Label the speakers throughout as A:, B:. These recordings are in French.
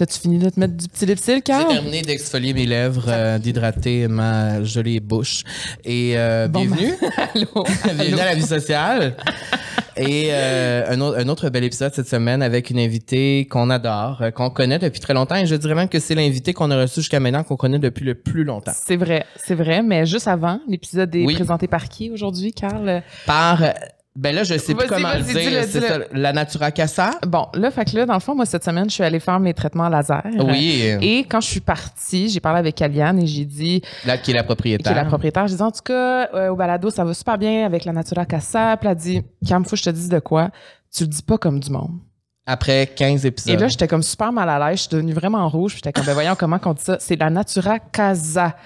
A: T'as-tu fini de te mettre du petit lipsil,
B: J'ai
A: Carl?
B: terminé d'exfolier mes lèvres, euh, d'hydrater ma jolie bouche. Et euh,
A: Bon,
B: bienvenue.
A: Allô?
B: bienvenue à la vie sociale. Et euh, un, autre, un autre bel épisode cette semaine avec une invitée qu'on adore, qu'on connaît depuis très longtemps. Et je dirais même que c'est l'invité qu'on a reçu jusqu'à maintenant qu'on connaît depuis le plus longtemps.
A: C'est vrai, c'est vrai, mais juste avant, l'épisode est
B: Oui.
A: présenté par qui aujourd'hui, Carl?
B: Par, ben là, je sais plus comment le dire.
A: dis-le,
B: C'est
A: dis-le.
B: ça, la Natura Casa?
A: Bon, là, fait que là, dans le fond, moi, cette semaine, je suis allée faire mes traitements laser.
B: Oui.
A: Et quand je suis partie, j'ai parlé avec Aliane et j'ai dit,
B: Là, qui est la
A: qui
B: propriétaire.
A: est la propriétaire, j'ai dit, en tout cas, euh, au balado, ça va super bien avec la Natura Casa. Puis elle a dit, Cam, faut que je te dise de quoi. Tu le dis pas comme du monde.
B: Après 15 épisodes.
A: Et là, j'étais comme super mal à l'aise. Je suis devenue vraiment rouge. Puis J'étais comme, ben voyons comment on dit ça? C'est la Natura Casa.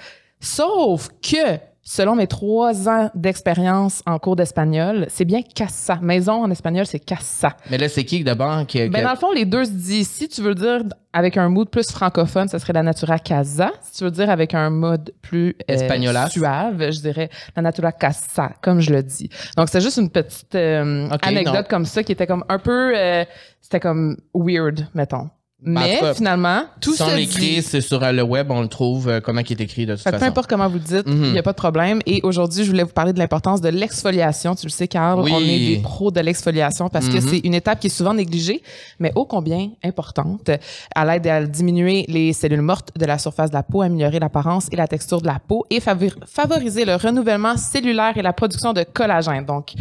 A: Sauf que, selon mes trois ans d'expérience en cours d'espagnol, c'est bien casa. Maison en espagnol, c'est casa.
B: Mais là, c'est qui d'abord qui,
A: Ben, dans le fond, les deux se disent. Si tu veux dire avec un mood plus francophone, ça serait la Natura Casa. Si tu veux dire avec un mode plus euh, suave, je dirais la Natura Casa, comme je le dis. Donc, c'est juste une petite euh, anecdote
B: non.
A: comme ça qui était comme un peu... euh, C'était comme weird, mettons.
B: Ben, en
A: Mais
B: cas,
A: finalement, tout
B: si on l'écrit, c'est sur euh, le web, on le trouve euh, comment il est écrit de toute
A: Fait que peu
B: façon.
A: importe comment vous le dites, il
B: Mhm.
A: n'y a pas de problème. Et aujourd'hui, je voulais vous parler de l'importance de l'exfoliation. Tu le sais, Carl,
B: Oui.
A: on est des pros de l'exfoliation parce que
B: Mhm.
A: c'est une étape qui est souvent négligée, mais ô combien importante. Elle aide à diminuer les cellules mortes de la surface de la peau, améliorer l'apparence et la texture de la peau et favor- favoriser le renouvellement cellulaire et la production de collagène. Donc,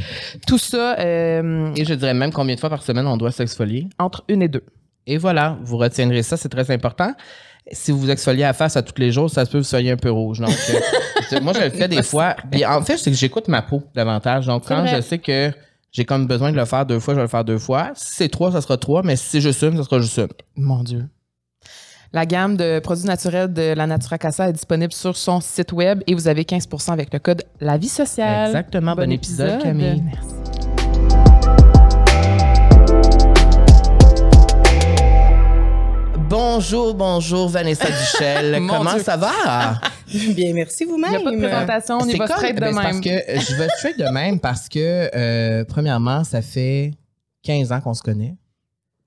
A: tout ça euh,
B: Et je dirais même combien de fois par semaine on doit s'exfolier?
A: entre une et deux.
B: Et voilà, vous retiendrez ça, c'est très important. Si vous vous exfoliez à face à tous les jours, ça se peut que vous soyez un peu rouge. Donc, euh, moi, je le fais des fois. Puis, en fait, c'est que j'écoute ma peau davantage. Donc, quand je sais que j'ai comme besoin de le faire deux fois, je vais le faire deux fois. Si c'est trois, ça sera trois. Mais si c'est juste une, ça sera juste une.
A: Mon Dieu. La gamme de produits naturels de la Natura Casa est disponible sur son site web et vous avez 15% avec le code La Vie Sociale.
B: Exactement. Bon, épisode, Camille.
A: Merci.
B: Bonjour, bonjour, Vanessa Duchel. Comment
A: Dieu.
B: ça va?
C: Bien, merci
A: Il
C: vous-même.
A: n'y a pas de présentation, on y
B: C'est
A: va
B: comme-
A: straight de
B: ben,
A: même.
B: Parce que euh, je vais straight de même parce que, euh, premièrement, ça fait 15 ans qu'on se connaît.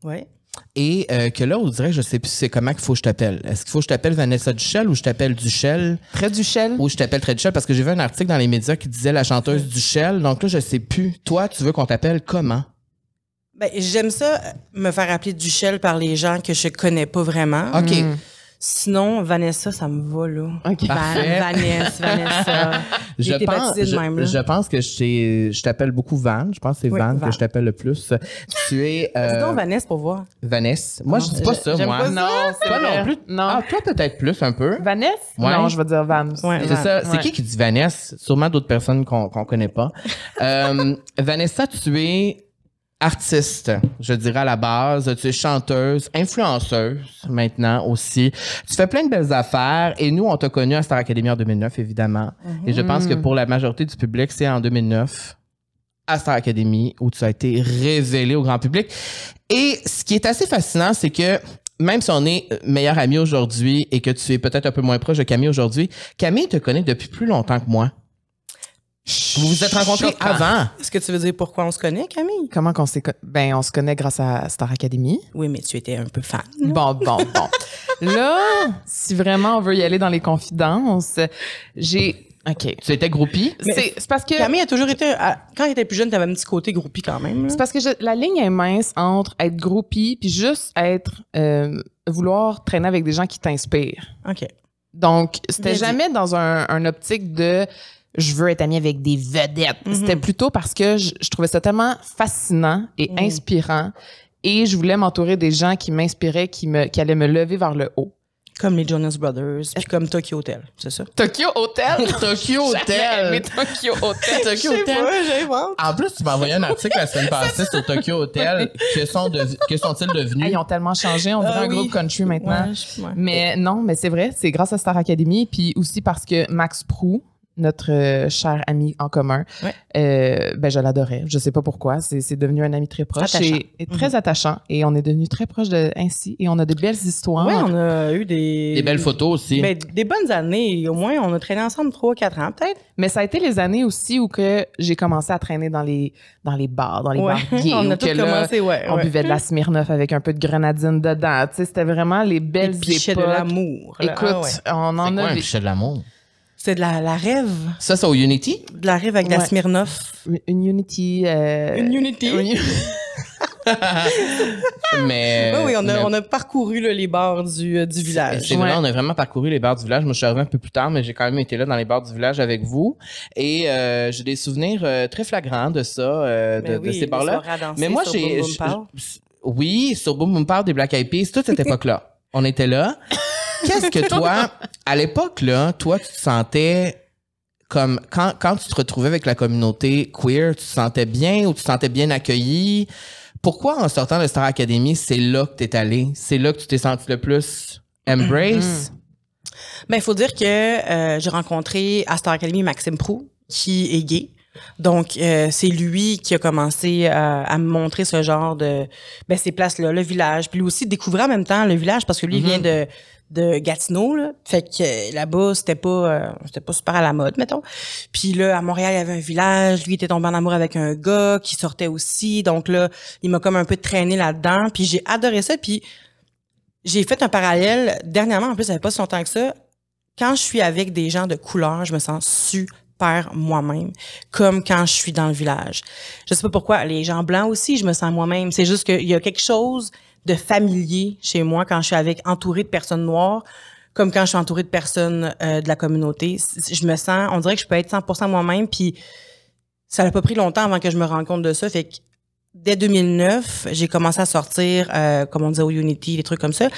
C: Ouais.
B: Et euh, que là, on dirait, je sais plus c'est comment qu'il faut que je t'appelle. Est-ce qu'il faut que je t'appelle Vanessa Duchel ou je t'appelle Duchel?
A: Très Duchel.
B: ou je t'appelle très Duchel parce que j'ai vu un article dans les médias qui disait la chanteuse Duchel. Donc là, je sais plus. Toi, tu veux qu'on t'appelle comment?
C: Ben, j'aime ça, euh, me faire appeler Duchel par les gens que je connais pas vraiment.
B: OK.
A: Mm.
C: Sinon, Vanessa, ça me va, là.
A: OK.
B: Parfait.
C: Van- Vanessa, Vanessa.
B: Pense, je,
C: même, là.
B: je pense que je, t'appelle beaucoup Van. Je pense que c'est
C: Oui,
B: Van,
C: Van.
B: que je t'appelle le plus. Tu es
C: Dis
B: euh,
C: donc Vanessa pour voir.
B: Vanessa. Moi, je dis pas
C: je-
B: ça, moi.
C: pas.
A: Non, c'est
B: Toi
A: vrai.
B: non plus?
A: Non.
B: Ah, toi peut-être plus un peu.
A: Vanessa?
B: Ouais.
A: Non, je vais dire Van.
C: Ouais.
B: C'est ça. C'est
A: Ouais.
B: qui qui dit Vanessa? Sûrement d'autres personnes qu'on qu'on connaît pas. Euh, Vanessa, tu es artiste, je dirais à la base. Tu es chanteuse, influenceuse maintenant aussi. Tu fais plein de belles affaires et nous, on t'a connu à Star Academy en 2009, évidemment. Et je pense que pour la majorité du public, c'est en 2009 à Star Academy où tu as été révélé au grand public. Et ce qui est assez fascinant, c'est que même si on est meilleur ami aujourd'hui et que tu es peut-être un peu moins proche de Camille aujourd'hui, Camille te connaît depuis plus longtemps que moi. Vous vous êtes rencontrés avant.
C: Est-ce que tu veux dire pourquoi on se connaît, Camille?
A: Comment qu'on s'est... Ben, on se connaît grâce à Star Academy.
C: Oui, mais tu étais un peu fan. là.
A: Bon, bon, bon. Là, si vraiment on veut y aller dans les confidences, j'ai... OK.
B: Tu étais groupie?
A: C'est parce que...
C: Camille a toujours été. à- Quand elle était plus jeune, t'avais un petit côté groupie quand même.
A: C'est parce que je- la ligne est mince entre être groupie puis juste être... euh, vouloir traîner avec des gens qui t'inspirent.
C: OK.
A: Donc, c'était jamais dans un, un optique de je veux être amie avec des vedettes.
C: Mhm.
A: C'était plutôt parce que je, je trouvais ça tellement fascinant et
C: Mhm.
A: inspirant et je voulais m'entourer des gens qui m'inspiraient, qui, me, qui allaient me lever vers le haut.
C: Comme les Jonas Brothers, puis comme Tokyo Hotel, c'est ça?
A: Tokyo Hotel?
B: Tokyo Hotel.
A: Tokyo Hotel.
B: Tokyo Hotel.
C: j'invente.
B: En plus, tu m'as envoyé un article la semaine passée sur Tokyo Hotel. Que sont devi- que sont-ils devenus?
A: Ah, ils ont tellement changé, on dirait
C: Ah
A: un
C: oui.
A: groupe country maintenant.
C: Ouais, je- ouais.
A: Mais non, mais c'est vrai, c'est grâce à Star Academy, puis aussi parce que Max Prou, notre euh, cher ami en commun.
C: Ouais.
A: Euh, ben, je l'adorais. Je sais pas pourquoi. C'est devenu un ami très proche
C: Attachant.
A: et, et très
C: Mhm.
A: attachant. Et on est devenu très proche de ainsi. Et on a de belles histoires.
C: Ouais, on a eu des.
B: Des belles photos aussi.
C: Ben, des bonnes années. Au moins, on a traîné ensemble 3-4 ans, peut-être.
A: Mais ça a été les années aussi où que j'ai commencé à traîner dans les dans les bars, dans les
C: Ouais.
A: bars gays,
C: on
A: où
C: a tout
A: que là,
C: commencé, ouais.
A: on buvait de la Smirnoff avec un peu de grenadine dedans. Tu sais, c'était vraiment les
C: Les
A: belles
C: de
A: époques.
C: l'amour. là.
A: Écoute,
C: Ah ouais.
A: on en
B: quoi
A: a
B: un
A: des-
B: pichet de l'amour?
C: C'est de la, la rêve.
B: Ça, c'est au Unity?
C: De la rêve avec de la
A: Ouais.
C: Smirnoff.
A: une Unity. euh,
C: Une Unity.
A: une-
B: mais.
C: oui, oui, on a,
B: mais-
C: on a parcouru là, les bars du, euh, du village.
B: C'est vrai,
A: Ouais.
B: on a vraiment parcouru les bars du village. Moi, je suis arrivé un peu plus tard, mais j'ai quand même été là dans les bars du village avec vous. Et euh, j'ai des souvenirs euh, très flagrants de ça, euh, de,
C: Ben
B: de ces bars-là. Mais moi, j'ai. Oui, sur Boom Boom Pow des Black Eyed Peas, toute cette époque-là. On était là. Qu'est-ce que toi, à l'époque, là, toi, tu te sentais comme quand, quand tu te retrouvais avec la communauté queer, tu te sentais bien ou tu te sentais bien accueilli? Pourquoi en sortant de Star Academy, c'est là que tu es allé? C'est là que tu t'es senti le plus embrace?
C: Ben, il faut dire que euh, j'ai rencontré à Star Academy Maxime Prou, qui est gay. Donc, euh, c'est lui qui a commencé à, à me montrer ce genre de... Ben, ces places-là, le village. Puis lui aussi, découvrir en même temps le village, parce que lui, il vient de, de Gatineau, là. Fait que euh, là-bas, c'était pas, euh, c'était pas super à la mode, mettons. Puis là, à Montréal, il y avait un village. Lui, il était tombé en amour avec un gars qui sortait aussi. Donc là, il m'a comme un peu traîné là-dedans. Puis j'ai adoré ça. Puis j'ai fait un parallèle dernièrement, en plus, ça fait pas si longtemps que ça. Quand je suis avec des gens de couleur, je me sens super moi-même, comme quand je suis dans le village. Je sais pas pourquoi. Les gens blancs aussi, je me sens moi-même. C'est juste qu'il y a quelque chose de familier chez moi quand je suis avec entourée de personnes noires, comme quand je suis entourée de personnes euh, de la communauté. Je me sens, on dirait que je peux être 100% moi-même, puis ça n'a pas pris longtemps avant que je me rende compte de ça. Fait que dès 2009, j'ai commencé à sortir, euh, comme on disait au Unity, des trucs comme ça.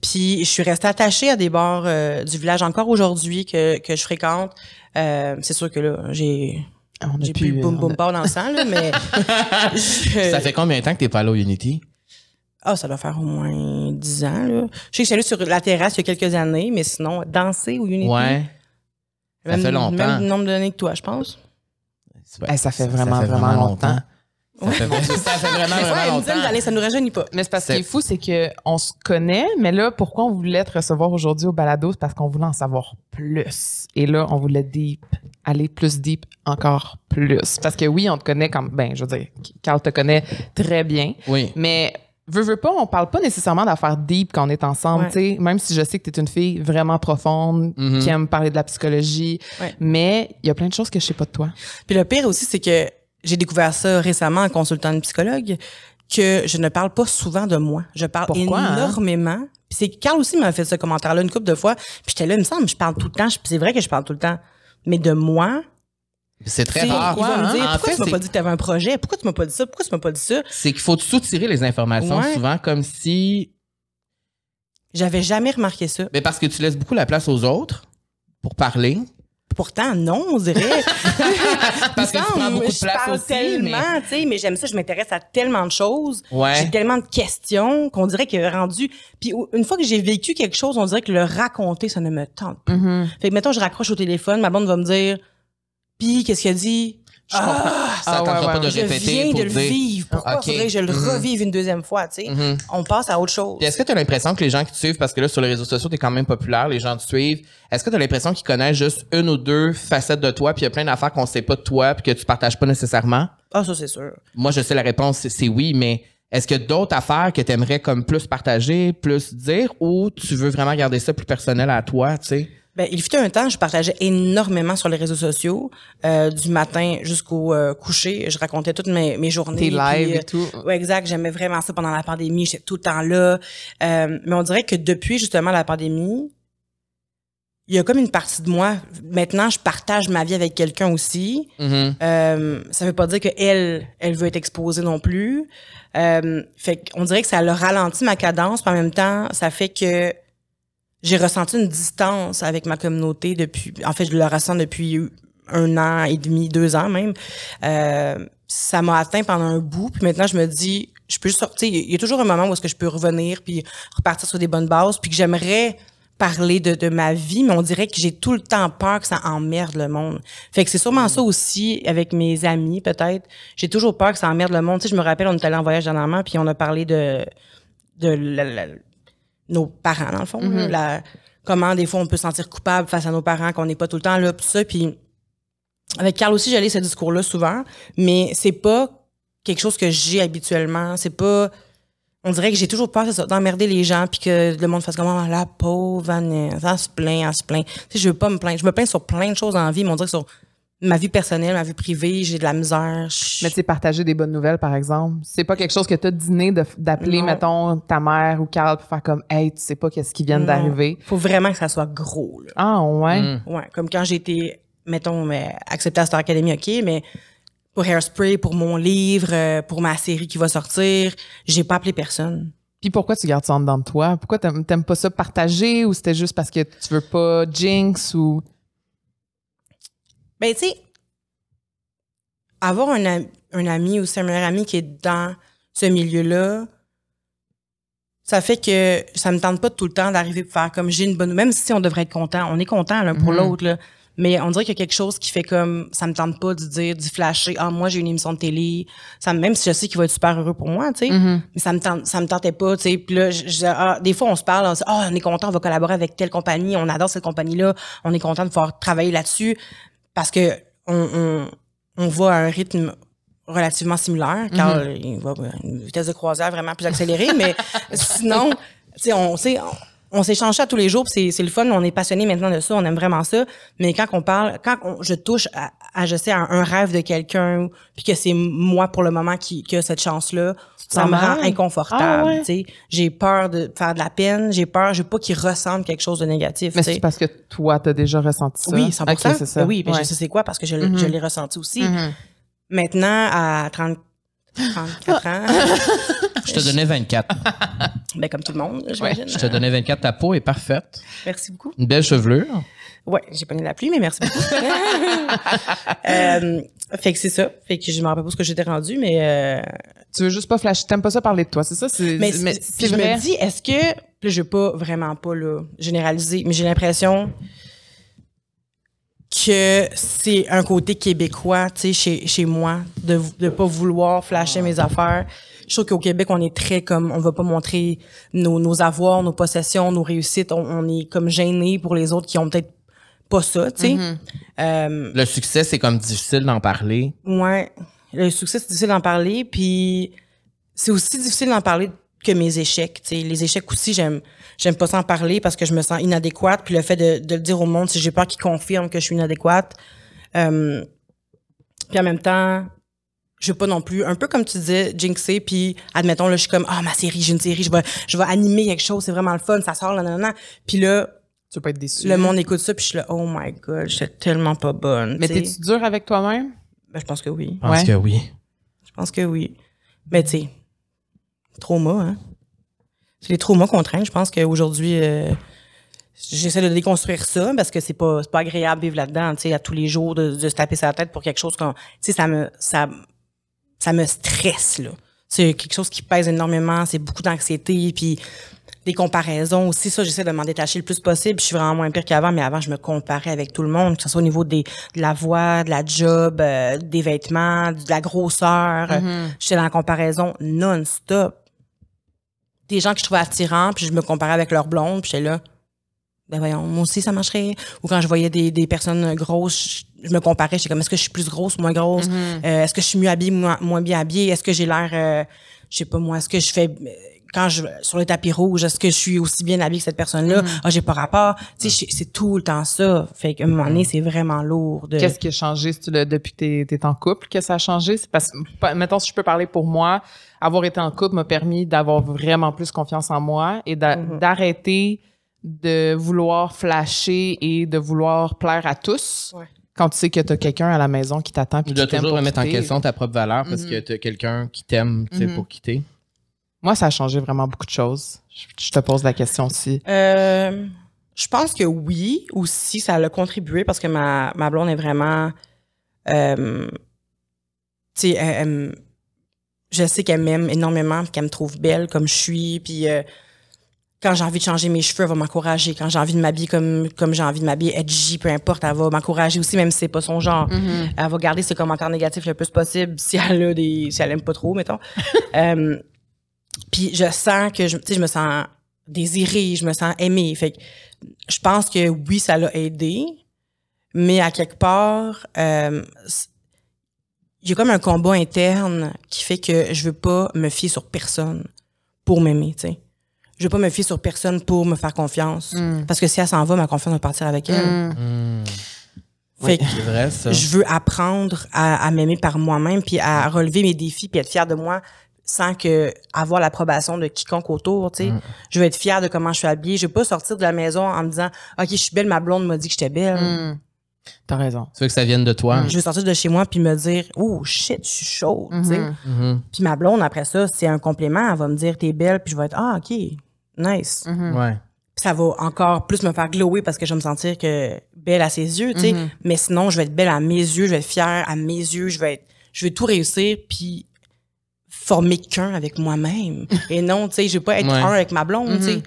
C: Puis je suis restée attachée à des bars euh, du village encore aujourd'hui que, que je fréquente. Euh, c'est sûr que là, j'ai
A: On a
C: j'ai
A: pu,
C: plus boom
A: a-
C: bar dans le sang, là, mais... je-
B: Ça fait combien de temps que t'es pas allé au Unity?
C: Ah, ça doit faire au moins 10 ans, là. Je sais que je suis allée sur la terrasse il y a quelques années, mais sinon, danser au Unity...
B: Ouais. Ça
C: même,
B: fait longtemps.
C: Même nombre d'années que toi, je pense.
A: Ça fait vraiment, vraiment longtemps.
B: Ça fait, ça fait vraiment,
C: ouais, une nous rajeunit pas.
A: Mais c'est parce
B: C'est-
A: qu'il est fou, c'est que on se connaît, mais là, pourquoi on voulait te recevoir aujourd'hui au balado? C'est parce qu'on voulait en savoir plus. Et là, on voulait deep, aller plus deep encore plus. Parce que oui, on te connaît comme, ben, je veux dire, Carl te connaît très bien,
B: Oui.
A: mais veux, veux pas, on parle pas nécessairement d'affaires deep quand on est ensemble,
C: Ouais.
A: tu sais, même si je sais que tu es une fille vraiment profonde,
B: Mhm.
A: qui aime parler de la psychologie,
C: Ouais.
A: mais il y a plein de choses que je sais pas de toi.
C: Puis le pire aussi, c'est que j'ai découvert ça récemment en consultant une psychologue, que je ne parle pas souvent de moi. Je parle
A: Pourquoi, hein?
C: énormément. Puis c'est Carl aussi m'a fait ce commentaire-là une couple de fois. Puis j'étais là, il me semble, je parle tout le temps. C'est vrai que je parle tout le temps. Mais de moi,
B: C'est très rare.
C: me dire,
B: En
C: pourquoi
B: fait,
C: tu m'as pas dit que tu avais un projet? Pourquoi tu m'as pas dit ça? Pourquoi tu m'as pas dit ça?
B: c'est qu'il faut soutirer les informations
C: Ouais.
B: souvent comme si
C: J'avais jamais remarqué ça.
B: mais parce que tu laisses beaucoup la place aux autres pour parler
C: Pourtant, non, on dirait.
B: parce que tu prends beaucoup de
C: je
B: place
C: parle
B: aussi
C: tellement,
B: mais
C: tu sais, mais j'aime ça, je m'intéresse à tellement de choses.
B: Ouais.
C: J'ai tellement de questions qu'on dirait que rendu. Puis une fois que j'ai vécu quelque chose, on dirait que le raconter, ça ne me tente pas.
A: Mhm.
C: Fait que mettons, je raccroche au téléphone, ma blonde va me dire, puis qu'est-ce qu'elle dit?
B: Je comprends. ça
A: Ah, ouais,
B: pas de
C: Je
B: répéter
C: viens
B: pour
C: de le
B: dire.
C: vivre. Pourquoi faudrait que je le
B: Mhm.
C: revive une deuxième fois, tu sais?
B: Mhm.
C: On passe à autre chose.
B: Est-ce que tu as l'impression que les gens qui te suivent, parce que là, sur les réseaux sociaux, tu es quand même populaire, les gens te suivent, est-ce que tu as l'impression qu'ils connaissent juste une ou deux facettes de toi, puis il y a plein d'affaires qu'on sait pas de toi, puis que tu partages pas nécessairement?
C: Ah, ça, c'est sûr.
B: Moi, je sais la réponse, c'est- c'est oui, mais est-ce qu'il y a d'autres affaires que tu aimerais comme plus partager, plus dire, ou tu veux vraiment garder ça plus personnel à toi, tu sais?
C: Ben, il fut un temps, je partageais énormément sur les réseaux sociaux, euh, du matin jusqu'au euh, coucher. Je racontais toutes mes, mes journées.
A: Tes
C: puis,
A: lives
C: euh,
A: et tout.
C: Ouais, exact. J'aimais vraiment ça pendant la pandémie. J'étais tout le temps là. Euh, mais on dirait que depuis justement la pandémie, il y a comme une partie de moi. Maintenant, je partage ma vie avec quelqu'un aussi.
B: Mhm.
C: Euh, ça veut pas dire que elle, elle veut être exposée non plus. Euh, fait qu'on dirait que ça a ralenti ma cadence, puis en même temps, ça fait que j'ai ressenti une distance avec ma communauté depuis. En fait, je le ressens depuis un an et demi, deux ans même. Euh, ça m'a atteint pendant un bout, puis maintenant je me dis, je peux sortir. Il y a toujours un moment où est-ce que je peux revenir puis repartir sur des bonnes bases, puis que j'aimerais parler de, de ma vie, mais on dirait que j'ai tout le temps peur que ça emmerde le monde. Fait que c'est sûrement ça aussi avec mes amis, peut-être. J'ai toujours peur que ça emmerde le monde. Tu sais, je me rappelle, on est allé en voyage dernièrement, puis on a parlé de, de la- la- nos parents, dans le fond. là. La- comment, des fois, on peut se sentir coupable face à nos parents, qu'on n'est pas tout le temps là, tout ça. Puis avec Carl aussi, j'allais ce discours-là souvent, mais c'est pas quelque chose que j'ai habituellement. C'est pas. On dirait que j'ai toujours peur d'emmerder les gens puis que le monde fasse comme Ah, la pauvre Vanessa, elle se plaint, elle se plaint. Tu sais, je veux pas me plaindre. Je me plains sur plein de choses en vie, mais on dirait que sur ma vie personnelle, ma vie privée, j'ai de la misère. Je-
A: Mais tu sais, partager des bonnes nouvelles, par exemple, c'est pas quelque chose que tu as dîné de- d'appeler, mettons, ta mère ou Carl pour faire comme, hey, tu sais pas qu'est-ce qui vient d'arriver.
C: Faut vraiment que ça soit gros. Là.
A: Ah, ouais?
B: Mm.
C: Ouais, comme quand j'ai été, mettons, mais, acceptée à Star Academy, OK, mais pour Hairspray, pour mon livre, euh, pour ma série qui va sortir, j'ai pas appelé personne.
A: Puis pourquoi tu gardes ça en dedans de toi? Pourquoi t'aimes pas ça partager ou c'était juste parce que tu veux pas jinx ou.
C: Ben, tu sais, avoir un, am- un ami ou un meilleur ami qui est dans ce milieu-là, ça fait que ça me tente pas tout le temps d'arriver pour faire comme j'ai une bonne. Même si on devrait être content, on est content l'un pour
A: Mhm.
C: l'autre, là. Mais on dirait qu'il y a quelque chose qui fait comme ça me tente pas de dire, d'y flasher. Ah, moi, j'ai une émission de télé. Ça, me- même si je sais qu'il va être super heureux pour moi, tu sais.
A: Mhm.
C: Mais ça me tente, ça me tentait pas, tu sais. Puis là, je- je- ah, des fois, on se parle, on se dit, ah, on est content, on va collaborer avec telle compagnie, on adore cette compagnie-là, on est content de pouvoir travailler là-dessus parce que on, on, on va à un rythme relativement similaire, car
A: Mm-hmm.
C: il va à une vitesse de croisière vraiment plus accélérée, mais sinon, on, tu sais, on, on s'échange ça tous les jours, c'est, c'est le fun, on est passionné maintenant de ça, on aime vraiment ça, mais quand on parle, quand on- je touche à, à, je sais, à un rêve de quelqu'un, puis que c'est moi pour le moment qui, qui a cette chance-là, ça me rend inconfortable,
A: Ah ouais?
C: tu. J'ai peur de faire de la peine, j'ai peur, je veux pas qu'il ressente quelque chose de négatif,
A: Mais
C: tu
A: c'est parce que toi, t'as déjà ressenti ça?
C: Oui, 100
A: Ok, c'est ça.
C: Ben Oui, ben
A: Ouais.
C: je sais c'est quoi parce que je, l'ai-
A: Mhm.
C: je l'ai ressenti aussi.
A: Mhm.
C: Maintenant, à 30, 34 ans,
B: Je te donnais 24.
C: ben comme tout le monde, j'imagine.
B: Je te donnais 24. Ta peau est parfaite.
C: Merci beaucoup.
B: Une belle chevelure.
C: Ouais, j'ai pas mis la pluie, mais merci beaucoup. euh, fait que c'est ça. Fait que je me rappelle pas ce que j'étais rendu, mais euh,
A: Tu veux juste pas flasher. T'aimes pas ça parler de toi, c'est ça? C'est,
C: mais,
A: mais
C: puis je me dis, est-ce que là, je veux pas vraiment pas là, généraliser, mais j'ai l'impression que c'est un côté québécois, tu sais, chez, chez moi, de de pas vouloir flasher mes affaires. Je trouve qu'au Québec, on est très comme, on va pas montrer nos, nos avoirs, nos possessions, nos réussites. On, on est comme gêné pour les autres qui ont peut-être pas ça, tu sais.
A: Mhm.
C: Euh,
B: Le succès, c'est comme difficile d'en parler.
C: Ouais, le succès, c'est difficile d'en parler, puis c'est aussi difficile d'en parler que mes échecs. tu sais. Les échecs aussi, j'aime j'aime pas s'en parler parce que je me sens inadéquate, puis le fait de, de le dire au monde, si j'ai peur qu'ils confirment que je suis inadéquate. Euh, puis en même temps, je veux pas non plus, un peu comme tu disais, jinxer, puis admettons, là, je suis comme, ah, ma série, j'ai une série, je vais, je vais animer quelque chose, c'est vraiment le fun, ça sort, là, nan, nan, nan. Puis là,
A: Tu pas être déçu.
C: le monde écoute ça, puis je suis là, oh my god, j'étais tellement pas bonne.
A: Mais t'es-tu dur avec toi-même?
C: Ben, je pense que oui.
B: Je pense
A: Ouais.
B: que oui.
C: Je pense que oui. Mais tu sais, trauma, hein. C'est les traumas qu'on traîne. Je pense qu'aujourd'hui, euh, j'essaie de déconstruire ça parce que c'est pas, c'est pas agréable de vivre là-dedans, tu sais, à tous les jours, de, de se taper sa tête pour quelque chose qu'on, tu sais, ça me, ça, ça me stresse, là. C'est quelque chose qui pèse énormément, c'est beaucoup d'anxiété, puis des comparaisons aussi. Ça, j'essaie de m'en détacher le plus possible. Je suis vraiment moins pire qu'avant, mais avant, je me comparais avec tout le monde, que ce soit au niveau des, de la voix, de la job, euh, des vêtements, de la grosseur.
A: Mhm.
C: J'étais dans la comparaison non-stop. Des gens que je trouvais attirants, puis je me comparais avec leurs blondes, puis j'étais là, ben voyons, moi aussi ça marcherait. Ou quand je voyais des, des personnes grosses, je, je me comparais, j'étais comme, est-ce que je suis plus grosse, moins grosse?
A: Mhm.
C: Euh, est-ce que je suis mieux habillée, moins, moins bien habillée? Est-ce que j'ai l'air, euh, je sais pas moi, est-ce que je fais, quand je, sur le tapis rouge, est-ce que je suis aussi bien habillée que cette personne-là? Ah, j'ai pas rapport. Tu sais, c'est- c'est tout le temps ça. Fait qu'à un moment donné, c'est vraiment lourd de...
A: Qu'est-ce qui a changé c'est-tu le- depuis que t'es, t'es en couple que ça a changé? C'est parce que, mettons, si je peux parler pour moi, avoir été en couple m'a permis d'avoir vraiment plus confiance en moi et
C: Mhm.
A: d'arrêter de vouloir flasher et de vouloir plaire à tous.
C: Ouais.
A: Quand tu sais que t'as quelqu'un à la maison qui t'attend puis
B: Tu dois
A: qui t'aime
B: toujours remettre en question ta propre valeur parce que tu as quelqu'un qui t'aime tu sais,
A: Mhm.
B: pour quitter.
A: Moi, ça a changé vraiment beaucoup de choses. Je, te pose la question aussi.
C: Euh, je pense que oui, aussi, ça l'a contribué parce que ma, ma blonde est vraiment. euh, tu sais, elle- elle me- je sais qu'elle m'aime énormément, puis qu'elle me trouve belle comme je suis, puis. euh, quand j'ai envie de changer mes cheveux, elle va m'encourager. Quand j'ai envie de m'habiller comme, comme j'ai envie de m'habiller, edgy, peu importe, elle va m'encourager aussi, même si c'est pas son genre. Elle va garder ses commentaires négatifs le plus possible si elle a des, si elle aime pas trop, mettons. Euh, puis je sens que je, tu sais, je me sens désirée, je me sens aimée. Fait que je pense que oui, ça l'a aidé, mais à quelque part, euh, c- il y a comme un combat interne qui fait que je veux pas me fier sur personne pour m'aimer, tu sais. Je veux pas me fier sur personne pour me faire confiance. Parce que si elle s'en va, ma confiance va partir avec elle.
B: Hmm.
C: Fait que
B: C'est vrai, ça.
C: je veux apprendre à, à m'aimer par moi-même, puis à relever mes défis, puis être fière de moi sans que avoir l'approbation de quiconque autour, tu sais.
B: Mm.
C: Je veux être fière de comment je suis habillée. Je veux pas sortir de la maison en me disant OK, je suis belle, ma blonde m'a dit que j'étais belle.
A: Mm. T'as raison.
B: Tu veux que ça vienne de toi?
C: Je veux sortir de chez moi puis me dire "Oh shit, je suis chaude", tu sais.
A: Mhm.
B: Mhm.
C: Puis ma blonde après ça, c'est un compliment, elle va me dire "T'es belle", puis je vais être "Ah, OK, nice".
A: Mhm.
B: Ouais.
C: Puis ça va encore plus me faire glower parce que je vais me sentir que belle à ses yeux, tu sais. Mais sinon, je vais être belle à mes yeux, je vais être fière à mes yeux, je vais être, je vais tout réussir puis former qu'un avec moi-même. Et non, tu sais, je vais pas être
B: Ouais.
C: un avec ma blonde, tu sais.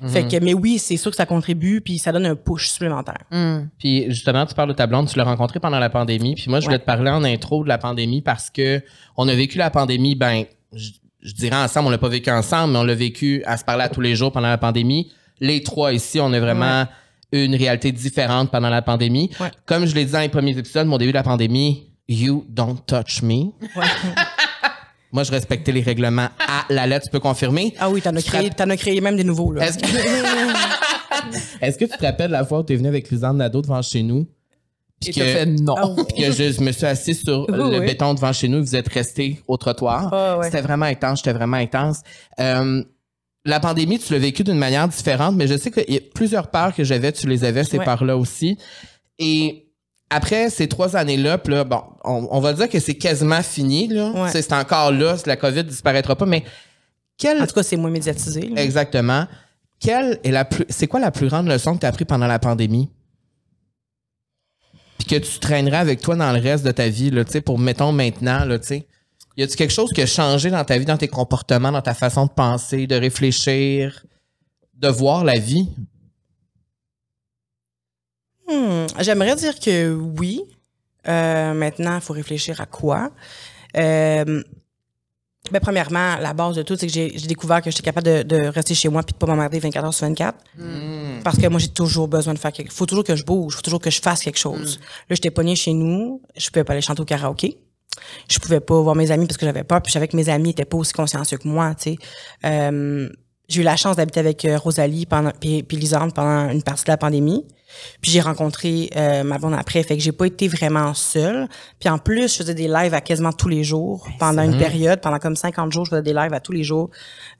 A: Mhm.
C: Fait que, mais oui, c'est sûr que ça contribue puis ça donne un push supplémentaire.
A: Mm.
B: Puis justement, tu parles de ta blonde, tu l'as rencontrée pendant la pandémie. Puis moi, je voulais
C: Ouais.
B: te parler en intro de la pandémie parce que on a vécu la pandémie, ben, je, je dirais ensemble, on l'a pas vécu ensemble, mais on l'a vécu à se parler à tous les jours pendant la pandémie. Les trois ici, on a vraiment une réalité différente pendant la pandémie.
C: Ouais.
B: Comme je l'ai dit dans les premiers épisodes, mon début de la pandémie, you don't touch me. Moi, je respectais les règlements à la lettre, tu peux confirmer.
C: ah oui, t'en as créé, t'en as créé même des nouveaux, là.
B: Est-ce que... Est-ce que tu te rappelles la fois où tu es venu avec Lisanne Nadeau devant chez nous? Puis
A: fait non.
C: Ah oui.
B: Puis que je me suis assis sur
C: Oui,
B: le
C: oui.
B: béton devant chez nous et vous êtes restés au trottoir.
C: Ah ouais.
B: C'était vraiment intense, j'étais vraiment intense. Euh, la pandémie, tu l'as vécu d'une manière différente, mais je sais qu'il y a plusieurs peurs que j'avais, tu les avais, ces
C: Ouais.
B: peurs-là aussi. Et après ces trois années-là, là, bon, on, on va dire que c'est quasiment fini.
C: Ouais.
B: C'est encore là, la COVID disparaîtra pas, mais
C: En tout cas, c'est moins médiatisé. là.
B: exactement, quelle est la plus, c'est quoi la plus grande leçon que tu as appris pendant la pandémie? Puis que tu traînerais avec toi dans le reste de ta vie, là, pour, mettons, maintenant, là, tu sais. Y a-tu quelque chose qui a changé dans ta vie, dans tes comportements, dans ta façon de penser, de réfléchir, de voir la vie?
C: Hmm, J'aimerais dire que oui. Euh, maintenant, il faut réfléchir à quoi? Euh, ben, premièrement, la base de tout, c'est que j'ai découvert que j'étais capable de, de rester chez moi puis de pas m'emmerder 24 heures sur 24. Parce que moi, j'ai toujours besoin de faire quelque chose. faut toujours que je bouge, faut toujours que je fasse quelque chose. Là, j'étais pognée chez nous, je pouvais pas aller chanter au karaoké. Je pouvais pas voir mes amis parce que j'avais peur, puis je savais que mes amis étaient pas aussi consciencieux que moi, tu sais. Euh, j'ai eu la chance d'habiter avec euh, Rosalie pendant puis, puis Lisande pendant une partie de la pandémie. Puis j'ai rencontré euh, ma blonde après, fait que j'ai pas été vraiment seule. Puis en plus, je faisais des lives à quasiment tous les jours pendant une période, pendant comme 50 jours, je faisais des lives à tous les jours.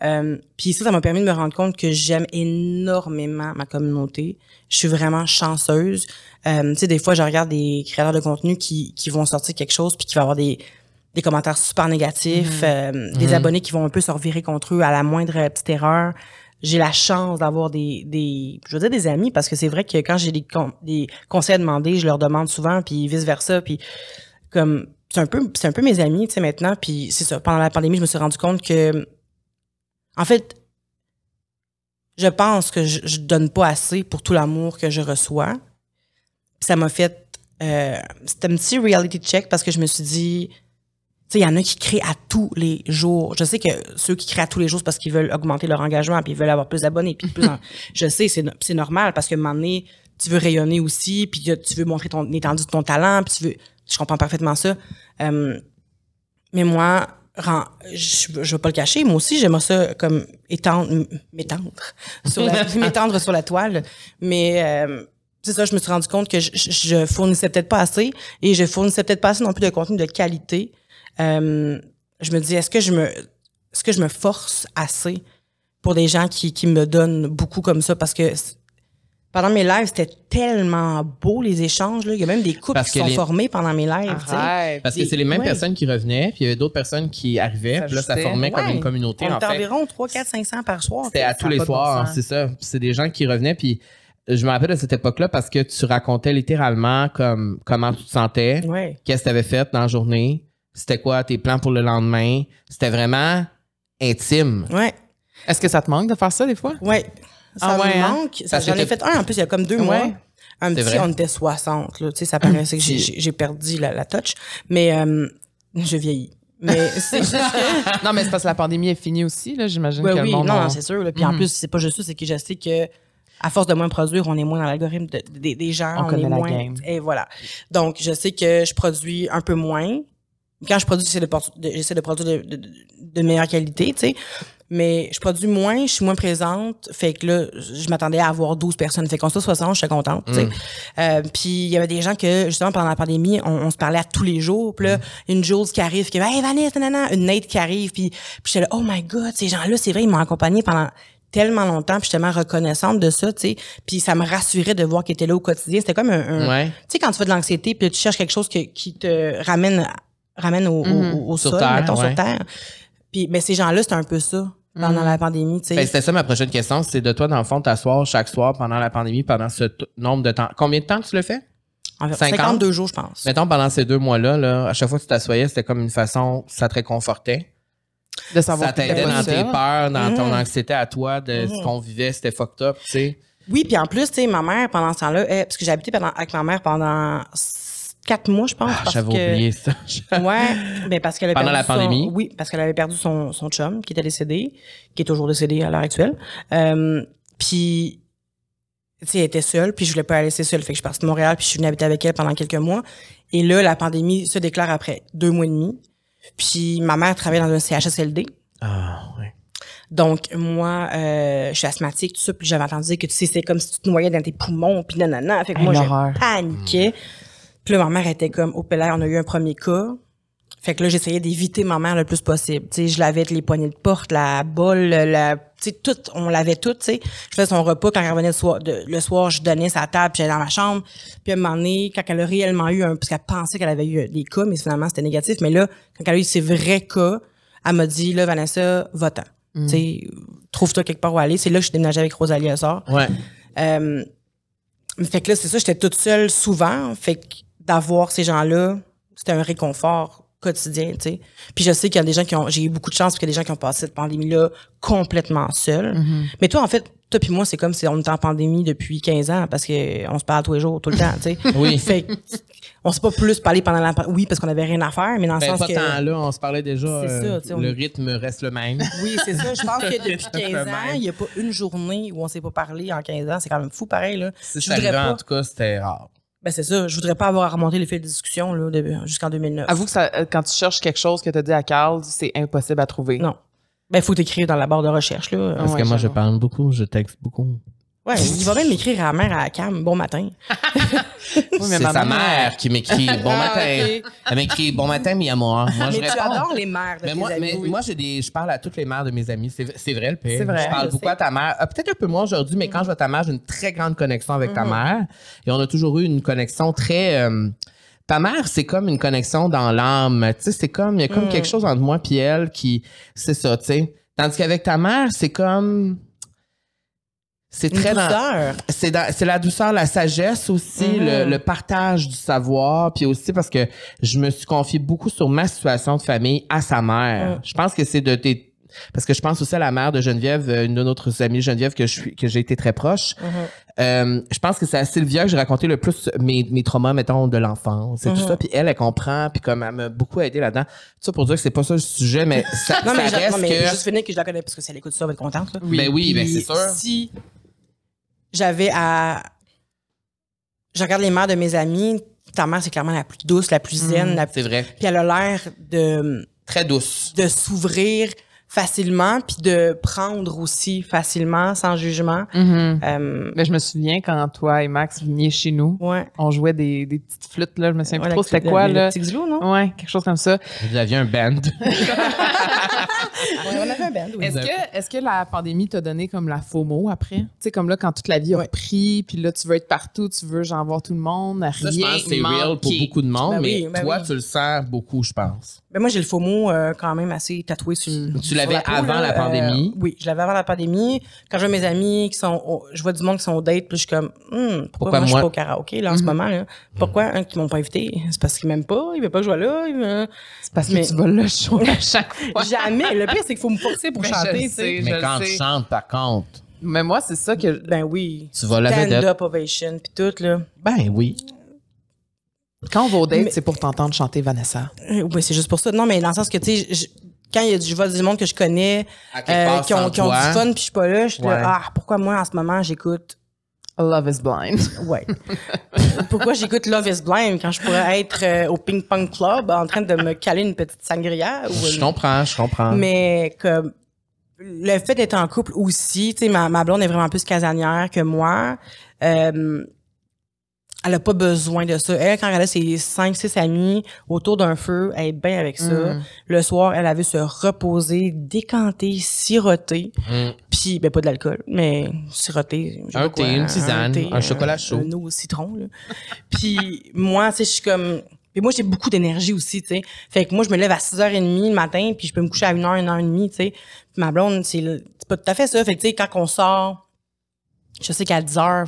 C: Euh, puis ça, ça m'a permis de me rendre compte que j'aime énormément ma communauté. Je suis vraiment chanceuse. Euh, tu sais, des fois, je regarde des créateurs de contenu qui, qui vont sortir quelque chose puis qui va avoir des des commentaires super négatifs, euh, des abonnés qui vont un peu se revirer contre eux à la moindre petite erreur. J'ai la chance d'avoir des, des, je veux dire des amis parce que c'est vrai que quand j'ai des, con- des conseils à demander, je leur demande souvent puis vice versa puis comme c'est un peu c'est un peu mes amis tu sais maintenant puis c'est ça pendant la pandémie je me suis rendu compte que en fait je pense que je, donne pas assez pour tout l'amour que je reçois. Ça m'a fait euh, c'était un petit reality check parce que je me suis dit il y en a qui créent à tous les jours. Je sais que ceux qui créent à tous les jours, c'est parce qu'ils veulent augmenter leur engagement, puis ils veulent avoir plus d'abonnés, puis plus. en- je sais, c'est no- c'est normal parce que un moment donné, tu veux rayonner aussi, puis tu veux montrer ton l'étendue de ton talent, puis tu veux. Je comprends parfaitement ça. Euh, mais moi, je, je veux pas le cacher, moi aussi, j'aimerais ça comme étendre, m'étendre sur la, m'étendre sur la toile. Mais euh, c'est ça, je me suis rendu compte que je, je- je fournissais peut-être pas assez et je fournissais peut-être pas assez non plus de contenu de qualité. Euh, je me dis, est-ce que je me, est-ce que je me force assez pour des gens qui, qui me donnent beaucoup comme ça? Parce que pendant mes lives, c'était tellement beau les échanges. Là. Il y a même des couples
B: Parce
C: qui sont
B: les-
C: formés pendant mes lives.
A: Arrête.
B: Parce que c'est les mêmes
C: ouais.
B: personnes qui revenaient, puis il y avait d'autres personnes qui arrivaient,
A: Ça
B: puis là, ça formait comme une communauté,
C: On
B: en
C: était
B: fait.
C: environ 3, 4, 500 par soir.
B: C'était à tous les soirs, c'est ça. C'est des gens qui revenaient, puis je me rappelle de cette époque-là parce que tu racontais littéralement comme comment tu te sentais,
C: Ouais.
B: qu'est-ce que tu avais fait dans la journée, c'était quoi tes plans pour le lendemain? C'était vraiment intime.
C: Ouais.
A: Est-ce que ça te manque de faire ça des fois?
C: Ouais. Ça
A: Ah
C: me
A: ouais, hein?
C: manque.
B: Que
C: J'en ai fait un en plus il y a comme deux
A: Ouais.
C: mois. Un petit,
B: vrai?
C: on était 60. Là, tu sais, ça paraissait que j'ai- perdu la, la touch. Mais euh, je vieillis. Mais c'est juste que...
A: Non, mais c'est parce que la pandémie est finie aussi, là, j'imagine
C: Ouais,
A: que
C: oui,
A: le monde...
C: non,
A: a-
C: non, c'est sûr. là. Puis en
A: Mhm.
C: plus, c'est pas juste ça, c'est que je sais que à force de moins produire, on est moins dans l'algorithme de- de- des gens.
A: On
C: On,
A: connaît
C: est
A: la
C: moins.
A: game.
C: Et voilà. Donc, je sais que je produis un peu moins. Quand je produis, j'essaie de, de- produire de, meilleure qualité, tu sais. Mais je produis moins, je suis moins présente. Fait que là, je m'attendais à avoir 12 personnes. Fait qu'on soit 60, je suis contente, tu sais. Euh, puis il y avait des gens que, justement, pendant la pandémie, on, on se parlait à tous les jours. Puis là, une Jules qui arrive, qui va Hey Vanessa, nanana, une Nate qui arrive. Puis, puis j'étais là, oh my God, ces gens-là, c'est vrai, ils m'ont accompagné pendant tellement longtemps. Puis je suis tellement reconnaissante de ça, tu sais. Puis ça me rassurait de voir qu'ils étaient là au quotidien. C'était comme un... un-
B: Ouais.
C: Tu sais, quand tu fais de l'anxiété, puis tu cherches quelque chose que- qui te ramène ramène au, au- au, au
B: Sur
C: sol,
B: terre,
C: mettons,
B: ouais.
C: sur terre. Puis, mais ces gens-là, c'était un peu ça pendant
A: Mhm.
C: la pandémie, tu sais.
B: Ben, c'était ça ma prochaine question. C'est de toi, dans le fond, t'asseoir chaque soir pendant la pandémie, pendant ce nombre de temps. Combien de temps tu le fais?
C: Environ
B: 50?
C: 52 jours, je pense.
B: Mettons, pendant ces deux mois-là, là, à chaque fois que tu t'assoyais, c'était comme une façon, ça te réconfortait?
A: De savoir
B: Ça t'aidait dans tes peurs, dans ton
C: Mhm.
B: anxiété à toi, de ce
C: Mhm.
B: qu'on vivait, c'était fucked up, tu sais.
C: Oui, puis en plus, tu sais, ma mère, pendant ce temps-là, elle- parce que j'ai habité pendant, avec ma mère pendant quatre mois, je pense.
B: Ah, J'avais
C: que,
B: oublié ça.
C: Ouais, ben parce qu'elle
B: Pendant
C: perdu
B: la pandémie?
C: Son, oui, parce qu'elle avait perdu son, son chum qui était décédé, qui est toujours décédé à l'heure actuelle. Euh, puis, tu sais, elle était seule, puis je voulais pas la laisser seule. Fait que je suis partie de Montréal, puis je suis venue habiter avec elle pendant quelques mois. Et là, la pandémie se déclare après deux mois et demi. Puis ma mère travaille dans un CHSLD.
B: Ah, ouais.
C: Donc, moi, euh, je suis asthmatique, tout ça, puis j'avais entendu dire que, tu sais, c'est comme si tu te noyais dans tes poumons, puis nanana. Fait que
A: Hey,
C: moi, je paniquais. Puis là, ma mère était comme, au pélère, on a eu un premier cas. Fait que là, j'essayais d'éviter ma mère le plus possible. Tu sais, je lavais les poignées de porte, la bol, la, tu sais, tout, on lavait tout, tu sais. Je faisais son repas quand elle revenait le soir, de- le soir, je donnais sa table, puis j'allais dans ma chambre. Puis à un moment donné, quand elle a réellement eu un, parce qu'elle pensait qu'elle avait eu des cas, mais finalement, c'était négatif. Mais là, quand elle a eu ses vrais cas, elle m'a dit, là, Vanessa, va-t'en. Tu sais, trouve-toi quelque part où aller. C'est là que je suis déménagée avec Rosalie Assor.
B: Ouais.
C: Euh, fait que là, c'est ça, j'étais toute seule souvent. Fait que d'avoir ces gens-là, c'était un réconfort quotidien, tu sais. Puis je sais qu'il y a des gens qui ont, j'ai eu beaucoup de chance parce qu'il y a des gens qui ont passé cette pandémie-là complètement seuls.
A: Mhm.
C: Mais toi, en fait, toi puis moi, c'est comme si on était en pandémie depuis 15 ans parce que on se parle tous les jours, tout le temps, tu sais.
B: Oui.
C: Fait que on s'est pas plus parlé pendant la pandémie, oui, parce qu'on avait rien à faire, mais dans le
B: Ben,
C: sens
B: pas
C: que...
B: tant là, on se parlait déjà.
C: C'est
B: euh,
C: ça, tu sais, on-
B: le rythme reste le même.
C: Oui, c'est ça. Je pense que depuis
B: C'est un
C: 15
B: peu
C: ans, il n'y a pas une journée où on s'est pas parlé en 15 ans. C'est quand même fou, pareil, là.
B: Si
C: Je
B: ça arrivait,
C: pas.
B: en tout cas, c'était rare.
C: Ben, c'est ça. Je voudrais pas avoir à remonter les fils de discussion, là, jusqu'en 2009.
A: Avoue que ça, euh, quand tu cherches quelque chose que tu as dit à Carl, c'est impossible à trouver.
C: Non. Ben, il faut t'écrire dans la barre de recherche, là.
B: Parce
A: Ouais,
B: que moi, je parle beaucoup, je texte beaucoup.
C: Ouais, il va même m'écrire à la mère à Cam, bon matin.
A: Oui,
B: c'est sa
A: mère-
B: qui m'écrit bon
A: Ah,
B: matin.
A: ok.
B: Elle m'écrit bon matin, mi amor. Moi, je
C: mais tu adores les mères de
B: Mais
C: tes
B: moi,
C: amis.
B: mais
C: Oui.
B: moi j'ai des, je parle à toutes les mères de mes amis. C'est, c'est vrai le pire.
A: C'est vrai,
B: Je parle
C: je
B: beaucoup
C: sais.
B: à ta mère. Euh, peut-être un peu moins aujourd'hui, mais quand je vois ta mère, j'ai une très grande connexion avec ta
C: Mhm.
B: mère. Et on a toujours eu une connexion très. euh, ta mère, c'est comme une connexion dans l'âme. Tu sais, c'est comme il y a comme
C: Mhm.
B: quelque chose entre moi et elle qui, c'est ça, tu sais. Tandis qu'avec ta mère, c'est comme. C'est très
C: douceur.
B: c'est c'est la douceur, la sagesse aussi, le, le partage du savoir, puis aussi parce que je me suis confié beaucoup sur ma situation de famille à sa mère.
C: Mhm.
B: Je pense que c'est de tes parce que je pense aussi à la mère de Geneviève, euh, une de notre amie Geneviève que je suis que j'ai été très proche.
C: Mhm.
B: Euh, je pense que c'est à Sylvia que j'ai raconté le plus mes, mes traumas mettons de l'enfance et tout
C: Mhm.
B: ça puis elle elle comprend puis comme elle m'a beaucoup aidé là-dedans. Tout ça pour dire que c'est pas ça le sujet mais ça,
C: Non, mais,
B: ça
C: je-
B: reste
C: non, mais
B: que
C: juste finir que je la connais parce que si elle écoute ça, elle va être contente, là.
B: Ben oui, ben c'est sûr.
C: Si j'avais à. Je regarde les mères de mes amis, ta mère, c'est clairement la plus douce, la plus zen, la plus.
B: c'est vrai,
C: Puis elle a l'air de,
B: très douce.
C: de s'ouvrir facilement, puis de prendre aussi facilement, sans jugement.
A: Mhm.
C: Euh,
A: Mais je me souviens quand toi et Max veniez chez nous,
C: ouais.
A: on jouait des, des petites flûtes, là. Je me souviens
C: Ouais,
A: plus trop c'était quoi, là.
C: xylo, non?
A: Ouais, quelque chose comme ça.
B: Vous aviez un band.
C: Ouais, on avait un oui.
A: Est-ce que, est-ce que la pandémie t'a donné comme la FOMO après? Tu sais, comme là, quand toute la vie a
C: Ouais.
A: repris, puis là, tu veux être partout, tu veux genre voir tout le monde, rien
B: Ça, je pense que c'est real pour beaucoup de monde,
C: Ben
B: mais
C: oui, ben
B: toi,
C: oui.
B: tu le sens beaucoup, je pense.
C: Ben moi, j'ai le faux mot euh, quand même assez tatoué sur
B: Tu l'avais avant
C: là.
B: la pandémie?
C: Euh, oui, je l'avais avant la pandémie. Quand je vois mes amis qui sont... au- je vois du monde qui sont au date, puis je suis comme... Hum, pourquoi,
B: Pourquoi
C: moi, je suis pas au karaoké, là, en ce
A: Mhm.
C: moment, là? Pourquoi hein, qu'ils m'ont pas invité? C'est parce qu'ils m'aiment pas, ils veulent pas que je sois là. ils me-
A: C'est parce que tu vas le show à chaque fois.
C: Jamais. Le pire, c'est qu'il faut me forcer sais, pour
A: Mais je
C: chanter,
A: le
C: tu
A: sais.
C: sais.
A: je
B: Mais
A: le
B: quand tu
A: sais.
B: chantes, par contre,
A: Mais moi, c'est ça que.
C: Ben oui.
B: tu vas la vedette.
C: Stand-up ovation, puis tout, là.
B: Ben oui.
A: Quand on va au date, c'est pour t'entendre chanter Vanessa.
C: Euh, Oui, c'est juste pour ça. Non, mais dans le sens que, tu sais, je- quand il y a du, je vois du monde que je connais,
B: À quelque
C: euh,
B: part,
C: qui ont,
B: sans
C: qui ont
B: toi.
C: du fun, puis je suis pas là, je suis
B: Ouais.
C: là, ah, pourquoi moi, en ce moment, j'écoute
A: Love is blind.
C: Ouais. Pourquoi j'écoute Love is Blind quand je pourrais être euh, au Ping Pong Club en train de me caler une petite sangria? Ou
B: Je comprends, je comprends.
C: Mais comme le fait d'être en couple aussi, tu sais, ma, ma blonde est vraiment plus casanière que moi. Euh, elle a pas besoin de ça. Elle, quand elle a ses cinq, six amis autour d'un feu, elle est bien avec ça.
A: Mm.
C: Le soir, elle a vu se reposer, décanter, siroter.
B: Mm.
C: Puis, ben, pas de l'alcool, mais siroter.
B: Un
C: quoi,
B: thé, une tisane,
C: thé,
B: un chocolat chaud.
C: Un eau au citron, là. Puis, moi, tu sais, je suis comme... Puis moi, j'ai beaucoup d'énergie aussi, tu sais. Fait que moi, je me lève à 6h30 le matin, puis je peux me coucher à 1h, 1h30, tu sais. Puis ma blonde, c'est le- c'est pas tout à fait ça. Fait que, tu sais, quand on sort, je sais qu'à 10h,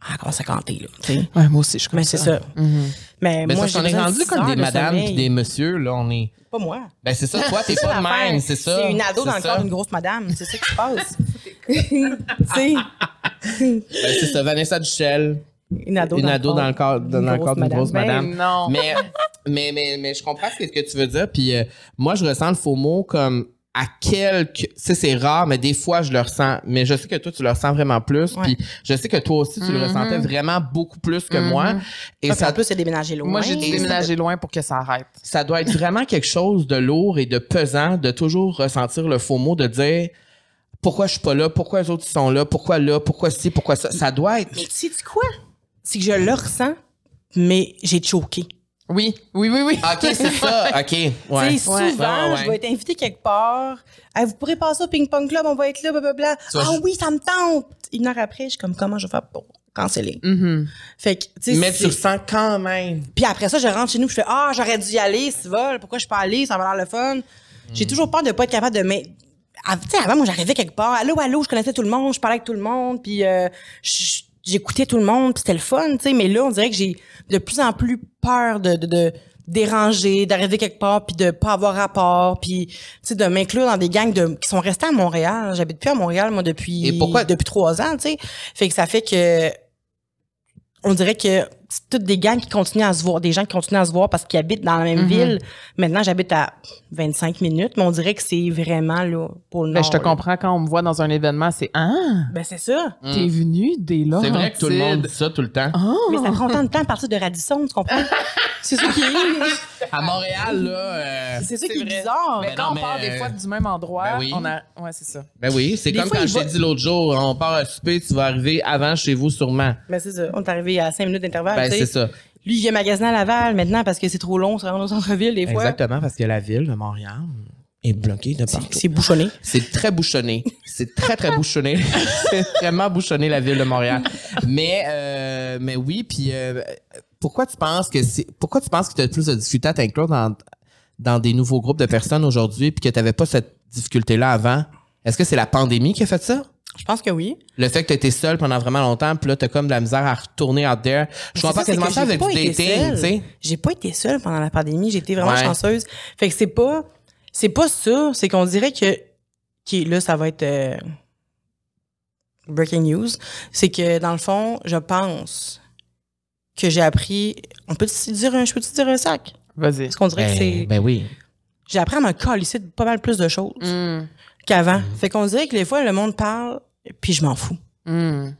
C: à canter, là, tu sais.
A: Ouais, moi aussi, je comme
C: Mais c'est ça.
A: Mhm.
C: Mais
B: Ben,
C: moi,
B: ça, on est rendu comme des
C: de
B: madames puis des messieurs, là, on est...
C: Pas moi.
B: Ben, c'est ça, toi, t'es
C: C'est
B: pas
C: ça
B: de même, c'est ça?
C: C'est une ado dans le corps d'une grosse madame. C'est ça qui se passe. tu sais,
B: Ben, c'est ça, Vanessa Duchel,
C: une ado,
B: une ado dans le corps, dans le corps d'une grosse
A: Ben
B: madame.
A: non.
B: mais, mais, mais, mais je comprends ce que tu veux dire. Puis euh, moi, je ressens le faux mot comme à quelques... Tu sais, c'est rare, mais des fois, je le ressens. Mais je sais que toi, tu le ressens vraiment plus. Puis je sais que toi aussi, tu le
A: Mhm.
B: ressentais vraiment beaucoup plus que moi. Et
C: Parce
B: ça,
C: qu'en plus, c'est déménagé loin.
A: Moi, j'ai dû
B: Et-
A: déménager loin pour que ça arrête.
B: ça doit être vraiment quelque chose de lourd et de pesant de toujours ressentir le faux mot, de dire... Pourquoi je suis pas là? Pourquoi les autres sont là? Pourquoi là? Pourquoi ci? Pourquoi ça? Ça doit être...
C: Mais tu sais quoi? C'est que je le ressens, mais j'ai choqué.
A: Oui, oui, oui, oui.
B: OK, c'est ça. OK. Ouais.
C: Tu sais, souvent,
B: Ouais,
C: je vais être invitée quelque part. Hey, vous pourrez passer au ping-pong club, on va être là, blablabla.
B: Vois,
C: Ah
B: je-
C: oui, ça me tente. Une heure après, je suis comme, comment je vais faire pour canceller?
A: Mhm.
C: Fait que, tu sais,
B: Mais tu
C: c'est-
B: ressens quand même.
C: Puis après ça, je rentre chez nous, je fais ah, j'aurais dû y aller, si vol, pourquoi je suis pas allée, ça va l'air le fun. J'ai toujours peur de pas être capable de mais tu sais avant moi j'arrivais quelque part, allô allô, je connaissais tout le monde, je parlais avec tout le monde, puis euh, je- j'écoutais tout le monde, puis c'était le fun, tu sais, mais là on dirait que j'ai de plus en plus peur de de, de déranger, d'arriver quelque part puis de pas avoir rapport, puis tu sais de m'inclure dans des gangs de qui sont restés à Montréal. J'habite plus à Montréal moi depuis
B: Et pourquoi-
C: depuis trois ans, tu sais. Fait que ça fait que on dirait que c'est toutes des gangs qui continuent à se voir, des gens qui continuent à se voir parce qu'ils habitent dans la même
A: Mhm.
C: ville. Maintenant, j'habite à 25 minutes, mais on dirait que c'est vraiment là pour le
A: Mais
C: nord.
A: je te
C: là.
A: comprends quand on me voit dans un événement, c'est Ah,
C: Ben c'est ça.
A: t'es venu des là.
B: C'est vrai que tout le monde dit ça tout le temps.
A: Ah.
C: Mais ça prend autant de temps à partir de Radisson, tu comprends? c'est ça qui est.
B: À Montréal, là. euh,
C: C'est ça
A: C'est
C: qui est
A: vrai.
C: bizarre.
A: Mais
B: Ben
A: quand
B: non,
A: on
B: mais,
A: part des
B: euh,
A: fois du même endroit,
B: ben oui.
A: on a. Ouais, c'est ça.
B: Ben oui, c'est
C: Des
B: comme
C: fois,
B: quand
C: il
B: je t'ai
C: va-
B: dit l'autre jour, on part à souper, tu vas arriver avant chez vous sûrement.
C: Ben c'est ça. On est arrivé à 5 minutes d'intervalle.
B: Ben
C: tu sais.
B: c'est ça.
C: Lui, il vient magasiner à Laval maintenant parce que c'est trop long, ça rend au centre-ville des fois.
B: Exactement, parce que la ville de Montréal est bloquée de partout.
C: C'est bouchonné.
B: C'est très bouchonné. C'est très, très bouchonné. c'est vraiment bouchonné, la ville de Montréal. Mais, euh, mais oui, puis euh, pourquoi tu penses que c'est, pourquoi tu penses que tu as plus de difficulté à t'inclure dans, dans des nouveaux groupes de personnes aujourd'hui puis que tu n'avais pas cette difficulté-là avant? Est-ce que c'est la pandémie qui a fait ça?
C: Je pense que oui.
B: Le fait que tu étais seul pendant vraiment longtemps, puis là, t'as comme de la misère à retourner out there. Je comprends quasiment
C: que
B: ça avec du dating, tu sais.
C: J'ai pas été seule pendant la pandémie. J'ai été vraiment
B: Ouais.
C: chanceuse. Fait que c'est pas, c'est pas ça. C'est qu'on dirait que, qui là, ça va être euh, breaking news. C'est que dans le fond, je pense que j'ai appris. On peut te dire un, je peux te dire un sac?
A: Vas-y.
C: Parce qu'on dirait que
B: Ben,
C: c'est.
B: ben oui.
C: J'ai appris à me calisser de pas mal plus de choses
A: Mm.
C: qu'avant. Fait qu'on dirait que des fois le monde parle, puis je m'en fous.
A: Mm.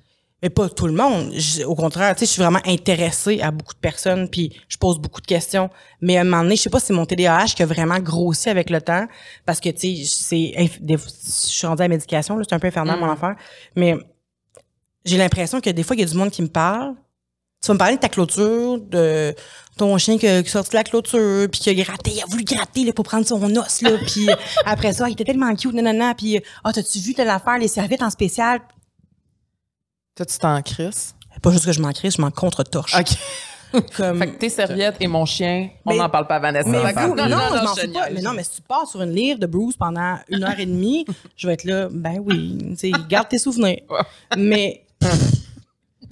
C: Mais pas tout le monde. Je- au contraire, tu sais, je suis vraiment intéressée à beaucoup de personnes, puis je pose beaucoup de questions. Mais à un moment donné, je sais pas si c'est mon TDAH qui a vraiment grossi avec le temps, parce que, tu sais, Je suis rendue à la médication, là, c'est un peu infernal,
A: Mm.
C: mon affaire. Mais j'ai l'impression que des fois, il y a du monde qui me parle. Tu vas me parler de ta clôture, de ton chien qui, a- sorti de la clôture, puis qui a gratté, il a voulu gratter là, pour prendre son os, là, puis après ça, il était tellement cute, nanana, puis ah, t'as-tu vu telle affaire, les serviettes en spécial?
A: Toi, tu t'en crisses?
C: Pas juste que je m'en crisse, je m'en contre-torche.
A: OK.
C: Comme...
A: Fait que tes serviettes et mon chien, on n'en parle pas à Vanessa.
C: mais vous, non, non, je m'en
A: je
C: fous pas. Mais non, mais si tu pars sur une lyre de Bruce pendant une heure et demie, je vais être là, ben oui, tu sais, garde tes souvenirs. Mais,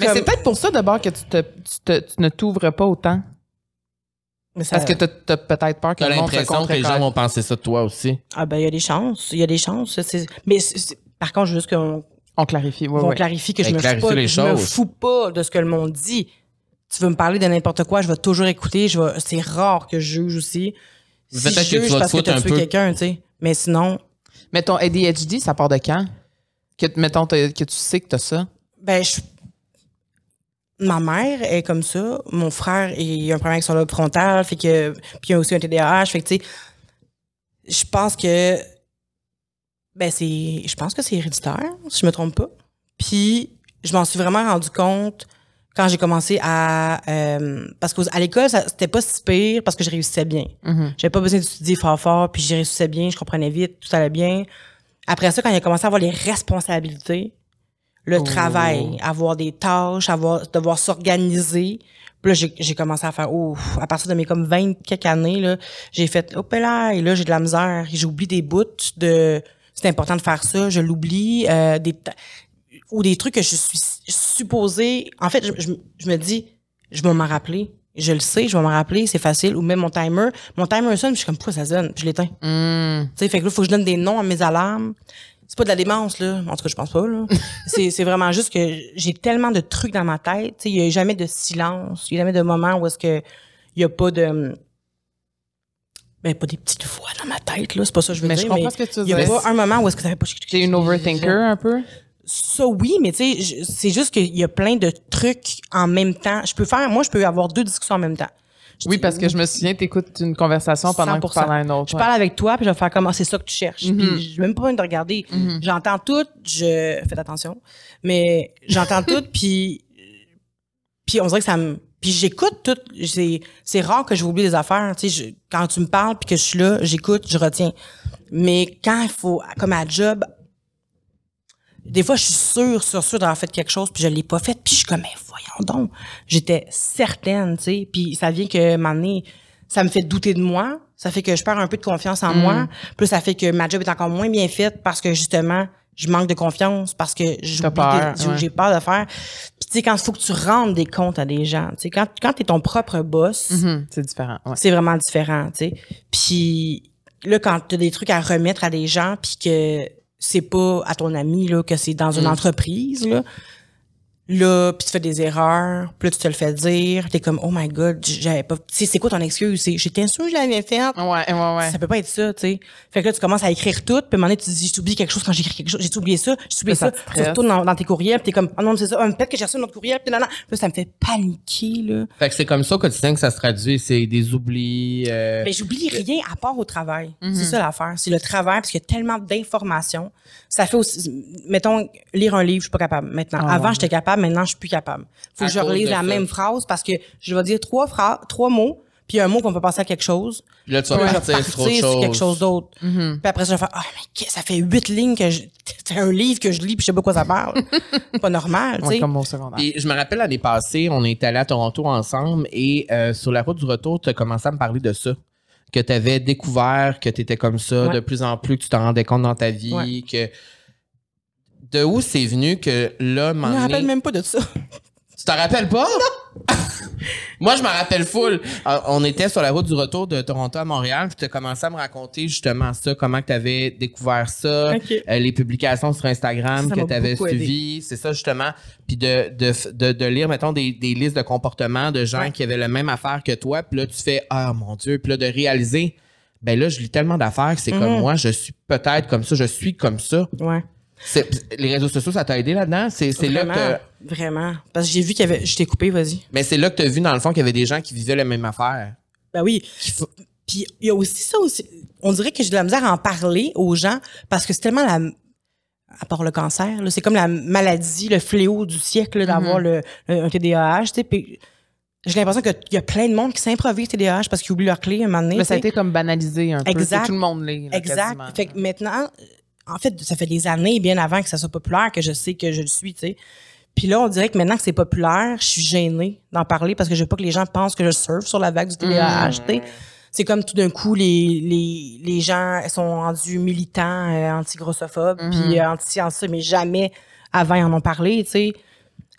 A: Mais c'est peut-être pour ça d'abord que tu, te, tu, te- tu ne t'ouvres pas autant.
C: Mais ça-
A: Parce que t'as, t'as peut-être peur que
B: T'as l'impression que les gens vont penser ça de toi aussi.
C: Ah ben il y a des chances, il y a des chances. Mais par contre, je veux juste qu'on
A: On clarifie, oui.
C: clarifie que je
B: Ben,
C: me, fous
B: clarifie
C: pas,
B: les
C: je me fous pas de ce que le monde dit. Tu veux me parler de n'importe quoi, je vais toujours écouter. Je vais, c'est rare que je juge aussi. Si
B: Peut-être
C: je
B: que tu
C: juge
B: vas te
C: parce que t'as
B: un
C: tué
B: peu.
C: quelqu'un, tu sais. Mais sinon,
A: Mais ton ADHD, ça part de quand? Que, mettons, que tu sais que t'as ça?
C: ben je... Ma mère est comme ça. Mon frère, il a un problème avec son lobe frontal, fait que... Puis il a aussi un TDAH, fait que, tu sais... Je pense que... Ben, c'est... Je pense que c'est héréditaire, si je me trompe pas. Puis, je m'en suis vraiment rendu compte quand j'ai commencé à... euh, parce qu'à l'école, c'était pas si pire parce que je réussissais bien.
A: Mhm.
C: J'avais pas besoin d'étudier fort fort, puis je réussissais bien, je comprenais vite, tout allait bien. Après ça, quand il a commencé à avoir les responsabilités, le
A: Oh.
C: travail, avoir des tâches, avoir, devoir s'organiser, puis là, j'ai, commencé à faire, oh, à partir de mes comme 20 quelques années, là, j'ai fait, hop là, et là, j'ai de la misère, j'oublie des bouts de, c'est important de faire ça, je l'oublie, euh, des, ou des trucs que je suis supposée, en fait, je, je, je me dis, je vais m'en rappeler. Je le sais, je vais m'en rappeler, c'est facile. Ou même mon timer. Mon timer sonne, puis je suis comme, pourquoi ça sonne? Puis je l'éteins.
A: Hmm.
C: Tu sais, fait que là, faut que je donne des noms à mes alarmes. C'est pas de la démence, là. En tout cas, je pense pas, là. c'est, vraiment juste que j'ai tellement de trucs dans ma tête. Tu sais, il y a jamais de silence. Il y a jamais de moment où est-ce que il y a pas de, ben, pas des petites voix dans ma tête, là. C'est pas ça que je veux
A: Mais je
C: dire.
A: comprends
C: mais
A: ce que tu veux
C: il y a pas un moment où est-ce que ça fait pas...
A: T'es une overthinker un peu?
C: Ça, oui, mais tu sais, je- c'est juste qu'il y a plein de trucs en même temps. Je peux faire, moi, je peux avoir deux discussions en même temps. Je
A: Oui, parce que je me souviens, t'écoutes une conversation pendant que tu
C: 100%.
A: parles à un autre.
C: Je
A: ouais.
C: parle avec toi, puis je vais faire comment c'est ça que tu cherches.
A: Mhm.
C: Puis j'ai même pas besoin de regarder.
A: Mhm.
C: J'entends tout, je faites attention, mais j'entends tout, puis puis on dirait que ça me puis j'écoute tout. C'est c'est rare que je oublie des affaires. Tu sais, je- quand tu me parles puis que je suis là, j'écoute, je retiens. Mais quand il faut, comme à job, des fois, je suis sûre, sûre, sûre d'avoir fait quelque chose, puis je l'ai pas fait, puis je suis comme, mais voyons donc. J'étais certaine, tu sais, puis ça vient que, donné, ça me fait douter de moi, ça fait que je perds un peu de confiance en
A: Mm.
C: moi, puis ça fait que ma job est encore moins bien faite parce que, justement, je manque de confiance, parce que j'oublie
A: peur,
C: j'ai
A: ouais.
C: j'ai peur de faire. Puis, tu sais, quand il faut que tu rendes des comptes à des gens, tu sais, quand, quand tu es ton propre boss,
A: Mhm. C'est différent. Ouais.
C: c'est vraiment différent, tu sais. Puis là, quand tu as des trucs à remettre à des gens, puis que c'est pas à ton ami, là, que c'est dans une
A: Mm.
C: entreprise, là, là, puis tu fais des erreurs, puis là, tu te le fais dire, t'es comme, oh my god, j'avais pas... Tu c'est quoi ton excuse? C'est, j'étais sûr que je l'avais fait.
A: Ouais, ouais, ouais.
C: Ça peut pas être ça, tu sais. Fait que là, tu commences à écrire tout, puis à un moment donné, tu te dis, j'ai oublié quelque chose quand j'écris quelque chose, j'ai oublié ça, j'ai oublié
A: Là, ça
C: Tu retournes dans, dans tes courriels, puis t'es comme, oh non, c'est ça, Ah, peut-être que j'ai reçu un autre courriel, puis non, non. Là, ça me fait paniquer, là.
B: Fait que c'est comme ça au quotidien que ça se traduit. C'est des oublis. euh,
C: Mais j'oublie rien à part au travail.
A: Mhm.
C: C'est ça l'affaire. C'est le travail, parce qu'il y a tellement d'informations. Ça fait aussi, mettons, lire un livre, je suis pas capable maintenant.
A: Ah,
C: Avant,
A: ouais.
C: j'étais capable, maintenant, je suis plus capable. Faut
B: À
C: que je relise la
B: ça.
C: même phrase parce que je vais dire trois phrases, trois mots, puis un mot qu'on peut passer à quelque chose.
B: là, tu vas partir
C: vais
B: sur autre
C: sur quelque chose d'autre.
A: Mhm.
C: Puis après ça, je vais faire, ah, mais ça fait huit lignes que je, c'est un livre que je lis puis je sais pas quoi ça parle. C'est pas normal, tu sais.
A: comme au secondaire.
B: Puis je me rappelle l'année passée, on est allé à Toronto ensemble et euh, sur la route du retour, tu as commencé à me parler de ça. Que tu avais découvert que tu étais comme ça
C: Ouais.
B: de plus en plus, que tu t'en rendais compte dans ta vie.
C: Ouais.
B: que De où c'est venu que là,
C: Je me rappelle même pas de ça.
B: Tu t'en rappelles pas? Moi, je me rappelle full. Euh, On était sur la route du retour de Toronto à Montréal, puis tu as commencé à me raconter justement ça, comment tu avais découvert ça, euh, les publications sur Instagram
C: Ça
B: que tu avais suivies, c'est ça justement, puis de, de, de, de lire, mettons, des, des listes de comportements de gens
C: Ouais.
B: qui avaient la même affaire que toi, puis là, tu fais « Ah, mon Dieu! » Puis là, de réaliser, ben là, je lis tellement d'affaires que c'est comme
C: Mhm.
B: moi, je suis peut-être comme ça, je suis comme ça.
C: Ouais.
B: C'est- Les réseaux sociaux, ça t'a aidé là-dedans? C'est c'est là
C: Vraiment.
B: que t'as-
C: Vraiment. Parce que j'ai vu qu'il y avait, je t'ai coupé, vas-y.
B: Mais c'est là que tu as vu, dans le fond, qu'il y avait des gens qui vivaient la même affaire.
C: Ben oui. Puis il y a aussi ça aussi. On dirait que j'ai de la misère à en parler aux gens parce que c'est tellement la à part le cancer, là, c'est comme la maladie, le fléau du siècle là, d'avoir le, le- un TDAH, tu sais. Puis j'ai l'impression qu'il y a plein de monde qui s'improvise TDAH parce qu'ils oublient leur clé un moment donné.
A: Mais ça a été comme banalisé un peu.
C: Exact.
A: que Tout le monde l'est. là,
C: Exact.
A: quasiment.
C: Fait que maintenant, en fait, ça fait des années, bien avant que ça soit populaire, que je sais que je le suis, tu sais. Puis là, on dirait que maintenant que c'est populaire, je suis gênée d'en parler parce que je veux pas que les gens pensent que je surfe sur la vague du TDAH, tu sais. C'est comme tout d'un coup, les, les, les gens sont rendus militants, euh, anti-grossophobes, puis euh, anti anti mais jamais avant ils en ont parlé, tu sais.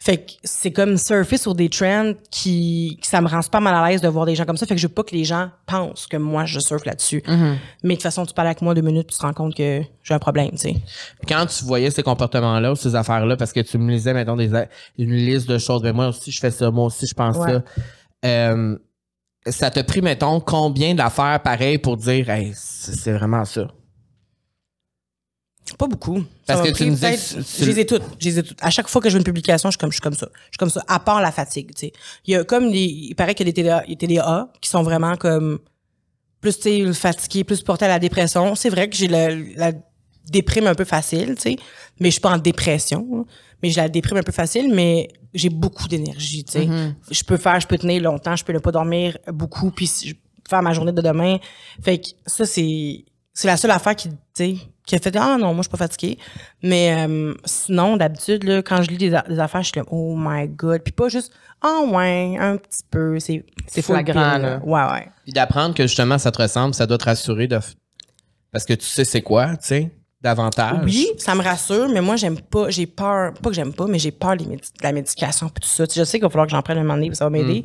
C: Fait que c'est comme surfer sur des trends qui, qui ça me rend super mal à l'aise de voir des gens comme ça. Fait que je veux pas que les gens pensent que moi je surfe là-dessus.
A: Mm-hmm.
C: Mais de toute façon, tu parles avec moi deux minutes, tu te rends compte que j'ai un problème, tu sais.
B: Quand tu voyais ces comportements-là ou ces affaires-là, parce que tu me lisais, mettons, des, une liste de choses, mais moi aussi, je fais ça, moi aussi, je pense
C: Ouais.
B: ça. Euh, ça t'a pris, mettons, combien d'affaires pareilles pour dire, hey, c'est vraiment ça?
C: Pas beaucoup.
B: Parce que tu me tu-
C: Je les ai toutes. Je les ai toutes. À chaque fois que je veux une publication, je suis comme, je suis comme ça. Je suis comme ça. À part la fatigue, tu sais. Il y a comme des, il paraît qu'il y a des TDA, qui sont vraiment comme plus, tu sais, fatigués, plus portés à la dépression. C'est vrai que j'ai la, la déprime un peu facile, tu sais. Mais je suis pas en dépression. hein. Mais j'ai la déprime un peu facile, mais j'ai beaucoup d'énergie, tu sais.
B: Mm-hmm.
C: Je peux faire, je peux tenir longtemps, je peux ne pas dormir beaucoup, puis je- faire ma journée de demain. Fait que ça, c'est, c'est la seule affaire qui, tu sais, qui a fait ah non, moi je suis pas fatiguée. Mais euh, sinon, d'habitude, là, quand je lis des, affaires, je suis comme oh my god. Puis pas juste ah ouais, un petit peu. C'est,
A: flagrant, là.
C: Ouais, ouais.
B: Puis d'apprendre que justement, ça te ressemble, ça doit te rassurer de. Parce que tu sais c'est quoi, tu sais, davantage.
C: Oui, ça me rassure, mais moi, j'aime pas, j'ai peur, pas que j'aime pas, mais j'ai peur médi- de la médication puis tout ça. Tu sais, je sais qu'il va falloir que j'en prenne un moment donné, ça va m'aider.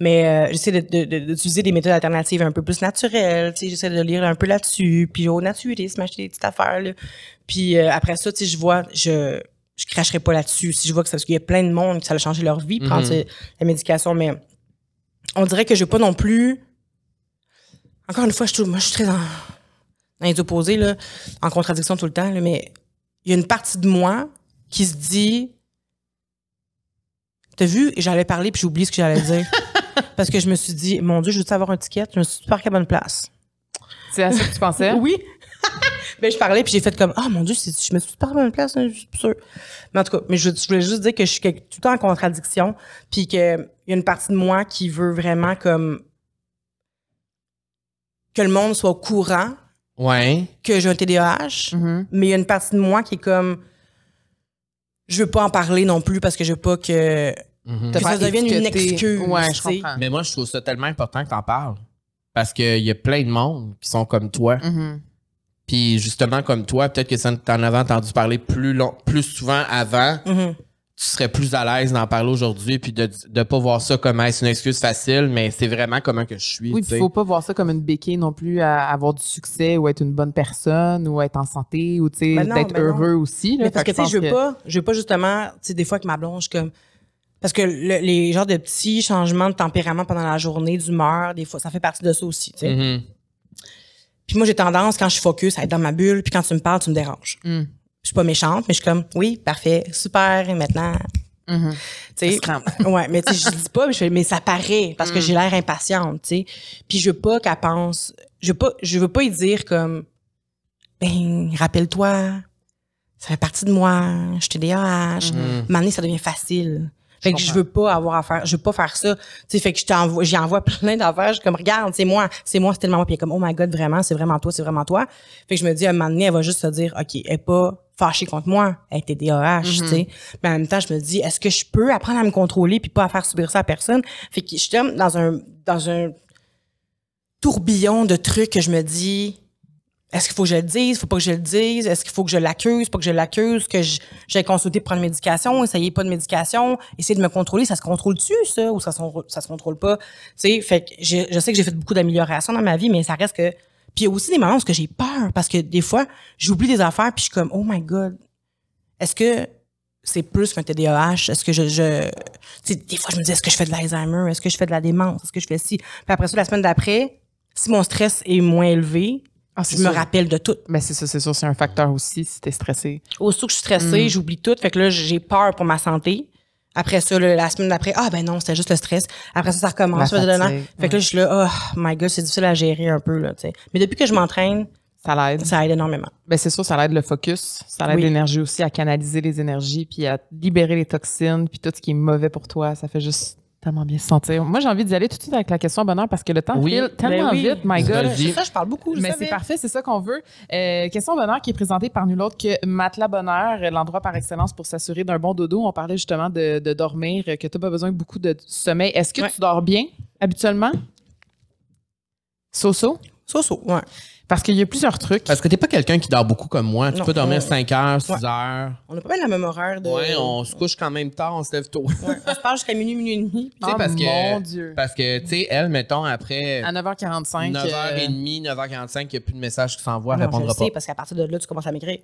C: Mais euh, j'essaie de- de- de- d'utiliser des méthodes alternatives un peu plus naturelles. J'essaie de lire un peu là-dessus, puis au naturisme, acheter des petites affaires. Là. Puis euh, après ça, je vois, je je cracherai pas là-dessus. Si je vois que c'est parce qu'il y a plein de monde qui ça a changé leur vie, prendre
B: Mhm.
C: ces- la médication, mais on dirait que je veux pas non plus. Encore une fois, je trouve, moi, je suis très dans, dans les opposés, là, en contradiction tout le temps, là, mais il y a une partie de moi qui se dit T'as vu, j'allais parler puis j'ai oublié ce que j'allais dire. Parce que je me suis dit, mon Dieu, je veux avoir un ticket, je me suis dit, parqué à bonne place.
A: C'est à ça que tu pensais?
C: Oui. ben, je parlais puis j'ai fait comme, oh mon Dieu, c'est- je me suis parqué à bonne place, hein, je suis sûre. Mais en tout cas, mais je, je voulais juste dire que je suis tout le temps en contradiction puis qu'il y a une partie de moi qui veut vraiment comme que le monde soit au courant
B: Ouais.
C: que j'ai un TDAH.
A: Mhm.
C: Mais il y a une partie de moi qui est comme je veux pas en parler non plus parce que je veux pas que
B: Mhm.
C: Que ça
A: faire
C: devienne une excuse,
A: Ouais, je comprends.
B: Mais moi, je trouve ça tellement important que t'en parles. Parce qu'il y a plein de monde qui sont comme toi.
A: Mhm.
B: Puis justement, comme toi, peut-être que ça t'en avais entendu parler plus long, plus souvent avant.
C: Mhm.
B: Tu serais plus à l'aise d'en parler aujourd'hui puis de de pas voir ça comme hey, c'est une excuse facile, mais c'est vraiment comment que je suis.
A: Oui,
B: sais.
A: faut pas voir ça comme une béquille non plus à avoir du succès ou être une bonne personne ou être en santé ou tu sais
C: Ben non,
A: d'être
C: non.
A: heureux aussi. là.
C: Mais parce que tu sais, je veux pas, je veux pas justement, tu sais, des fois que ma blonde, je comme parce que le- les genres de petits changements de tempérament pendant la journée, d'humeur, des fois, ça fait partie de ça aussi, tu sais.
B: Mhm.
C: Puis moi, j'ai tendance, quand je suis focus, à être dans ma bulle, puis quand tu me parles, tu me déranges.
A: Mm.
C: Je suis pas méchante, mais je suis comme, oui, parfait, super, et maintenant,
A: Mhm.
C: tu sais. Ouais, mais tu sais, je dis pas, mais, je fais, mais ça paraît parce que
A: Mm.
C: j'ai l'air impatiente, tu sais. Puis je veux pas qu'elle pense, je veux pas, je veux pas y dire comme, ben, rappelle-toi, ça fait partie de moi, je suis TDAH.
B: Mhm.
C: Maintenant, ça devient facile. Fait que je veux pas avoir à faire, je veux pas faire ça. Tu sais, fait que je t'envoie, j'y envoie plein d'affaires. Je suis comme, regarde, c'est moi, c'est moi, c'est tellement moi. Puis comme, oh my god, vraiment, c'est vraiment toi, c'est vraiment toi. Fait que je me dis, à un moment donné, elle va juste se dire, OK, elle est pas fâchée contre moi. Elle était DAH, tu sais. Mais en même temps, je me dis, est-ce que je peux apprendre à me contrôler puis pas à faire subir ça à personne? Fait que je suis dans un, dans un tourbillon de trucs que je me dis, est-ce qu'il faut que je le dise? Faut pas que je le dise? Est-ce qu'il faut que je l'accuse? Pas que je l'accuse? Que j'ai consulté pour prendre une médication? Essayer pas de médication? Essayer de me contrôler? Ça se contrôle-tu, ça? Ou ça se, se contrôle pas? Tu sais, fait que je, sais que j'ai fait beaucoup d'améliorations dans ma vie, mais ça reste que... Puis il y a aussi des moments où j'ai peur parce que des fois, j'oublie des affaires puis je suis comme, oh my God, est-ce que c'est plus qu'un TDAH? Est-ce que je... je tu sais, des fois, je me dis, est-ce que je fais de l'Alzheimer? Est-ce que je fais de la démence? Est-ce que je fais ci? Puis après ça, la semaine d'après, si mon stress est moins élevé,
A: Ah,
C: je me rappelle de tout.
A: Ben c'est ça, c'est sûr, c'est un facteur aussi si t'es stressé.
C: Aussitôt que je suis stressée,
A: Mm.
C: j'oublie tout. Fait que là, j'ai peur pour ma santé. Après ça, la semaine d'après, ah ben non, c'était juste le stress. Après ça, ça recommence.
A: La
C: Fait que là, je suis là, oh my god, c'est difficile à gérer un peu, là, tu sais. Mais depuis que je m'entraîne,
A: Ça l'aide.
C: ça aide énormément.
A: Ben c'est sûr, ça l'aide le focus, ça l'aide
C: Oui.
A: l'énergie aussi à canaliser les énergies puis à libérer les toxines puis tout ce qui est mauvais pour toi, ça fait juste tellement bien se sentir. Moi, j'ai envie d'y aller tout de suite avec la question bonheur parce que le temps
B: Oui.
A: file tellement
C: Ben oui.
A: vite, my god.
C: C'est ça, je parle beaucoup, je
A: Mais c'est parfait, c'est ça qu'on veut. Euh, question bonheur qui est présentée par nul autre que Matelas Bonheur, l'endroit par excellence pour s'assurer d'un bon dodo. On parlait justement de, de dormir, que tu n'as pas besoin de beaucoup de sommeil. Est-ce que
C: Ouais.
A: tu dors bien habituellement? So-so?
C: So-so, ouais.
A: Parce qu'il y a plusieurs trucs.
B: Parce que t'es pas quelqu'un qui dort beaucoup comme moi. Tu
C: Non,
B: peux dormir
C: on-
B: 5 heures, 6
C: Ouais.
B: heures.
C: On a pas mal la même horaire de.
B: Ouais, on se couche quand même tard, on se lève tôt.
C: Ouais, on se parle jusqu'à minuit, minuit et demi.
B: Sais,
A: Oh
B: parce que,
A: mon Dieu.
B: Parce que, tu sais, elle, mettons, après
A: À 9h45.
B: 9h30, 9h45, il n'y a plus de message qui s'envoie, elle
C: Non, je
B: répondra
C: le
B: pas.
C: sais, parce qu'à partir de là, tu commences à m'écrire.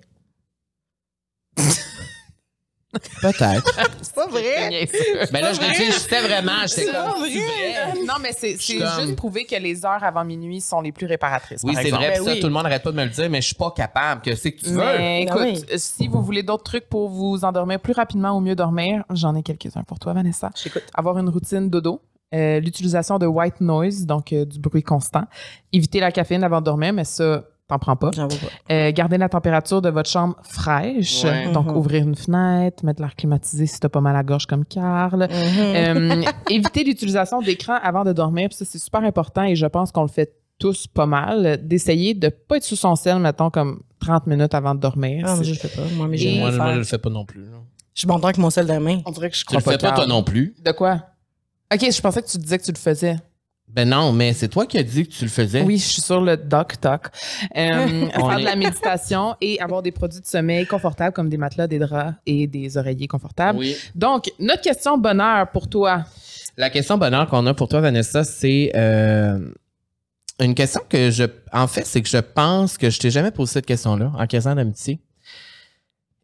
B: Peut-être.
C: C'est pas vrai!
B: ben là, je réfléchissais vraiment.
C: C'est pas
B: c'est
C: vrai.
B: vrai.
A: Non, mais c'est
B: comme-
A: juste prouver que les heures avant minuit sont les plus réparatrices.
B: Oui, c'est vrai.
C: Ben
B: ça,
C: oui.
B: tout le monde n'arrête pas de me le dire, mais je suis pas capable. Que c'est que tu veux?
A: Mais
C: Ben
A: écoute,
C: oui.
A: si vous voulez d'autres trucs pour vous endormir plus rapidement ou mieux dormir, j'en ai quelques-uns pour toi, Vanessa.
C: J'écoute.
A: Avoir une routine dodo, euh, l'utilisation de white noise, donc euh, du bruit constant, éviter la caféine avant de dormir, mais ça, t'en prends pas.
C: Pas.
A: Euh, garder la température de votre chambre fraîche,
B: Ouais.
A: donc
C: Mhm.
A: ouvrir une fenêtre, mettre l'air climatisé si t'as pas mal à la gorge comme Carl. Euh, éviter l'utilisation d'écran avant de dormir, puis ça c'est super important et je pense qu'on le fait tous pas mal, d'essayer de pas être sous son sel, mettons comme 30 minutes avant de dormir.
C: Ah, mais
A: C'est-
C: je le fais pas. Moi, mais
A: Et-
B: Moi, moi, je le fais pas non plus. là.
C: Je m'endors avec mon sel dans la main.
A: On dirait que je
B: Tu le
A: crois
B: fais pas, toi non plus?
A: De quoi? Ok, je pensais que tu disais que tu le faisais.
B: Ben non, mais c'est toi qui as dit que tu le faisais.
A: Oui, je suis sur le doc toc. Euh, faire
B: est-
A: de la méditation et avoir des produits de sommeil confortables comme des matelas, des draps et des oreillers confortables.
B: Oui.
A: Donc, notre question bonheur pour toi.
B: La question bonheur qu'on a pour toi, Vanessa, c'est euh, une question que je. En fait, c'est que je pense que je t'ai jamais posé cette question-là en 15 ans d'amitié.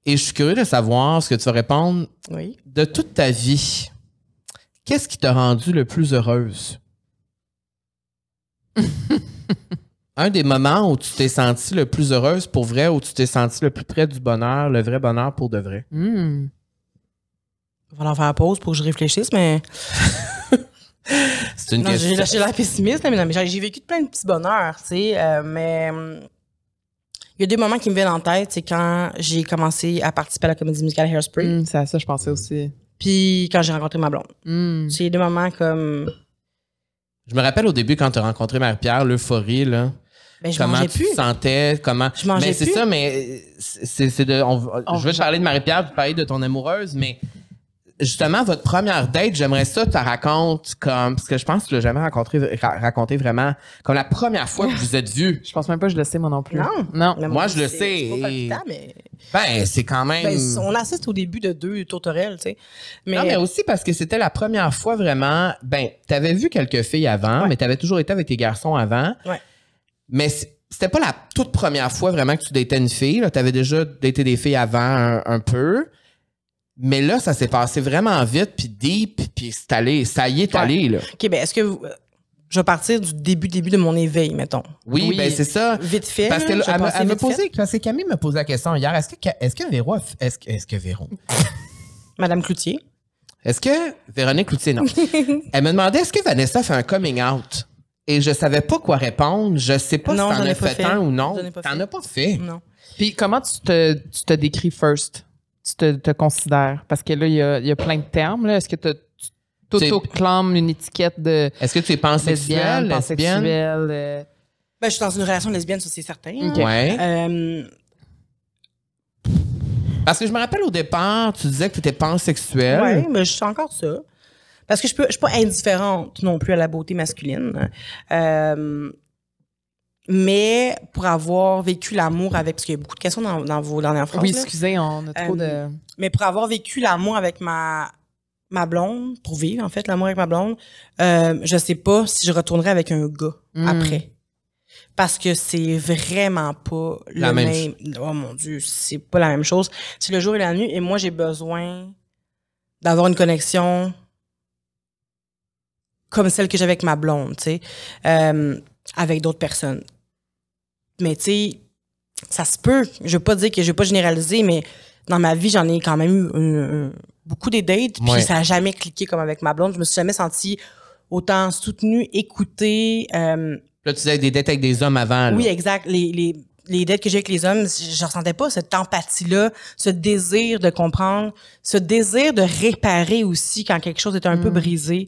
B: Et je suis curieux de savoir ce que tu vas répondre.
C: Oui.
B: De toute ta vie, qu'est-ce qui t'a rendu le plus heureuse? Un des moments où tu t'es senti le plus heureuse pour vrai, où tu t'es senti le plus près du bonheur, le vrai bonheur pour de vrai?
A: Hmm.
C: Il va falloir faire la pause pour que je réfléchisse, mais.
B: C'est une
C: Non,
B: question.
C: j'ai lâché l'air pessimiste, mais non, mais j'ai vécu plein de petits bonheurs, tu sais. euh, mais. hum, Il y a des moments qui me viennent en tête, c'est quand j'ai commencé à participer à la comédie musicale Hairspray,
A: Hmm, c'est à ça que je pensais aussi.
C: puis quand j'ai rencontré ma blonde.
A: Hmm.
C: C'est des moments comme.
B: Je me rappelle au début quand tu as rencontré Marie-Pierre, l'euphorie, là.
C: Ben, je
B: comment tu
C: plus.
B: te sentais, comment.
C: Je mangeais
B: mais c'est
C: plus.
B: ça, mais c'est c'est de. on-
A: On-
B: je veux parler de Marie-Pierre, parler de ton amoureuse, mais justement, votre première date, j'aimerais ça, tu la racontes comme. Parce que je pense que tu l'as jamais rencontré, ra- raconté vraiment. Comme la première fois que vous vous êtes vus.
A: Je pense même pas que je le sais, moi non plus.
C: Non.
A: Non.
B: Moi, je le sais,
C: pas
B: et-
C: mais.
B: Ben, c'est quand même.
C: Ben, on assiste au début de deux tourterelles, tu sais. Mais,
B: Non, mais aussi parce que c'était la première fois vraiment. Ben, t'avais vu quelques filles avant,
C: Ouais.
B: mais t'avais toujours été avec tes garçons avant.
C: Ouais.
B: Mais c'était pas la toute première fois vraiment que tu datais une fille. Tu avais déjà daté des filles avant un, un peu. Mais là, ça s'est passé vraiment vite, puis deep, puis c'est allé, ça y est
C: Ouais.
B: allé, là.
C: OK, ben, est-ce que vous- je vais partir du début, début de mon éveil, mettons.
B: Oui,
A: Oui.
B: ben c'est ça.
C: Vite fait.
B: Parce que
C: là,
B: elle, me- elle posait, parce que Camille me posait la question hier, est-ce que, est-ce que Véro, est-ce, que- est-ce que Véro,
C: Madame Cloutier.
B: Est-ce que Véronique Loutier, non. Elle me demandait est-ce que Vanessa fait un coming out? Et je savais pas quoi répondre. Je sais pas
C: Non,
B: si t'en as fait,
C: fait.
B: un ou non. T'en as pas fait.
C: Non.
A: Puis comment tu te, tu te décris first? Tu te, te considères? Parce que là, il y a, il y a plein de termes. là. Est-ce que tu t'auto-clames une étiquette de
B: Est-ce que tu es pansexuelle,
A: lesbienne,
B: lesbienne?
A: pansexuelle? euh,
C: Ben, je suis dans une relation lesbienne, ça, c'est certain.
A: Ok.
B: Ouais.
C: Euh,
B: Parce que je me rappelle au départ, tu disais que tu étais pansexuelle.
C: ouais, mais je suis encore ça. Parce que je je suis pas indifférente non plus à la beauté masculine. Euh, mais pour avoir vécu l'amour avec, parce qu'il y a beaucoup de questions dans, dans vos dernières phrases.
A: Oui, excusez, on a trop
C: Euh,
A: de...
C: Mais pour avoir vécu l'amour avec ma ma blonde, pour vivre en fait l'amour avec ma blonde, euh, je sais pas si je retournerais avec un gars
A: Mm.
C: après. Parce que c'est vraiment pas
B: La
C: le
B: même
C: même. Oh mon dieu, c'est pas la même chose. C'est le jour et la nuit et moi j'ai besoin d'avoir une connexion comme celle que j'ai avec ma blonde, tu sais, euh, avec d'autres personnes. Mais tu sais, ça se peut. Je veux pas dire que je veux pas généraliser, mais dans ma vie, j'en ai quand même eu beaucoup des dates, puis
B: Ouais.
C: ça a jamais cliqué comme avec ma blonde. Je me suis jamais sentie autant soutenue, écoutée. euh,
B: Là, tu disais des dates avec des hommes avant. là.
C: oui, exact. Les, les, les dates que j'ai avec les hommes, je ressentais pas cette empathie-là, ce désir de comprendre, ce désir de réparer aussi quand quelque chose est un peu brisé.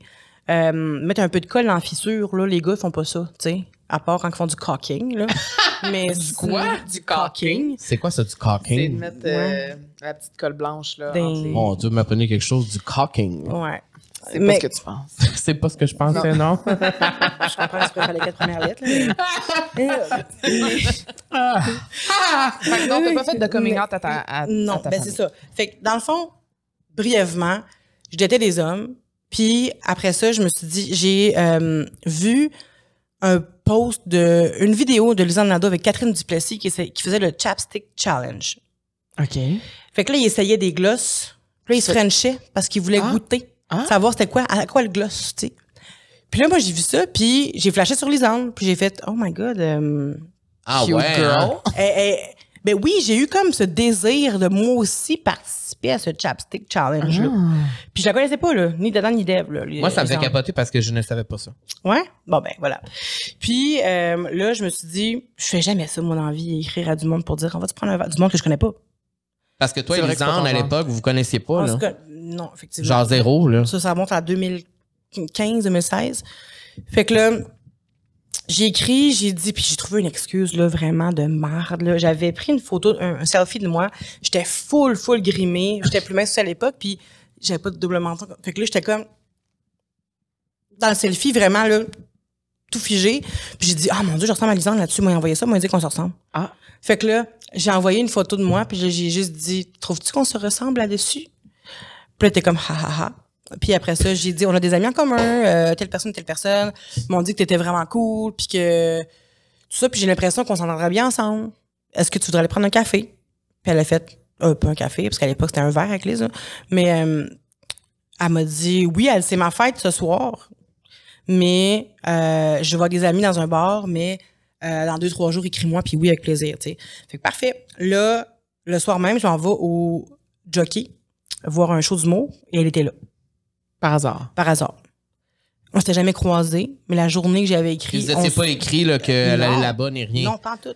C: Euh, mettre un peu de colle dans la fissure, là, les gars font pas ça, tu sais. À part quand ils font du caulking, là. Mais
A: Du quoi?
C: Du caulking.
B: C'est quoi ça, du
A: C'est de
B: cocking?
A: mettre
C: Ouais.
A: euh, la petite colle blanche là. Les-
B: Mon Dieu, m'apprenez quelque chose du cocking.
C: Ouais.
A: C'est
C: Mais-
A: pas ce que tu penses.
B: C'est pas ce que je pensais, non?
C: Je comprends, tu préfères les quatre premières lettres. là, mais- Mais-
A: Fait que non, t'as pas fait de coming
C: Mais-
A: out à ta, à, à
C: Non,
A: ta
C: ben c'est ça. Fait que dans le fond, brièvement, je datais des hommes. Puis après ça, je me suis dit, j'ai euh, vu un post de une vidéo de Lisanne Nadeau avec Catherine Duplessis qui, qui faisait le chapstick challenge.
A: OK.
C: Fait que là, il essayait des glosses. Là, il se frenchait parce qu'il voulait
A: Ah.
C: goûter,
A: Ah.
C: savoir c'était quoi, à quoi le gloss, tu sais. Puis là, moi, j'ai vu ça, puis j'ai flashé sur Lisanne, puis j'ai fait, oh my god, euh,
B: Ah
A: Cute
B: ouais.
A: girl.
B: hein?
C: eh, eh, ben oui, j'ai eu comme ce désir de moi aussi participer à ce chapstick challenge là.
A: Ah.
C: Puis je la connaissais pas là, ni dedans ni d'Ève là.
B: Moi, ça me
C: Lisanne.
B: capoter parce que je ne savais pas ça.
C: Ouais? Bon ben voilà. Puis euh, là, je me suis dit, je fais jamais ça mon envie écrire à du monde pour dire on va te prendre un verre du monde que je connais pas.
B: Parce que toi
A: C'est
B: et
A: vrai que c'est pas
B: Lisande,
A: ton
B: à
A: genre.
B: l'époque, vous vous connaissiez pas,
C: En
B: là.
C: tout cas, non, effectivement.
B: Genre zéro, là.
C: Ça, ça remonte à 2015, 2016. Fait que là, j'ai écrit, j'ai dit, puis j'ai trouvé une excuse, là, vraiment de marde. J'avais pris une photo, un, un selfie de moi. J'étais full, full grimée. J'étais plus mince à l'époque, puis j'avais pas de double menton. Fait que là, j'étais comme, dans le selfie, vraiment, là, tout figé. Puis j'ai dit, ah, mon Dieu, je ressemble à Lisande là-dessus. Moi, envoyé ça, moi, dit qu'on se ressemble.
A: Ah.
C: Fait que là, j'ai envoyé une photo de moi, puis là, j'ai juste dit, trouves-tu qu'on se ressemble là-dessus? Puis là, t'es comme, ha, ha, ha. Puis après ça, j'ai dit, on a des amis en commun, euh, telle personne, telle personne. Ils m'ont dit que t'étais vraiment cool, puis que tout ça. Puis j'ai l'impression qu'on s'entendrait bien ensemble. Est-ce que tu voudrais aller prendre un café? Puis elle a fait, euh, pas un café, parce qu'à l'époque, c'était un verre avec les là. Mais euh, elle m'a dit, oui, elle, c'est ma fête ce soir, mais euh, je vois des amis dans un bar, mais euh, dans deux, trois jours, écris-moi, puis oui, avec plaisir, tu sais. Fait que parfait. Là, le soir même, je m'en vais au jockey voir un show d'humour, et elle était là
A: Par hasard.
C: par hasard. On s'était jamais croisés, mais la journée que j'avais écrit.
B: Ils
C: on
B: étaient
C: s-
B: pas écrit là, qu'elle allait là-bas ni rien.
C: Non, pas en tout.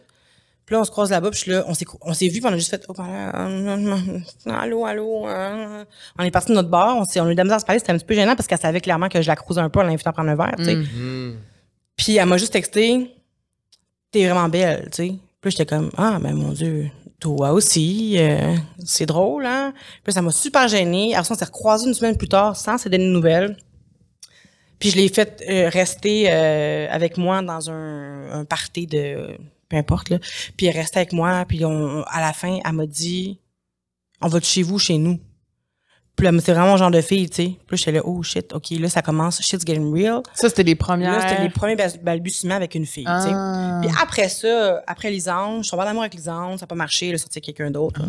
C: Puis là, on se croise là-bas, puis je suis là, on s'est, on s'est vu, puis on a juste fait, oh, voilà, euh, allô, allô. euh. On est parti de notre bar, on, s'est, on a eu de la misère à se parler, c'était un petit peu gênant parce qu'elle savait clairement que je la croisais un peu en l'invitant à prendre un verre, tu sais.
A: Mm.
B: Hmm.
C: Puis elle m'a juste texté, t'es vraiment belle, tu sais. Puis là, j'étais comme, ah, ben mon Dieu, toi aussi, euh, c'est drôle, hein? Puis ça m'a super gênée. Après ça, on s'est recroisés une semaine plus tard sans se donner de nouvelles. Puis je l'ai fait euh, rester euh, avec moi dans un, un party de peu importe là. Puis elle restait avec moi. Puis on, à la fin, elle m'a dit, on va de chez vous, chez nous. Puis là, c'est vraiment genre de fille, tu sais. Puis là, j'étais là, oh shit, ok, là ça commence, shit's getting real.
A: Ça, c'était les premières.
C: Là, c'était les premiers bal- balbutiements avec une fille, tu sais.
A: Ah.
C: Puis après ça, après Lisande, je suis tombée en amour avec Lisande, ça n'a pas marché, elle a sorti quelqu'un d'autre.
A: Ah.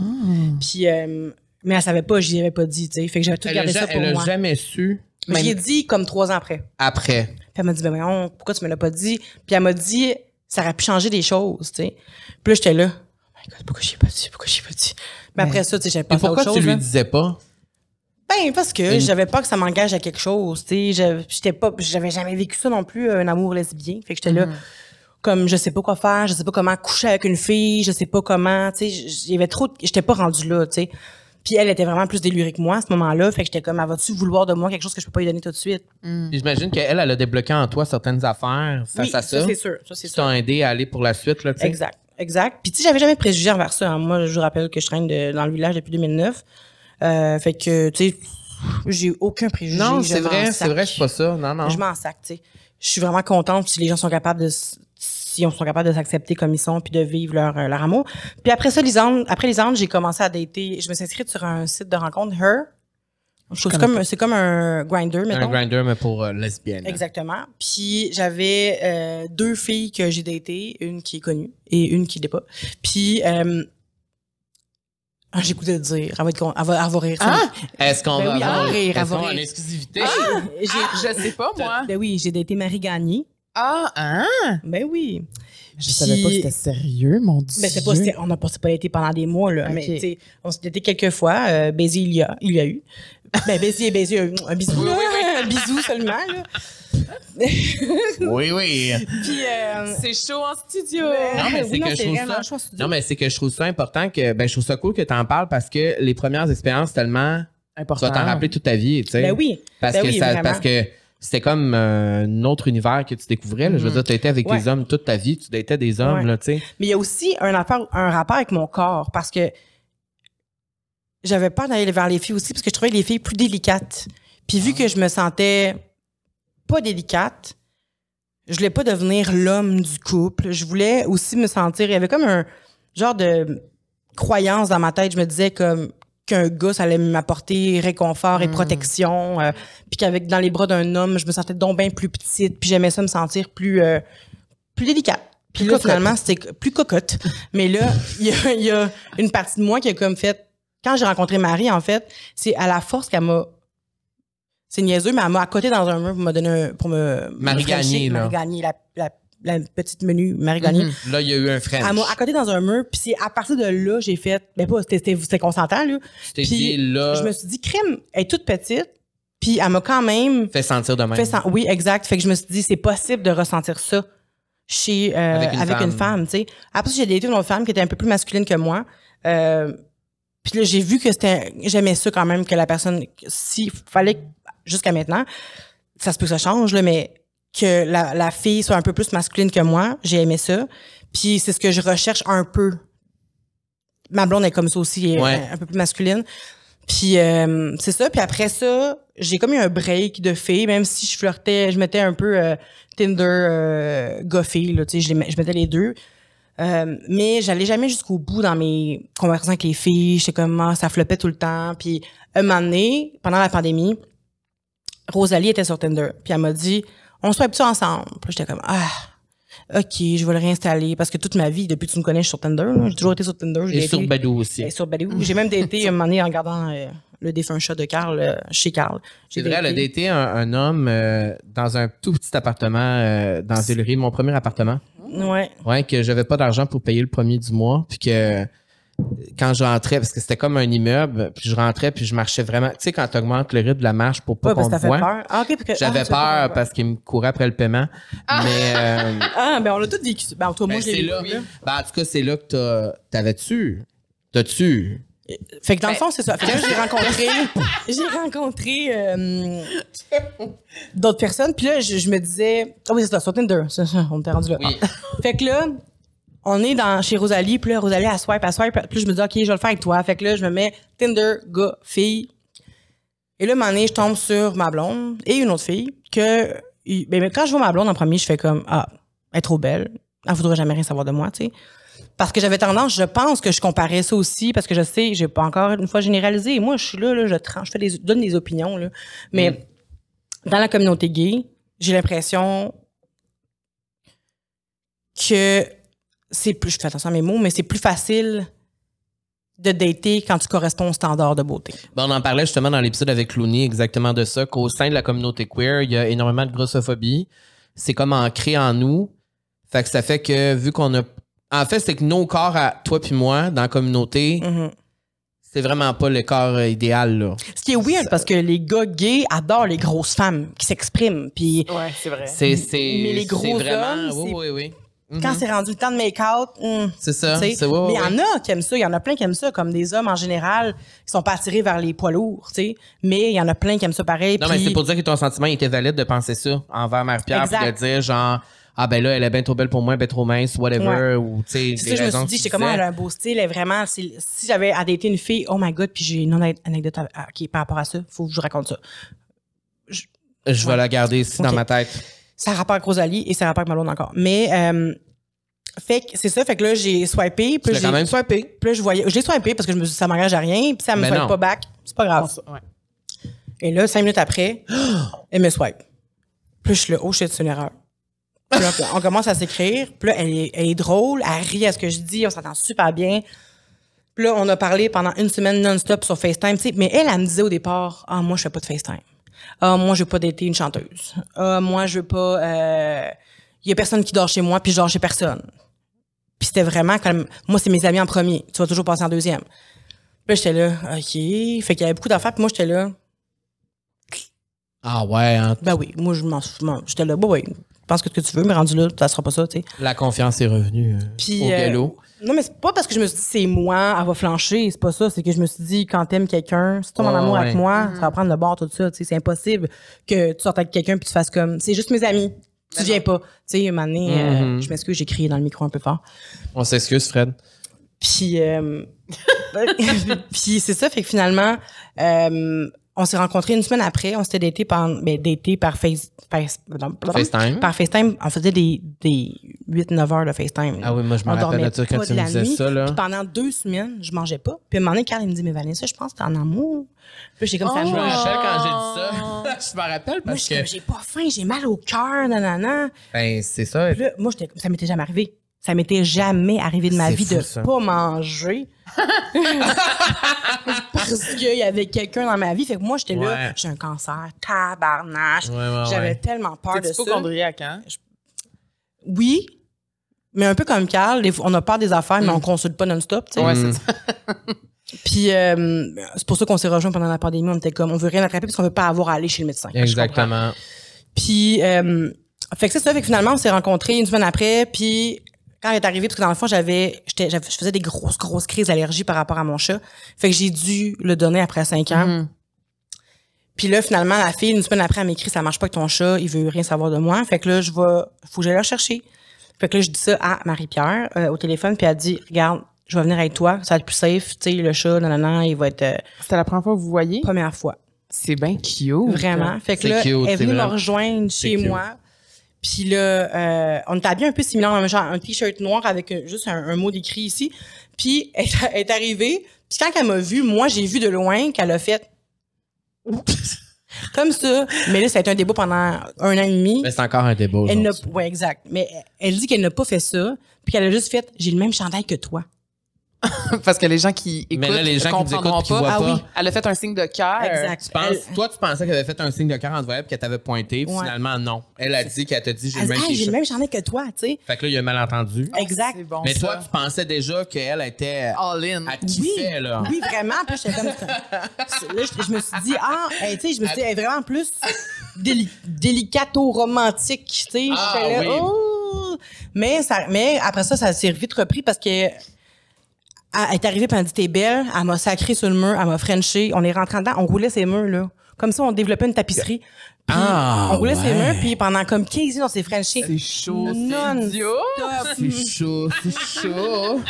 C: Puis, euh, mais elle savait pas, j'y avais pas dit, tu sais. Fait que j'avais tout
B: Elle,
C: gardé ça pour
B: elle
C: moi.
B: jamais su.
C: Mais J'y ai
B: même
C: dit comme trois ans après.
B: Après.
C: Puis elle m'a dit, ben voyons, pourquoi tu me l'as pas dit? Puis elle m'a dit, ça aurait pu changer des choses, tu sais. Puis là, j'étais là, oh my God, pourquoi j'y ai pas dit? Pourquoi j'y ai pas dit? Mais après ça, tu sais, j'avais pas
B: Et pourquoi tu
C: chose.
B: lui
C: là.
B: disais pas?
C: Ben, parce que
B: Une-
C: j'avais pas que ça m'engage à quelque chose, tu sais. J'avais- J'étais pas, j'avais jamais vécu ça non plus, un amour lesbien. Fait que j'étais là, comme, je sais pas quoi faire, je sais pas comment coucher avec une fille, je sais pas comment, tu sais. J'avais trop, de- j'étais pas rendue là, tu sais. Puis elle était vraiment plus délurée que moi à ce moment-là. Fait que j'étais comme, elle va-tu vouloir de moi quelque chose que je peux pas lui donner tout de suite?
B: Puis J'imagine qu'elle, elle a débloqué en toi certaines affaires face
C: oui,
B: à ça.
C: c'est sûr. Ça, c'est sûr.
B: aidé à aller pour la suite, là, tu sais.
C: Exact, exact. Puis tu sais, j'avais jamais de préjugés envers ça. hein. Moi, je vous rappelle que je traîne de- dans le village depuis 2009. Euh, fait que, tu sais, j'ai aucun préjugé.
B: Non,
C: je
B: c'est vrai, c'est vrai, c'est pas ça. Non, non.
C: Je m'en sac, tu sais. Je suis vraiment contente si les gens sont capables de si on sont capables de s'accepter comme ils sont puis de vivre leur, euh, leur amour. Puis après ça, Lisande, après Lisande, j'ai commencé à dater. Je me suis inscrite sur un site de rencontre, Her. Je trouve que C'est comme, c'est comme un grinder,
B: Un
C: mettons.
B: grinder, mais pour euh, lesbienne.
C: Exactement. Puis j'avais euh, deux filles que j'ai datées, une qui est connue et une qui l'est pas. Puis euh, ah, de dire, elle va, être con- elle va, elle va rire.
B: Ah! Est-ce qu'on
C: Ben
B: va
C: oui,
B: avoir
C: rire, elle va rire.
B: une exclusivité?
C: J'ai-
A: Je sais pas, moi.
C: Ben oui, j'ai daté Marie Gagné.
A: Ah, hein?
C: Ben oui.
A: Je savais pas que c'était sérieux, mon Dieu.
C: Ben c'est pas, c'était- on n'a pas, pas été pendant des mois, là.
A: Ok.
C: Mais, tu sais, on s'est daté quelques fois. Euh, baiser, il y a, il y a eu. Ben, baiser, baiser, un, un bisou. là. Un bisou seulement, là.
B: oui, oui.
C: Puis, euh,
A: C'est chaud en studio.
B: Non, mais c'est que je trouve
C: vraiment
B: ça.
C: chaud, studio.
B: Non, mais c'est que je trouve ça important que. Ben, je trouve ça cool que tu en parles parce que les premières expériences, tellement. Tu
A: Important.
B: vas t'en rappeler toute ta vie, tu sais.
C: Ben oui.
B: Parce
C: Ben
B: que
C: oui,
B: ça,
C: vraiment.
B: parce que c'était comme euh, un autre univers que tu découvrais. là. Je veux dire, tu étais avec
C: Ouais.
B: des hommes toute ta vie, tu étais des hommes,
C: Ouais.
B: là, tu sais.
C: Mais il y a aussi un, rapport, un rapport avec mon corps parce que j'avais peur d'aller vers les filles aussi parce que je trouvais les filles plus délicates. Puis vu que je me sentais pas délicate, je voulais pas devenir l'homme du couple. Je voulais aussi me sentir. Il y avait comme un genre de croyance dans ma tête. Je me disais comme qu'un gars, ça allait m'apporter réconfort et protection. euh, puis qu'avec dans les bras d'un homme, je me sentais donc bien plus petite. Puis j'aimais ça me sentir plus euh, plus délicate. Puis là,
B: cocotte.
C: finalement, c'était plus cocotte. Mais là, il y a, il y a une partie de moi qui a comme fait. Quand j'ai rencontré Marie, en fait, c'est à la force qu'elle m'a. C'est niaiseux, mais elle m'a accoté dans un mur pour me donner un, pour me.
B: Marie. Gagné, là.
C: Marie Gagné, la, la, la petite menu, Marie Gagné.
B: Là, il y a eu un French.
C: Elle m'a accoté dans un mur, puis c'est à partir de là, j'ai fait. Mais pas, c'était- consentant, là. Puis
B: là,
C: Je me suis dit, crime, elle est toute petite, puis elle m'a quand même
B: fais sentir de même.
C: fait sen- Oui, exact. Fait que je me suis dit, c'est possible de ressentir ça chez euh,
B: Avec une femme.
C: femme, tu sais. Après, j'ai daté une autre femme qui était un peu plus masculine que moi. Euh, puis là, j'ai vu que c'était, j'aimais ça quand même que la personne, s'il fallait jusqu'à maintenant, ça se peut que ça change là, mais que la, la fille soit un peu plus masculine que moi, j'ai aimé ça. Puis c'est ce que je recherche un peu. Ma blonde est comme ça aussi,
B: Ouais.
C: un, un peu plus masculine. Puis euh, c'est ça. Puis après ça, j'ai comme eu un break de filles, même si je flirtais, je mettais un peu euh, Tinder euh, goffé, là, tu sais, je, les je mettais les deux. Euh, mais j'allais jamais jusqu'au bout dans mes conversations avec les filles. J'étais comme, ah, ça floppait tout le temps. Puis un moment donné, pendant la pandémie, Rosalie était sur Tinder. Puis elle m'a dit, on se tu ensemble? Puis j'étais comme, ah, OK, je vais le réinstaller. Parce que toute ma vie, depuis que tu me connais, je suis sur Tinder. là. J'ai toujours été sur Tinder. j'ai
B: Et sur Badou aussi.
C: et sur Badoo. J'ai même daté un moment donné en regardant euh, le défunt chat de Carl euh, chez Carl.
B: C'est vrai, elle a daté un, un homme euh, dans un tout petit appartement euh, dans Villeray, mon premier appartement.
C: Ouais.
B: Ouais, que j'avais pas d'argent pour payer le premier du mois, puis que quand je rentrais, parce que c'était comme un immeuble, puis je rentrais, puis je marchais vraiment. Tu sais, quand tu augmentes le rythme de la marche pour pas
C: Ouais,
B: qu'on
C: fait
B: voit.
C: peur. Ah, que-
B: J'avais
C: ah,
B: peur parce qu'il me courait après le paiement. Mais euh,
C: Ah, ben on l'a tous vécu. Ben, toi, moi,
B: ben, là. Ben, en tout cas, c'est là que t'as- t'avais-tu? T'as-tu?
C: Fait que dans le fond, c'est ça. Fait que là, j'ai rencontré, j'ai rencontré euh, d'autres personnes. Puis là, je, je me disais, ah oui, c'est ça, sur Tinder. On était rendu là.
B: Oui.
C: Ah. Fait que là, on est dans, chez Rosalie. Puis là, Rosalie, elle swipe, elle swipe. Puis je me dis, OK, je vais le faire avec toi. Fait que là, je me mets Tinder, gars, fille. Et là, un moment donné, je tombe sur ma blonde et une autre fille que, ben, quand je vois ma blonde en premier, je fais comme, ah, elle est trop belle. Elle voudrait jamais rien savoir de moi, tu sais. Parce que j'avais tendance, je pense que je comparais ça aussi, parce que je sais, j'ai pas encore une fois généralisé. Moi, je suis là, là je tranche, je fais des, donne des opinions, là. Mais dans la communauté gay, j'ai l'impression que c'est plus, je fais attention à mes mots, mais c'est plus facile de dater quand tu corresponds au standard de beauté.
B: Ben, on en parlait justement dans l'épisode avec Looney, exactement de ça, qu'au sein de la communauté queer, il y a énormément de grossophobie. C'est comme ancré en nous. Fait que ça fait que, vu qu'on a. En fait, c'est que nos corps, à toi puis moi, dans la communauté,
C: Mhm.
B: c'est vraiment pas le corps euh, idéal, là.
C: Ce qui est weird, parce que les gars gays adorent les grosses femmes qui s'expriment. Puis
A: Ouais, c'est vrai.
B: C'est.
C: Mais les
B: c'est
C: gros
B: vraiment.
C: hommes,
B: oui,
C: c'est-
B: oui, oui. Mhm.
C: quand c'est rendu le temps de make-out, hum,
B: C'est ça. Ouais,
C: mais il y en a qui aiment ça, il y en a plein qui aiment ça, comme des hommes en général qui sont pas attirés vers les poids lourds, tu sais. Mais il y en a plein qui aiment ça pareil.
B: Non, mais c'est pour dire que ton sentiment était valide de penser ça envers Marie-Pierre, de dire genre, ah ben là, elle est bien trop belle pour moi, bien trop mince, whatever,
C: Ouais.
B: ou tu sais,
C: C'est
B: des
C: ça, je me suis dit, comment elle a un beau style, elle est vraiment, c'est- si j'avais dater une fille, oh my god, puis j'ai une ane- anecdote à- à- qui par rapport à ça, faut que je vous raconte ça.
B: Je vais la garder ici dans ma tête.
C: Ça a rapport avec Rosalie et ça a rapport avec Malone encore. Mais, euh, fait que c'est ça, fait que là, j'ai swipé,
B: Tu
C: puis
B: l'as
C: j'ai-
B: quand même swipé?
C: puis là, je voyais, je l'ai swipé parce que je me suis dit, ça m'engage à rien, puis ça me swipe
B: non.
C: pas back, c'est pas grave.
A: Ouais.
C: Et là, cinq minutes après, elle me swipe. Puis là, je suis là, oh shit, c'est une erreur. Puis là, on commence à s'écrire. Puis là, elle est, elle est drôle, elle rit à ce que je dis, on s'entend super bien. Puis là, on a parlé pendant une semaine non-stop sur FaceTime, tu sais. Mais elle, elle me disait au départ, ah, moi, je fais pas de FaceTime. Ah, moi, je veux pas dater une chanteuse. Ah, moi, je veux pas, euh, il y a personne qui dort chez moi, puis je dors chez personne. Puis c'était vraiment comme, moi, c'est mes amis en premier. Tu vas toujours passer en deuxième. Puis j'étais là, OK. Fait qu'il y avait beaucoup d'affaires, puis moi, j'étais là,
B: Ah ouais, hein?
C: ben oui, moi, je m'en J'étais là, bah oui, pense que ce que tu veux, mais rendu là, ça sera pas ça, tu sais.
B: la confiance est revenue euh,
C: Puis,
B: au
C: euh,
B: galop.
C: Non, mais c'est pas parce que je me suis dit c'est moi, elle va flancher, c'est pas ça. C'est que je me suis dit quand t'aimes quelqu'un, si tu
B: Ouais,
C: amour avec moi, ça va prendre le bord, tout ça. Tu sais, c'est impossible que tu sortes avec quelqu'un puis tu fasses comme c'est juste mes amis. Tu viens pas. Tu sais, un moment donné, euh,
B: Mhm.
C: je m'excuse, j'ai crié dans le micro un peu fort.
B: On s'excuse, Fred.
C: Puis, euh, puis c'est ça, fait que finalement, euh, on s'est rencontrés une semaine après. On s'était daté par, ben, daté par face, face-
B: FaceTime.
C: Par FaceTime. On faisait des, des 8-9 heures de FaceTime.
B: Ah oui, moi, je me rappelle de ça quand tu me disais
C: nuit.
B: ça, là.
C: Puis pendant deux semaines, je mangeais pas. Puis à un moment donné, Carl, il me dit, mais Vanessa, je pense que t'es en amour. Puis j'étais comme ça.
B: Je me rappelle quand j'ai dit ça. je me rappelle parce que.
C: j'ai pas faim, j'ai mal au cœur, nanana.
B: Ben, c'est ça.
C: Puis là, moi, ça m'était jamais arrivé. Ça m'était jamais arrivé de ma
B: C'est
C: vie
B: fou,
C: de
B: ça.
C: pas manger. Parce qu'il y avait quelqu'un dans ma vie. Fait que moi, j'étais
B: Ouais.
C: là, j'ai un cancer, tabarnache.
B: Ouais, ouais,
C: J'avais
B: ouais.
C: tellement peur de ça.
A: hypochondriaque, hein?
C: Oui, mais un peu comme Carl, on a peur des affaires, mais on consulte pas non-stop. tu sais.
A: Ouais,
B: Mm.
A: c'est ça.
C: Puis euh, c'est pour ça qu'on s'est rejoint pendant la pandémie. On était comme, on veut rien attraper parce qu'on veut pas avoir à aller chez le médecin.
B: Exactement.
C: Puis, euh, fait que c'est ça. Fait que finalement, on s'est rencontrés une semaine après. Puis, quand elle est arrivée, parce que dans le fond, j'avais, j'étais, j'avais- je faisais des grosses, grosses crises d'allergie par rapport à mon chat. Fait que j'ai dû le donner après cinq ans.
A: Mhm.
C: Puis là, finalement, la fille, une semaine après, elle m'écrit, ça marche pas avec ton chat, il veut rien savoir de moi. Fait que là, je vais, faut que j'aille le chercher. Fait que là, je dis ça à Marie-Pierre euh, au téléphone, puis elle dit, regarde, je vais venir avec toi, ça va être plus safe, tu sais, le chat, non, non, non, il va être euh,
A: C'était la première fois que vous voyez?
C: première fois.
A: C'est bien cute.
C: Vraiment. Fait que
B: C'est
C: là,
B: cute,
C: elle est venue me rejoindre chez moi. Puis là, euh, on était habillés un peu similaires, un genre un t-shirt noir avec un- juste un, un mot d'écrit ici. Puis elle, est- elle est arrivée. Puis quand elle m'a vu, moi, j'ai vu de loin qu'elle a fait comme ça. Mais là, ça a été un débat pendant un an et demi.
B: Mais c'est encore un débat.
C: Elle n'a, ouais, exact. Mais elle dit qu'elle n'a pas fait ça. Puis qu'elle a juste fait, j'ai le même chandail que toi.
A: Parce que les gens qui écoutent
B: Mais là, les gens qui écoutent, qui
A: pas.
B: voient
A: ah
B: pas.
A: oui, elle a fait un signe de cœur.
C: Exact.
B: Tu penses-
C: Elle-
B: toi, tu pensais qu'elle avait fait un signe de cœur en voyant puis qu'elle t'avait pointé.
C: Ouais.
B: Finalement, non. Elle a dit qu'elle t'a dit j'ai
C: Elle
B: le
C: dit,
B: même
C: j'ai le même chandail que toi, tu sais.
B: Fait que là, il y a un malentendu.
C: Exact.
A: C'est bon,
B: Mais toi,
A: ça.
B: tu pensais déjà qu'elle était.
A: All in.
B: Elle kiffait, là.
C: Oui, vraiment. Puis j'étais comme. Là, je, je me suis dit, ah, hey, tu sais, je me suis dit, elle est vraiment plus déli- délicato-romantique, tu sais.
B: Ah, oui.
C: oh! Mais, ça, mais après ça, ça s'est vite repris parce que. Elle est arrivée, puis elle dit, t'es belle. Elle m'a sacré sur le mur, elle m'a frenché. On est rentré dedans, on roulait ses murs, là. Comme ça, on développait une tapisserie. Puis
B: Ah,
C: on roulait ses murs, puis pendant comme 15 minutes, on s'est frenché.
A: C'est chaud, c'est
C: Non.
B: C'est chaud, c'est chaud.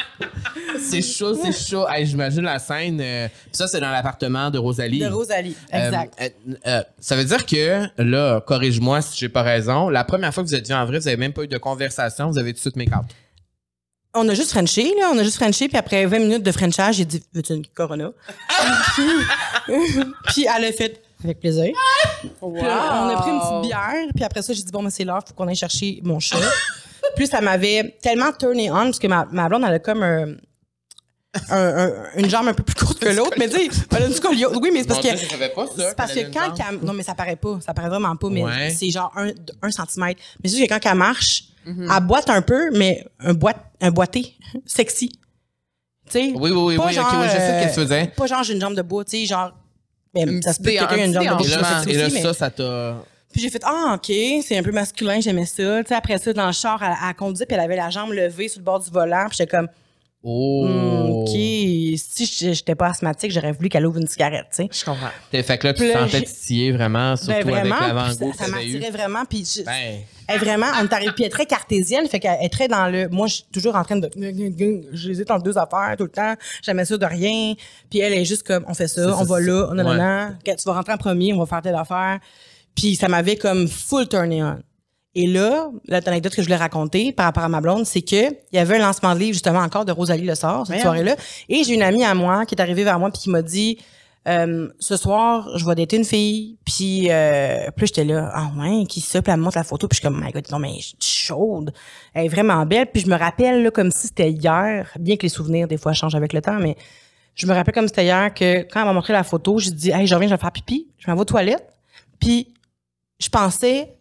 B: C'est chaud, c'est chaud. Hey, J'imagine la scène. euh, ça, c'est dans l'appartement de Rosalie.
C: De Rosalie.
B: Euh,
C: Exact.
B: euh, euh, ça veut dire que, là, corrige-moi si j'ai pas raison, la première fois que vous êtes vus en vrai, vous avez même pas eu de conversation, vous avez tout de suite make-out.
C: On a juste Frenché, là. On a juste Frenché, puis après 20 minutes de Frenchage, j'ai dit, veux-tu une Corona? puis elle a fait, avec plaisir. Puis là, on a pris une petite bière, puis après ça, j'ai dit, bon, mais c'est l'heure, faut qu'on aille chercher mon chat. Plus ça m'avait tellement turné on, parce que ma, ma blonde, elle a comme un, un- un- une jambe un peu plus courte que l'autre, mais tu sais, elle a une scoliose. Oui, mais c'est parce que.
B: Dieu, je savais pas ça,
C: C'est parce que quand Non, mais ça paraît pas. Ça paraît vraiment pas, mais
B: Ouais.
C: c'est genre un, un centimètre. Mais c'est juste que quand elle marche,
B: Mhm.
C: elle boite un peu, mais un, boîte, un boité sexy. Tu sais?
B: Oui, oui, oui,
C: pas
B: oui, ok, oui, je sais
C: euh,
B: qu'est-ce que tu faisais.
C: Pas genre j'ai une jambe de bois, tu sais, genre. Ben,
A: Un
C: ça se peut que quelqu'un ait une jambe de bois
B: Et
A: déhanchement.
C: plus
B: là, et là
C: aussi, mais-
B: ça, ça t'a.
C: Puis j'ai fait ah ok, c'est un peu masculin, j'aimais ça. Tu sais après ça dans le char, elle, elle conduisait puis elle avait la jambe levée sur le bord du volant, puis j'étais comme
B: Oh.
C: Ok, si je- j'étais pas asthmatique, j'aurais voulu qu'elle ouvre une cigarette, tu sais.
A: Je comprends.
B: Fait que là, tu te sentais titiller vraiment, surtout
C: Ben vraiment,
B: avec l'avant-goût
C: ça, ça m'attirait vraiment puis je-
B: Ben,
C: elle est vraiment on puis elle est très cartésienne, fait qu'elle est très dans le moi je suis toujours en train de j'hésite entre deux affaires tout le temps, jamais sûr de rien, puis elle est juste comme on fait ça, on
B: ça,
C: va là, non non
B: Ouais.
C: tu vas rentrer en premier, on va faire telle affaire. Puis ça m'avait comme full turné on. Et là, l'anecdote que je voulais raconter par rapport à ma blonde, c'est que il y avait un lancement de livre justement encore de Rosalie Le Sort cette soirée-là, et j'ai une amie à moi qui est arrivée vers moi puis qui m'a dit euh, ce soir, je vais dater une fille, puis euh, plus j'étais là, ah ouais, qui ça, puis elle me montre la photo, puis je suis comme, my God, non mais je suis chaude, elle est vraiment belle, puis je me rappelle là, comme si c'était hier, bien que les souvenirs des fois changent avec le temps, mais je me rappelle comme si c'était hier que quand elle m'a montré la photo, j'ai dit, hey, je reviens, je vais faire pipi, je m'en vais aux toilettes, puis je pensais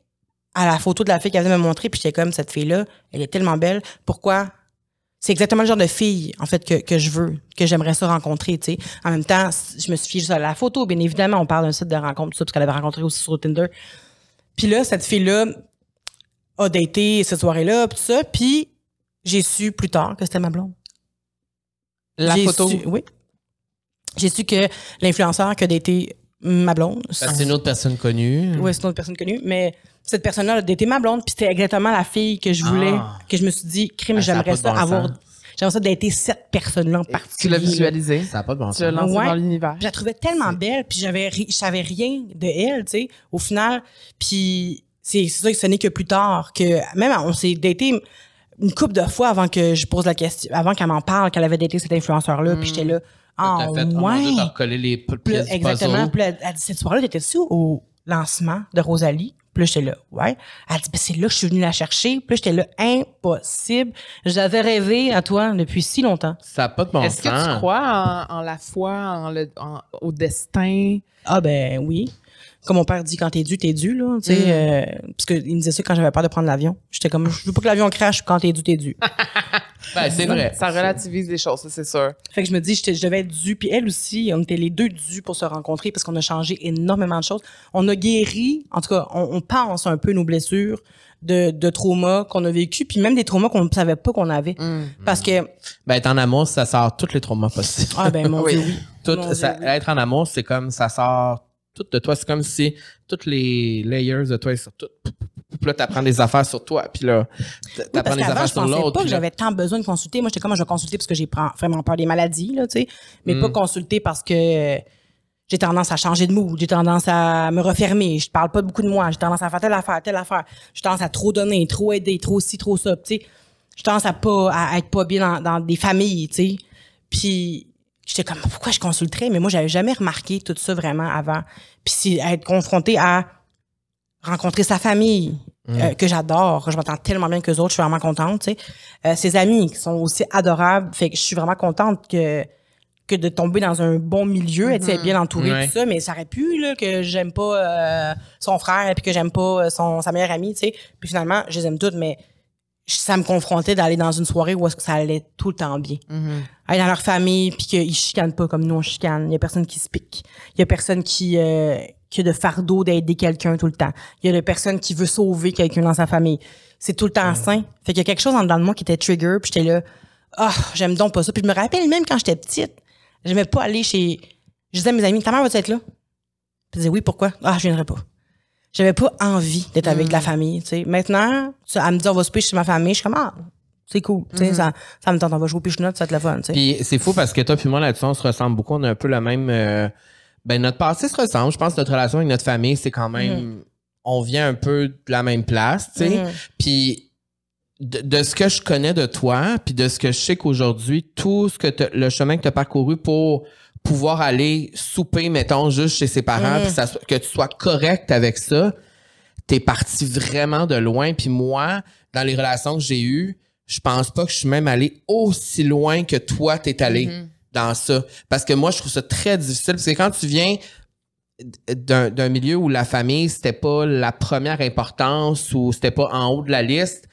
C: à la photo de la fille qu'elle venait me montrer, puis j'étais comme, cette fille-là, elle est tellement belle, pourquoi? C'est exactement le genre de fille en fait que, que je veux que j'aimerais ça rencontrer tu sais. En même temps je me suis fiée juste à la photo bien évidemment on parle d'un site de rencontre tout ça parce qu'elle avait rencontré aussi sur Tinder. Puis là cette fille là a daté cette soirée là tout ça puis j'ai su plus tard que c'était ma blonde.
A: La photo?
C: su- oui. J'ai su que l'influenceur qui a daté ma blonde
B: c'est une autre personne connue.
C: oui, c'est une autre personne connue, mais cette personne-là a daté ma blonde, puis c'était exactement la fille que je voulais,
B: Ah.
C: que je me suis dit, crime,
B: Ah,
C: j'aimerais ça
B: bon
C: avoir,
B: sens.
C: J'aimerais ça d'être cette personne-là en
A: Tu
C: particulier.
A: l'as
C: là.
A: visualisé.
B: Ça n'a pas de bon
A: Tu l'as
B: sens.
A: lancé
C: Ouais.
A: dans l'univers.
C: Je la trouvais tellement belle, puis j'avais ri- je savais rien de elle, tu sais, au final. Puis c'est ça que ce n'est que plus tard que même on s'est daté une couple de fois avant que je pose la question, avant qu'elle m'en parle qu'elle avait daté cet influenceur là, puis j'étais là ah
B: fait, oh
C: ouais.
B: les pièces
C: exactement. Puis elle cette soirée-là, t'étais-tu au lancement de Rosalie? Puis là, j'étais là, ouais. Elle dit, ben, c'est là que je suis venue la chercher. Puis là, j'étais là, impossible. J'avais rêvé à toi depuis si longtemps.
B: Ça n'a pas de bon
A: Est-ce que tu crois en, en la foi, en le, en- au destin?
C: Ah, ben oui. Comme mon père dit, quand t'es dû, t'es dû, là. Tu sais,
A: Mm.
C: euh, parce qu'il me disait ça quand j'avais peur de prendre l'avion. J'étais comme, je veux pas que l'avion crache quand t'es dû, t'es dû.
B: Ben, c'est vrai.
A: Ça relativise les choses, ça, c'est sûr.
C: Fait que je me dis, j'étais- je devais être dû. Puis elle aussi, on était les deux dus pour se rencontrer parce qu'on a changé énormément de choses. On a guéri, en tout cas, on, on pense un peu nos blessures de, de traumas qu'on a vécu, puis même des traumas qu'on ne savait pas qu'on avait.
A: Mm.
C: Parce que,
B: Ben, être en amour, ça sort tous les traumas possibles.
C: ah ben mon
A: Oui.
C: Dieu, oui.
B: Tout,
C: Mon
B: ça-
C: Dieu, oui.
B: Être en amour, c'est comme ça sort tout de toi. C'est comme si toutes les layers de toi sur tout. Puis là, t'apprends des affaires sur toi. Puis là,
C: Oui,
B: t'apprends
C: parce
B: des affaires
C: je
B: sur
C: pensais
B: l'autre.
C: pas que
B: puis là-
C: j'avais tant besoin de consulter. Moi, j'étais comme, je vais consulter parce que j'ai vraiment peur des maladies, là, tu sais. Mais
B: Mm.
C: pas consulter parce que euh, j'ai tendance à changer de mood, j'ai tendance à me refermer, je parle pas beaucoup de moi, j'ai tendance à faire telle affaire, telle affaire, j'ai tendance à trop donner, trop aider, trop ci, trop ça, tu sais. J'ai tendance à pas, à être pas bien dans, dans des familles, tu sais. Puis, j'étais comme, pourquoi je consulterais? Mais moi, j'avais jamais remarqué tout ça vraiment avant. Puis, c'est être confronté à rencontrer sa famille, euh, que j'adore. Je m'entends tellement bien que autres, je suis vraiment contente, tu sais. Euh, ses amis qui sont aussi adorables. Fait que je suis vraiment contente que que de tomber dans un bon milieu, être bien entourée,
B: Ouais.
C: tout ça, mais ça aurait pu, là, que j'aime pas euh, son frère et puis que j'aime pas euh, son, sa meilleure amie, tu sais. Puis finalement, je les aime toutes, mais ça me confrontait d'aller dans une soirée où est-ce que ça allait tout le temps bien. Aller dans leur famille, puis qu'ils chicanent pas comme nous, on chicane. Il y a personne qui se pique. Il y a personne qui, euh, qui a de fardeau d'aider quelqu'un tout le temps. Il y a de personne qui veut sauver quelqu'un dans sa famille. C'est tout le temps sain. Fait qu'il y a quelque chose en dedans de moi qui était trigger, puis j'étais là, ah, j'aime donc pas ça. Puis je me rappelle même quand j'étais petite, j'aimais pas aller chez... Je disais à mes amis, ta mère va être là? Puis ils disaient, oui, pourquoi? Ah, je viendrai pas. J'avais pas envie d'être avec
A: Mm.
C: la famille, tu sais. Maintenant, ça, elle me dit, on va souper chez ma famille. Je suis comme, ah, c'est cool, tu
A: Mm-hmm.
C: sais, ça, ça me tente, on va jouer au pichenote, ça te le fun, tu sais.
B: Puis c'est fou parce que toi puis moi là-dessus, on se ressemble beaucoup. On a un peu la même. euh, ben notre passé se ressemble. Je pense que notre relation avec notre famille, c'est quand même. On vient un peu de la même place, tu sais.
C: Mhm.
B: Puis de, de ce que je connais de toi, puis de ce que je sais qu'aujourd'hui, tout ce que t'as- le chemin que tu as parcouru pour pouvoir aller souper, mettons, juste chez ses parents, ça soit- que tu sois correct avec ça, t'es parti vraiment de loin. Puis moi, dans les relations que j'ai eues, je pense pas que je suis même allé aussi loin que toi, t'es allé dans ça. Parce que moi, je trouve ça très difficile. Parce que quand tu viens d'un d'un milieu où la famille, c'était pas la première importance ou c'était pas en haut de la liste,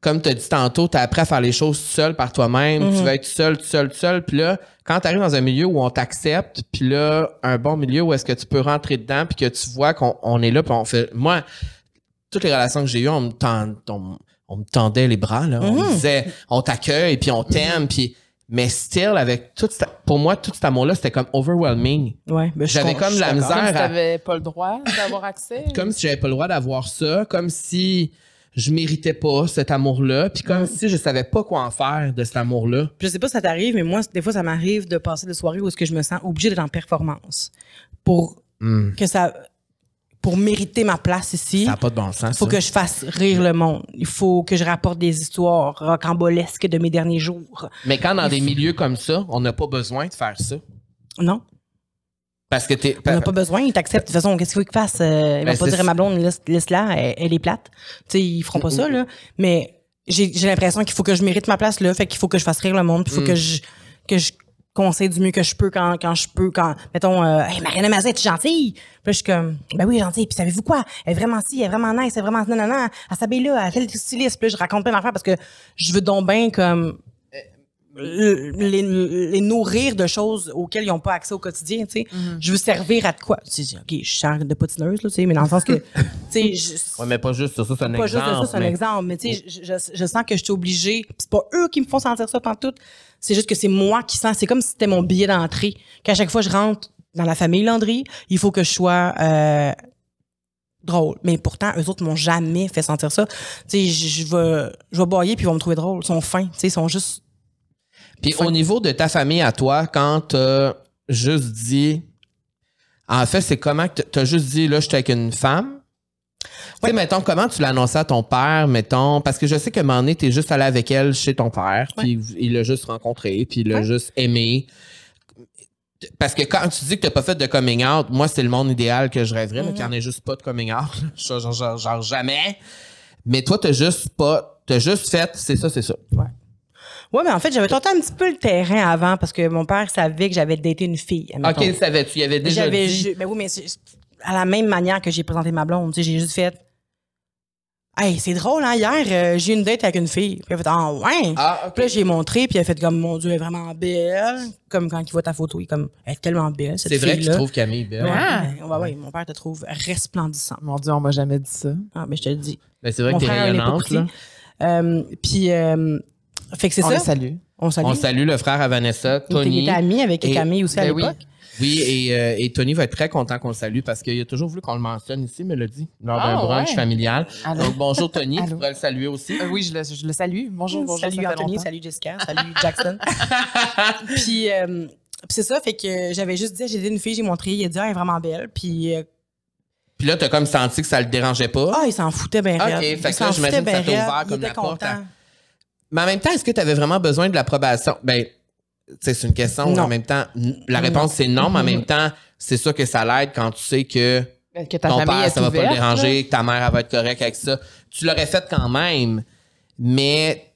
B: comme tu as dit tantôt, tu as appris à faire les choses seul par toi-même. Tu vas être seul, tout seul, tout seul. Puis là, quand tu arrives dans un milieu où on t'accepte, puis là, un bon milieu où est-ce que tu peux rentrer dedans, puis que tu vois qu'on on est là, puis on fait... Moi, toutes les relations que j'ai eues, on me, tend- on, on me tendait les bras, là. On me disait, on t'accueille, puis on t'aime, puis... Mais still, avec tout... Pour moi, tout cet amour-là, c'était comme overwhelming.
C: Ouais, ben,
B: J'avais comme la misère.
A: Comme si
B: à-
A: t'avais pas le droit d'avoir accès.
B: comme si j'avais pas le droit d'avoir ça, comme si je méritais pas cet amour-là, puis comme si je savais pas quoi en faire de cet amour-là.
C: Je sais pas si ça t'arrive, mais moi, des fois, ça m'arrive de passer des soirées où est-ce que je me sens obligée d'être en performance pour
B: Hmm.
C: que ça, pour mériter ma place ici.
B: Ça n'a pas de bon sens.
C: Il faut
B: ça.
C: que je fasse rire le monde. Il faut que je rapporte des histoires rocambolesques de mes derniers jours.
B: Mais quand dans des milieux comme ça, on n'a pas besoin de faire ça.
C: Non,
B: Parce que t'es.
C: on n'a pas besoin. Ils t'acceptent. De toute façon, qu'est-ce qu'il faut qu'ils fassent? Euh, ils
B: Ben,
C: vont pas dire à ma blonde, laisse, laisse là, elle, elle est plate. Tu sais, ils feront pas ça, là. Mais j'ai l'impression qu'il faut que je mérite ma place là. Fait qu'il faut que je fasse rire le monde. Puis il faut que je que je conseille du mieux que je peux quand, quand je peux. Quand, mettons, euh, hey, Mariana Mazet, es gentille? Puis là, je suis comme, ben oui, gentille. Puis savez-vous quoi? Elle est vraiment si, elle est vraiment nice, elle est vraiment non, non, non. Elle s'habille là, elle fait le styliste. Puis là, je raconte plein d'affaires parce que je veux donc bien comme les, les nourrir de choses auxquelles ils n'ont pas accès au quotidien, tu sais. Je veux servir à de quoi? Tu sais, OK, je sers de potineuse, là, tu sais, mais dans le sens que, tu sais, je-
B: Ouais, mais pas juste ça, c'est un
C: pas
B: exemple.
C: juste de ça, c'est un
B: mais-
C: exemple. Mais tu sais, je, je, je sens que je suis obligée. C'est pas eux qui me font sentir ça tout. C'est juste que c'est moi qui sens. C'est comme si c'était mon billet d'entrée. Qu'à chaque fois que je rentre dans la famille Landry, il faut que je sois euh, drôle. Mais pourtant, eux autres m'ont jamais fait sentir ça. Tu sais, je, je vais, je vais boyer puis ils vont me trouver drôle. Ils sont fins. Tu sais, ils sont juste
B: Puis au niveau de ta famille à toi, quand t'as juste dit, en fait, c'est comment que t'as juste dit, là, j'étais avec une femme. Tu sais, mettons, comment tu annoncé à ton père, mettons, parce que je sais que un moment donné, t'es juste allé avec elle chez ton père, puis il l'a juste rencontré, puis il l'a
C: Ouais.
B: juste aimé. Parce que quand tu dis que t'as pas fait de coming out, moi, c'est le monde idéal que je rêverais, mais qu'il n'y en ait juste pas de coming out. genre, genre, genre, genre jamais. Mais toi, t'as juste pas, t'as juste fait, c'est ça, c'est ça.
C: Ouais, mais en fait, j'avais tenté un petit peu le terrain avant parce que mon père savait que j'avais daté une fille. admettons.
B: Ok, savais-tu, il y avait déjà
C: J'avais
B: dit.
C: ju- ben oui, mais c'est- à la même manière que j'ai présenté ma blonde, tu sais, j'ai juste fait Hey, c'est drôle, hein, hier, euh, j'ai eu une date avec une fille. Puis elle a fait Ah, ouais?
B: Ah.
C: Puis là, j'ai montré, puis elle a fait comme Mon Dieu, elle est vraiment belle. Comme quand il voit ta photo, il est comme Elle est tellement belle, cette
B: C'est vrai que tu
C: fille-là.
B: trouves Camille belle.
C: Ouais,
A: Ah.
C: ouais, ouais, ouais, mon père te trouve resplendissant.
A: Mon Dieu, on m'a jamais dit ça.
C: Ah, mais je te le dis.
B: Ben, c'est vrai
C: Mon
B: que t'es
C: frère, il est pas
B: rayonnante, là.
C: Euh, puis, euh, fait que c'est
A: On
C: ça.
A: le salue.
C: On salue.
B: On salue le frère à Vanessa,
C: Il était- il
B: Tony.
C: était ami avec
B: Et-
C: Camille aussi à
A: Ben oui.
C: l'époque.
B: Oui, et, euh, et Tony va être très content qu'on le salue parce qu'il a toujours voulu qu'on le mentionne ici, mais l'a dit, lors d'un
A: Ah,
B: brunch
A: ouais.
B: familial.
A: Allô?
B: Donc, bonjour Tony, tu pourrais le saluer aussi.
A: Euh, oui, je le, je le salue. Bonjour, bonjour.
C: salut Anthony,
A: longtemps.
C: salut Jessica, salut Jackson. puis, euh, puis c'est ça, fait que j'avais juste dit, j'ai dit une fille, j'ai montré, il a dit, ah, elle est vraiment belle. Puis, euh,
B: Puis là, t'as comme senti que ça le dérangeait pas?
C: ah, il s'en foutait bien
B: Ok,
C: raide.
B: fait
C: Il
B: que là,
C: s'en
B: j'imagine
C: foutait
B: que ça
C: bien
B: t'a ouvert comme
C: il
B: la porte à-. Mais en même temps, est-ce que tu avais vraiment besoin de l'approbation? Ben, tu sais, c'est une question
C: Non.
B: en même temps, la réponse c'est non, mais en même temps, c'est sûr que ça l'aide quand tu sais que
A: Que ta
B: ton
A: famille
B: père,
A: est
B: ça va pas le déranger, que ta mère, elle va être correcte avec ça. Tu l'aurais fait quand même, mais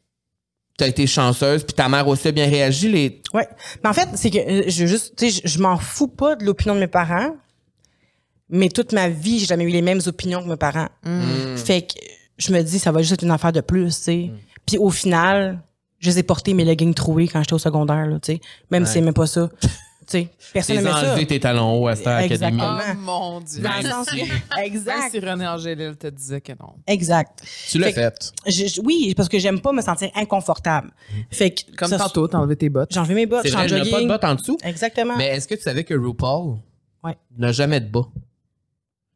B: t'as été chanceuse, puis ta mère aussi a bien réagi. Les...
C: Ouais. Mais en fait, c'est que euh, je juste, tu sais, je, je m'en fous pas de l'opinion de mes parents, mais toute ma vie, j'ai jamais eu les mêmes opinions que mes parents.
B: Mm.
C: Fait que je me dis, ça va juste être une affaire de plus, tu sais. Puis au final, je les ai portés mes leggings troués quand j'étais au secondaire, là, tu sais. Même si c'est même pas ça. Tu sais, personne n'aimait ça.
B: enlevé tes talons hauts à Star Academy.
C: Exactement.
A: Oh mon Dieu.
C: Dans le
B: Même
C: sens
B: si-
C: que-
A: Même
C: exact.
A: si René Angélil te disait que non.
C: Exact.
B: Tu l'as
C: Fait
B: fait.
C: Je- je- oui, parce que j'aime pas me sentir inconfortable. Fait que
A: Comme
C: ça-
A: tantôt, t'as enlevé tes bottes.
C: J'ai enlevé mes bottes,
B: vrai,
C: en
B: pas de bottes en dessous.
C: Exactement.
B: Mais est-ce que tu savais que RuPaul
C: Ouais.
B: n'a jamais de bas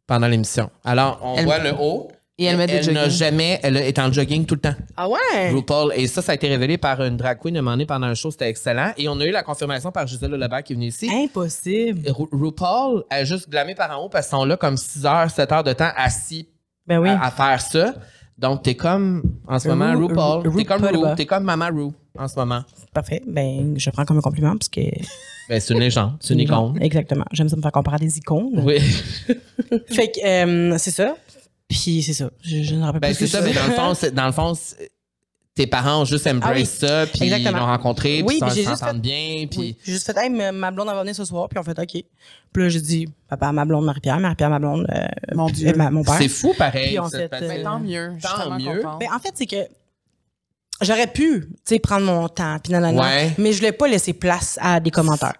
B: pendant l'émission? Alors, on
A: Elle-
B: voit le haut.
A: Et elle met des
B: Elle n'a
A: jogging.
B: jamais, elle est en jogging tout le temps.
C: Ah ouais?
B: RuPaul. Et ça, ça a été révélé par une drag queen donné pendant un show. C'était excellent. Et on a eu la confirmation par Gisèle Lebert qui est venue ici.
C: Impossible.
B: Ru- RuPaul a juste glamé par en haut parce qu'ils sont là comme 6 heures, 7 heures de temps assis
C: Ben oui.
B: à, à faire ça. Donc, t'es comme, en ce moment,
C: Ru-
B: RuPaul.
C: Ru-
B: T'es comme
C: RuPaul.
B: Ru. T'es comme Maman Ru en ce moment.
C: Parfait. Ben, je prends comme un compliment parce que.
B: Ben, c'est une légende. C'est une icône.
C: Exactement. J'aime ça me faire comparer à des icônes.
B: Oui.
C: Fait que, euh, c'est ça. Puis c'est ça. Je, je ne me rappelle
B: Ben,
C: plus.
B: c'est ça, mais dans le fond, c'est- dans le fond, c'est- tes parents ont juste embrace
C: Ah oui.
B: ça, puis ils
C: Exactement.
B: l'ont rencontré,
C: Oui,
B: puis ils s'entendent bien, puis
C: Oui. J'ai juste fait, hey, ma blonde va venir ce soir, puis on fait, OK. Puis là, j'ai dit, papa, ma blonde, Marie-Pierre, Marie-Pierre, ma blonde, euh,
A: Mon Dieu.
C: ma- mon père.
B: c'est fou pareil.
C: Puis en fait, euh,
A: Ben, tant mieux.
B: Tant mieux.
A: contente.
C: Ben, en fait, c'est que j'aurais pu, tu sais, prendre mon temps, puis nanana,
B: Ouais.
C: mais je voulais pas laisser place à des commentaires.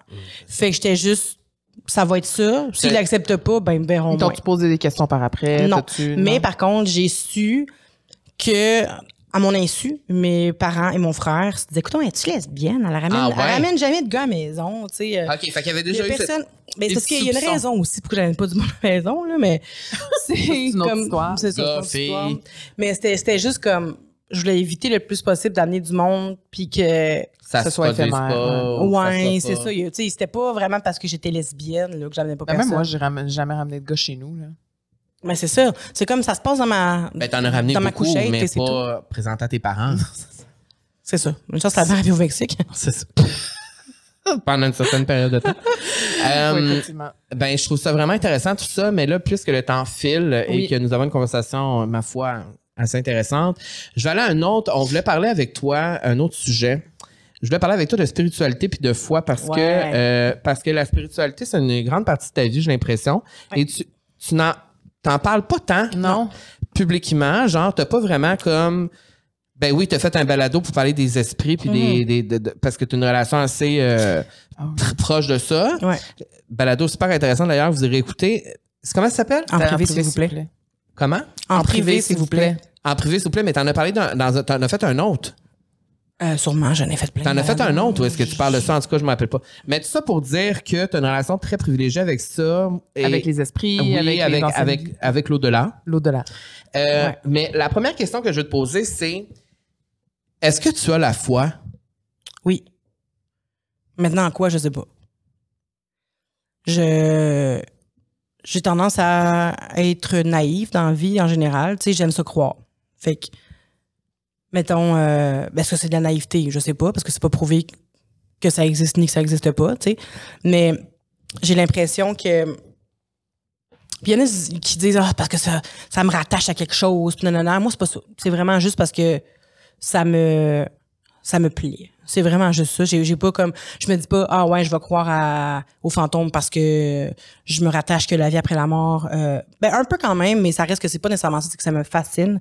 C: Fait que j'étais juste, ça va être ça. S'ils
B: C'est-
C: l'acceptent pas, ben, ils verront moins.
A: T'as-tu posé des questions par après?
C: Non. Mais
A: non?
C: par contre, j'ai su que, à mon insu, mes parents et mon frère se disaient, écoute, es-tu lesbienne? Elle ramène,
B: Ah ouais?
C: elle ramène jamais de gars à la maison, tu sais. euh,
B: OK, fait qu'il y avait déjà eu cette-
C: personne. Mais
B: des
C: c'est parce qu'il y a une raison aussi pourquoi j'amène pas du monde à la maison, là, mais c'est comme. C'est ça. Mais c'était c'était juste comme. Je voulais éviter le plus possible d'amener du monde, puis que.
B: Ça
A: ce
B: se
A: soit éphémère,
B: pas.
A: ouais.
B: ça
C: c'est ça. c'était pas vraiment parce que j'étais lesbienne, là, que j'amenais pas
A: Ben,
C: personne.
A: même moi, j'ai ramène- jamais ramené de gars chez nous. Là.
C: Mais c'est ça. C'est comme ça se passe dans ma.
B: Ben, t'en as ramené
C: dans ma
B: beaucoup,
C: couchette,
B: mais pas présenté à tes parents.
C: C'est ça. Une chance, la mère est au Mexique.
B: C'est ça. Pendant une certaine période de temps. Euh,
A: Oui.
B: Ben, je trouve ça vraiment intéressant tout ça, mais là, plus que le temps file et que nous avons une conversation, ma foi, assez intéressante, je vais aller à un autre. On voulait parler avec toi un autre sujet. Je voulais parler avec toi de spiritualité puis de foi parce
C: Ouais.
B: que euh, parce que la spiritualité c'est une grande partie de ta vie, j'ai l'impression. Et tu tu n'en t'en parles pas tant
A: Non.
B: publiquement, genre t'as pas vraiment comme ben oui, t'as fait un balado pour parler des esprits puis des, des- de- de- parce que tu as une relation assez euh,
A: Ah
B: proche de ça.
C: Ouais.
B: Balado super intéressant d'ailleurs, vous irez écouter. C'est comment ça s'appelle?
C: En privé, s'il vous plaît.
B: Comment?
C: En privé, s'il vous plaît.
B: En privé s'il vous plaît, mais t'en as parlé dans, t'en as fait un autre.
C: Euh, sûrement, j'en ai fait plein.
B: T'en as fait un autre ou est-ce que tu parles de ça? En tout cas, je me rappelle pas. Mais tout ça pour dire que tu as une relation très privilégiée avec ça et
A: Avec les esprits,
B: oui,
A: avec,
B: avec
A: les anciennes
B: avec
A: vies.
B: avec l'au-delà.
A: l'au-delà.
B: Euh,
C: Ouais.
B: Mais la première question que je veux te poser, c'est est-ce que tu as la foi?
C: Oui. Maintenant, en quoi, je sais pas. Je j'ai tendance à être naïve dans la vie en général. Tu sais, j'aime ça croire. Fait que, mettons, euh, ben, est-ce que c'est de la naïveté? Je sais pas, parce que c'est pas prouvé que ça existe ni que ça existe pas, tu sais. Mais j'ai l'impression que. Puis il y en a qui disent, ah, parce que ça, ça me rattache à quelque chose. Non, non, non. Moi, c'est pas ça. C'est vraiment juste parce que ça me, ça me plaît. C'est vraiment juste ça. J'ai, pas comme, je me dis pas, ah ouais, je vais croire à, aux fantômes parce que je me rattache que la vie après la mort. Euh, ben un peu quand même, mais ça reste que c'est pas nécessairement ça, c'est que ça me fascine.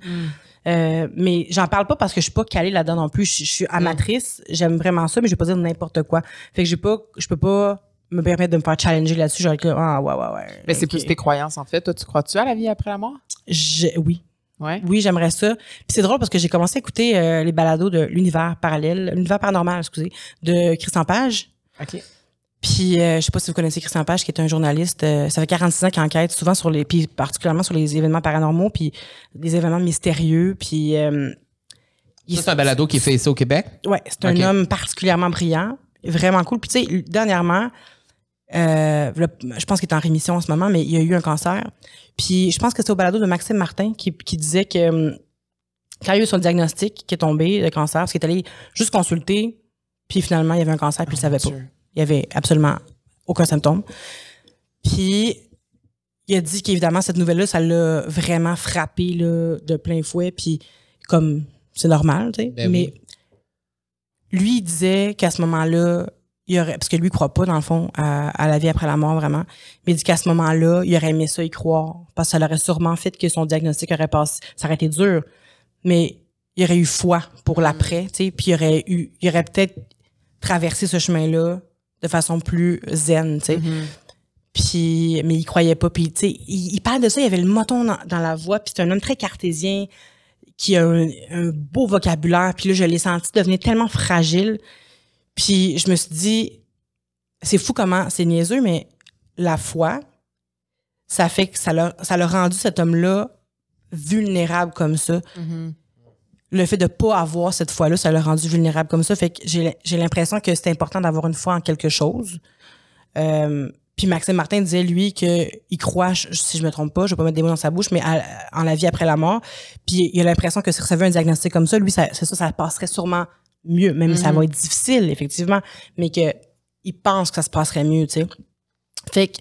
C: Euh, mais j'en parle pas parce que je suis pas calée là-dedans non plus. Je, je suis amatrice, j'aime vraiment ça, mais je vais pas dire n'importe quoi. Fait que j'ai pas, je peux pas me permettre de me faire challenger là-dessus. Genre, ah ouais, ouais, ouais.
A: Mais c'est plus tes croyances, en fait. Toi, tu crois-tu à la vie après la mort?
C: Je- oui.
A: Ouais.
C: Oui, j'aimerais ça. Puis c'est drôle parce que j'ai commencé à écouter euh, les balados de l'univers parallèle, l'univers paranormal, excusez, de Christian Page.
A: OK.
C: Puis euh, je sais pas si vous connaissez Christian Page, qui est un journaliste. euh, ça fait 46 ans qu'il enquête souvent sur les, puis particulièrement sur les événements paranormaux, puis des événements mystérieux. Puis euh,
B: Ça, c'est un balado qui est fait ici au Québec?
C: Ouais, c'est un homme particulièrement brillant, vraiment cool. Puis tu sais, dernièrement, euh, je pense qu'il est en rémission en ce moment, mais il a eu un cancer. Puis je pense que c'est au balado de Maxime Martin qui, qui disait que hum, quand il a eu son diagnostic qui est tombé de cancer, parce qu'il est allé juste consulter, puis finalement il y avait un cancer, puis il le savait pas. Il y avait absolument aucun symptôme. Puis il a dit qu'évidemment cette nouvelle-là, ça l'a vraiment frappé là, de plein fouet, puis comme c'est normal, tu sais.
B: Ben
C: mais
B: oui.
C: lui, il disait qu'à ce moment-là, il aurait, parce que lui, il croit pas, dans le fond, à, à la vie après la mort, vraiment. Mais il dit qu'à ce moment-là, il aurait aimé ça y croire. Parce que ça l'aurait sûrement fait que son diagnostic aurait passé. Ça aurait été dur. Mais il aurait eu foi pour l'après, tu sais. Puis il aurait eu, il aurait peut-être traversé ce chemin-là de façon plus zen, tu sais. Puis, mais il croyait pas. Puis, tu sais, il, il parle de ça, il avait le moton dans, dans la voix. Puis c'est un homme très cartésien qui a un, un beau vocabulaire. Puis là, je l'ai senti devenir tellement fragile. Puis je me suis dit, c'est fou comment, c'est niaiseux, mais la foi, ça fait que ça l'a, ça l'a rendu cet homme-là vulnérable comme ça. Le fait de pas avoir cette foi-là, ça l'a rendu vulnérable comme ça. Fait que j'ai, j'ai l'impression que c'est important d'avoir une foi en quelque chose. Euh, puis Maxime Martin disait, lui, qu'il croit, si je me trompe pas, je vais pas mettre des mots dans sa bouche, mais à- en la vie après la mort. Puis il a l'impression que s'il recevait un diagnostic comme ça, lui, ça, c'est ça, ça passerait sûrement mieux. Même ça va être difficile, effectivement, mais que il pense que ça se passerait mieux, tu sais. Fait que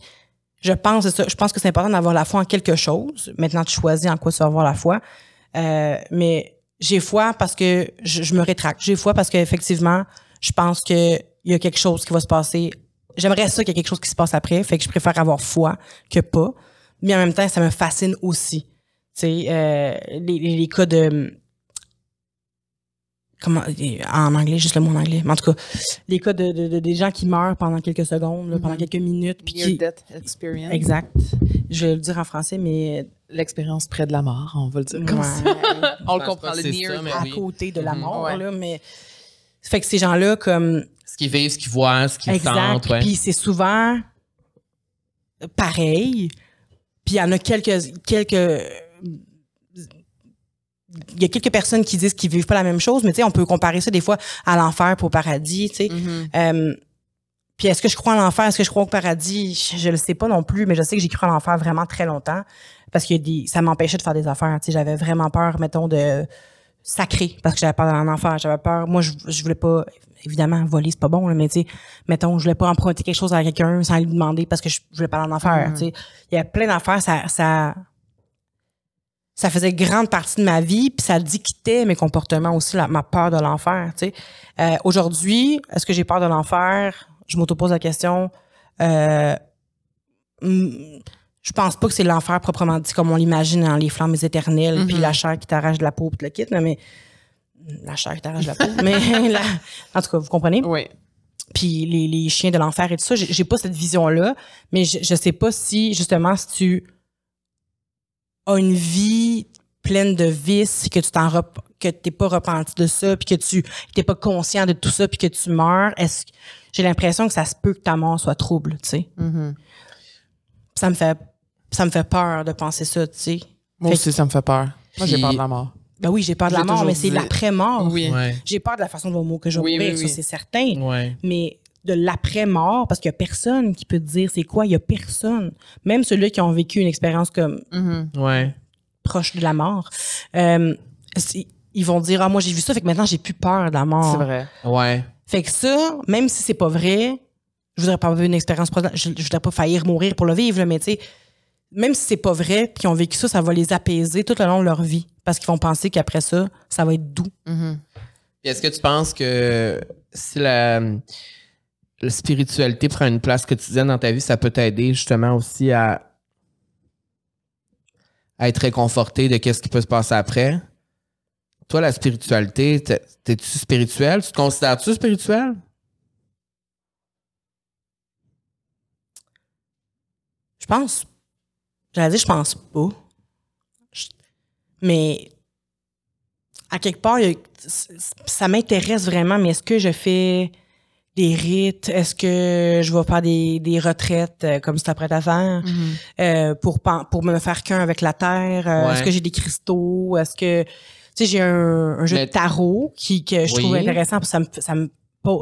C: je pense, c'est ça, je pense que c'est important d'avoir la foi en quelque chose. Maintenant, tu choisis en quoi tu vas avoir la foi. Euh, mais j'ai foi parce que je, je me rétracte. J'ai foi parce qu'effectivement, je pense qu'il y a quelque chose qui va se passer. J'aimerais ça qu'il y ait quelque chose qui se passe après. Fait que je préfère avoir foi que pas. Mais en même temps, ça me fascine aussi. Tu sais, euh, les, les, les cas de comment en anglais juste le mot en anglais mais en tout cas les cas de, de- de- des gens qui meurent pendant quelques secondes là, pendant quelques minutes puis qui
A: Near-death experience.
C: exact je vais le dire en français mais
A: L'expérience près de la mort, on va le dire comme
C: Ouais.
A: ça. on le comprend, le near
B: ça,
C: à
B: oui.
C: côté de la
B: Mhm.
C: mort
A: Ouais.
C: là mais fait que ces gens là comme
B: Ce qu'ils vivent, ce qu'ils voient, ce qu'ils sentent. Ouais.
C: puis c'est souvent pareil puis il y en a quelques quelques il y a quelques personnes qui disent qu'ils vivent pas la même chose, mais tu sais, on peut comparer ça des fois à l'enfer pour au paradis, tu sais.
A: Mhm.
C: Euh, puis est-ce que je crois en l'enfer, est-ce que je crois au paradis? Je, je le sais pas non plus, mais je sais que j'ai cru en l'enfer vraiment très longtemps parce que des, ça m'empêchait de faire des affaires. Tu sais, j'avais vraiment peur, mettons, de sacrer parce que j'avais peur d'aller en enfer. J'avais peur. Moi, je, je voulais pas, évidemment, voler, c'est pas bon, là, mais tu sais, mettons, je voulais pas emprunter quelque chose à quelqu'un sans lui demander parce que je, je voulais pas aller en enfer. Tu sais, il y a plein d'affaires, ça, ça, ça faisait grande partie de ma vie, puis ça dictait mes comportements aussi, la- ma peur de l'enfer. Tu sais, Euh, aujourd'hui, est-ce que j'ai peur de l'enfer? Je m'auto-pose la question. Euh, je pense pas que c'est l'enfer proprement dit comme on l'imagine dans les flammes éternelles, puis la chair qui t'arrache de la peau, puis le kit, mais la chair qui t'arrache de la peau. mais la- en tout cas, vous comprenez?
A: Oui.
C: puis les, les chiens de l'enfer et tout ça, j'ai j'ai pas cette vision-là, mais je, je sais pas si, justement, si tu as une vie pleine de vices, que tu t'en rep- que t'es pas repenti de ça, puis que tu t'es pas conscient de tout ça, puis que tu meurs, est-ce que- j'ai l'impression que ça se peut que ta mort soit trouble, tu sais.
A: Mhm.
C: Ça me fait ça me fait peur de penser ça, tu sais.
A: Moi
C: Fait
A: aussi, ça me fait peur. Moi, j'ai peur de la mort.
C: Ben oui, j'ai peur de la mort, mais c'est l'après-mort.
A: Oui.
B: Ouais.
C: J'ai peur de la façon dont que je vais
A: Oui,
C: mourir,
A: oui,
C: ça
A: oui.
C: c'est certain.
B: Ouais.
C: Mais de l'après-mort, parce qu'il y a personne qui peut te dire c'est quoi, il y a personne. Même ceux-là qui ont vécu une expérience comme
A: Mhm.
B: Ouais.
C: proche de la mort, euh, ils vont dire ah moi j'ai vu ça, fait que maintenant j'ai plus peur de la mort.
A: C'est vrai.
B: Ouais.
C: Fait que ça, même si c'est pas vrai, je voudrais pas vivre une expérience proche, je, je voudrais pas faillir mourir pour le vivre, mais tu sais, même si c'est pas vrai, puis qu'ils ont vécu ça, ça va les apaiser tout le long de leur vie, parce qu'ils vont penser qu'après ça, ça va être doux.
A: Mhm.
B: Puis Est-ce que tu penses que si la, la spiritualité prend une place quotidienne dans ta vie, ça peut t'aider justement aussi à, à être réconforté de qu'est-ce qui peut se passer après? Toi, la spiritualité, t'es- t'es-tu spirituel? Tu te considères-tu spirituel?
C: Je pense. J'allais dire, je pense pas. Mais à quelque part, ça m'intéresse vraiment, mais est-ce que je fais des rites? Est-ce que je vais faire des, des retraites euh, comme c'est prêt à faire euh, pour, pour me faire qu'un avec la terre? Euh,
B: Ouais.
C: Est-ce que j'ai des cristaux? Est-ce que. Tu sais, j'ai un, un jeu
B: Mais-
C: de tarot qui, que je
B: Oui.
C: trouve intéressant parce que ça me, ça, me,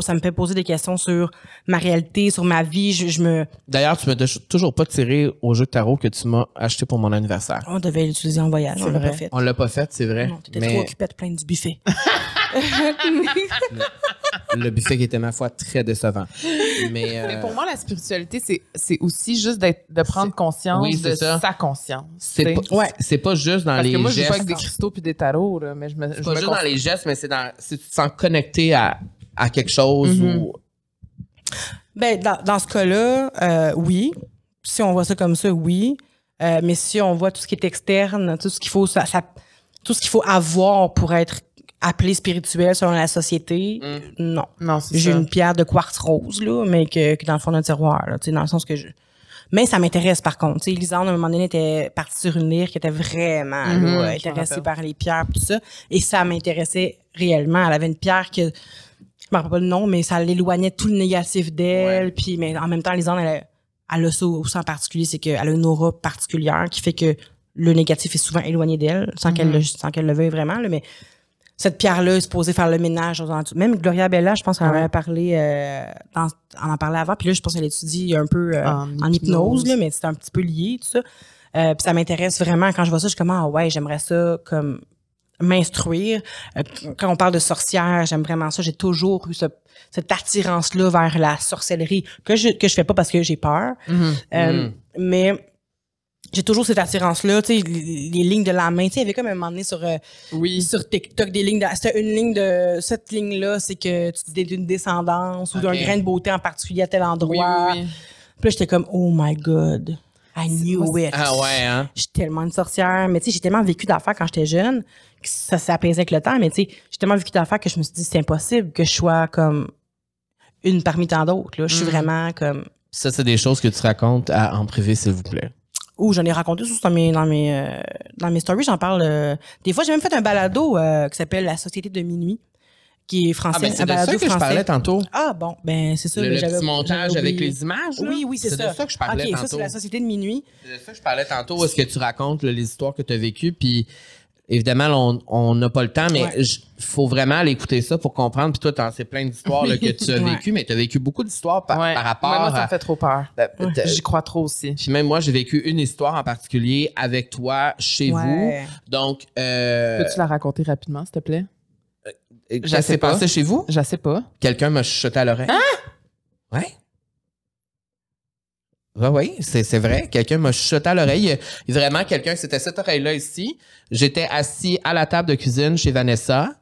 C: ça me fait poser des questions sur ma réalité, sur ma vie. Je, je me.
B: D'ailleurs, tu m'as tou- toujours pas tiré au jeu de tarot que tu m'as acheté pour mon anniversaire.
C: On devait l'utiliser en voyage, on l'a pas fait.
B: On l'a pas fait, c'est vrai.
C: Non, t'étais trop
B: mais
C: à te plaindre du buffet.
B: le buffet qui était, ma foi, très décevant. Mais, euh,
A: Mais pour moi, la spiritualité, c'est, c'est aussi juste de prendre conscience
B: oui,
A: de
B: ça.
A: sa conscience.
B: c'est pas,
C: Ouais.
B: c'est pas juste dans
A: Parce
B: les
A: que moi, je joue
B: gestes.
A: pas avec des cristaux puis des tarots, là, mais je me, je
B: C'est pas
A: me
B: juste dans les gestes, mais c'est dans si tu te sens connecté à, à quelque chose
A: Mhm.
B: ou
C: Ben, dans, dans ce cas-là, euh, oui. Si on voit ça comme ça, oui. Euh, mais si on voit tout ce qui est externe, tout ce qu'il faut, ça, ça- tout ce qu'il faut avoir pour être appelé spirituel selon la société,
B: Mm.
C: non. J'ai une pierre de quartz rose, là, mais que, que dans le fond d'un tiroir, là, dans le sens que je. Mais ça m'intéresse par contre. Sais, Lisande, à un moment donné, était partie sur une lyre qui était vraiment
A: Mhm,
C: là, intéressée par les pierres tout ça. Et ça m'intéressait réellement. Elle avait une pierre que je me rappelle pas le nom, mais ça l'éloignait tout le négatif d'elle. Puis, mais en même temps, Lisande, elle, a- elle a ça aussi en particulier, c'est qu'elle a une aura particulière qui fait que le négatif est souvent éloigné d'elle, sans qu'elle
A: Mhm.
C: le, sans qu'elle le veuille vraiment. là, mais cette pierre-là est supposée faire le ménage. Même Gloria Bella, je pense qu'elle en
A: Ouais.
C: avait parlé, euh, dans, on en parlait avant. Puis là, je pense qu'elle étudie un peu euh,
A: En
C: en, hypnose,
A: hypnose.
C: là, mais c'est un petit peu lié, tout ça. Euh, puis ça m'intéresse vraiment. Quand je vois ça, je suis comme, ah ouais, j'aimerais ça comme m'instruire. Euh, quand on parle de sorcière, j'aime vraiment ça. J'ai toujours eu ce- cette attirance-là vers la sorcellerie que je que je fais pas parce que j'ai peur.
A: Mhm.
C: Euh,
B: Mm.
C: Mais j'ai toujours cette attirance-là, tu sais, les, les lignes de la main. Tu sais, il y avait comme un moment donné sur, euh,
A: Oui.
C: sur TikTok des lignes. de- C'était une ligne de. Cette ligne-là, c'est que tu dis d'une descendance ou d'un grain de beauté en particulier à tel endroit.
A: oui, oui.
C: Puis là, j'étais comme, oh my God, I knew it.
B: Ah ouais, hein?
C: Je suis tellement une sorcière. Mais tu sais, j'ai tellement vécu d'affaires quand j'étais jeune que ça s'est apaisé avec le temps. Mais tu sais, j'ai tellement vécu d'affaires que je me suis dit, c'est impossible que je sois comme une parmi tant d'autres. Je suis
A: Mm.
C: vraiment comme.
B: Ça, c'est des choses que tu racontes à- en privé, s'il vous plaît.
C: Ou j'en ai raconté aussi dans mes dans mes euh, dans mes stories, j'en parle. euh, des fois, j'ai même fait un balado euh, qui s'appelle La Société de minuit, qui est français.
B: Ah, ben c'est
C: un
B: de ça que je parlais tantôt.
C: Ah bon, ben c'est ça.
B: Le,
C: mais
B: le petit montage avec les images. là?
C: Oui, oui, c'est ça.
B: de ça que je parlais
C: Ok, ça
B: tantôt.
C: c'est la Société de minuit.
B: C'est de ça que je parlais tantôt. Est-ce que tu racontes là, les histoires que tu as vécues? Puis évidemment, là, on- n'a pas le temps, mais
C: Ouais.
B: il faut vraiment aller écouter ça pour comprendre. Puis toi, sais plein d'histoires que tu as vécues, mais tu as vécu beaucoup d'histoires par, par rapport
A: moi, ça me fait trop peur.
B: Ben,
A: J'y crois trop aussi.
B: Puis même moi, j'ai vécu une histoire en particulier avec toi chez vous. Donc, euh,
A: Peux-tu la raconter rapidement, s'il te plaît?
B: ça
A: sais
B: s'est
A: pas.
B: passé chez vous?
A: Je sais pas.
B: Quelqu'un m'a chuchoté à l'oreille.
A: Hein?
B: Ouais. Ouais, oui, c'est, vrai. Quelqu'un m'a chuchoté à l'oreille. Vraiment, quelqu'un, c'était cette oreille-là ici. J'étais assis à la table de cuisine chez Vanessa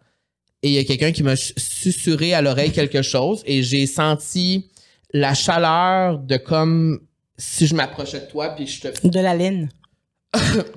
B: et il y a quelqu'un qui m'a susurré à l'oreille quelque chose et j'ai senti la chaleur de comme si je m'approchais de toi puis je te
C: De la laine.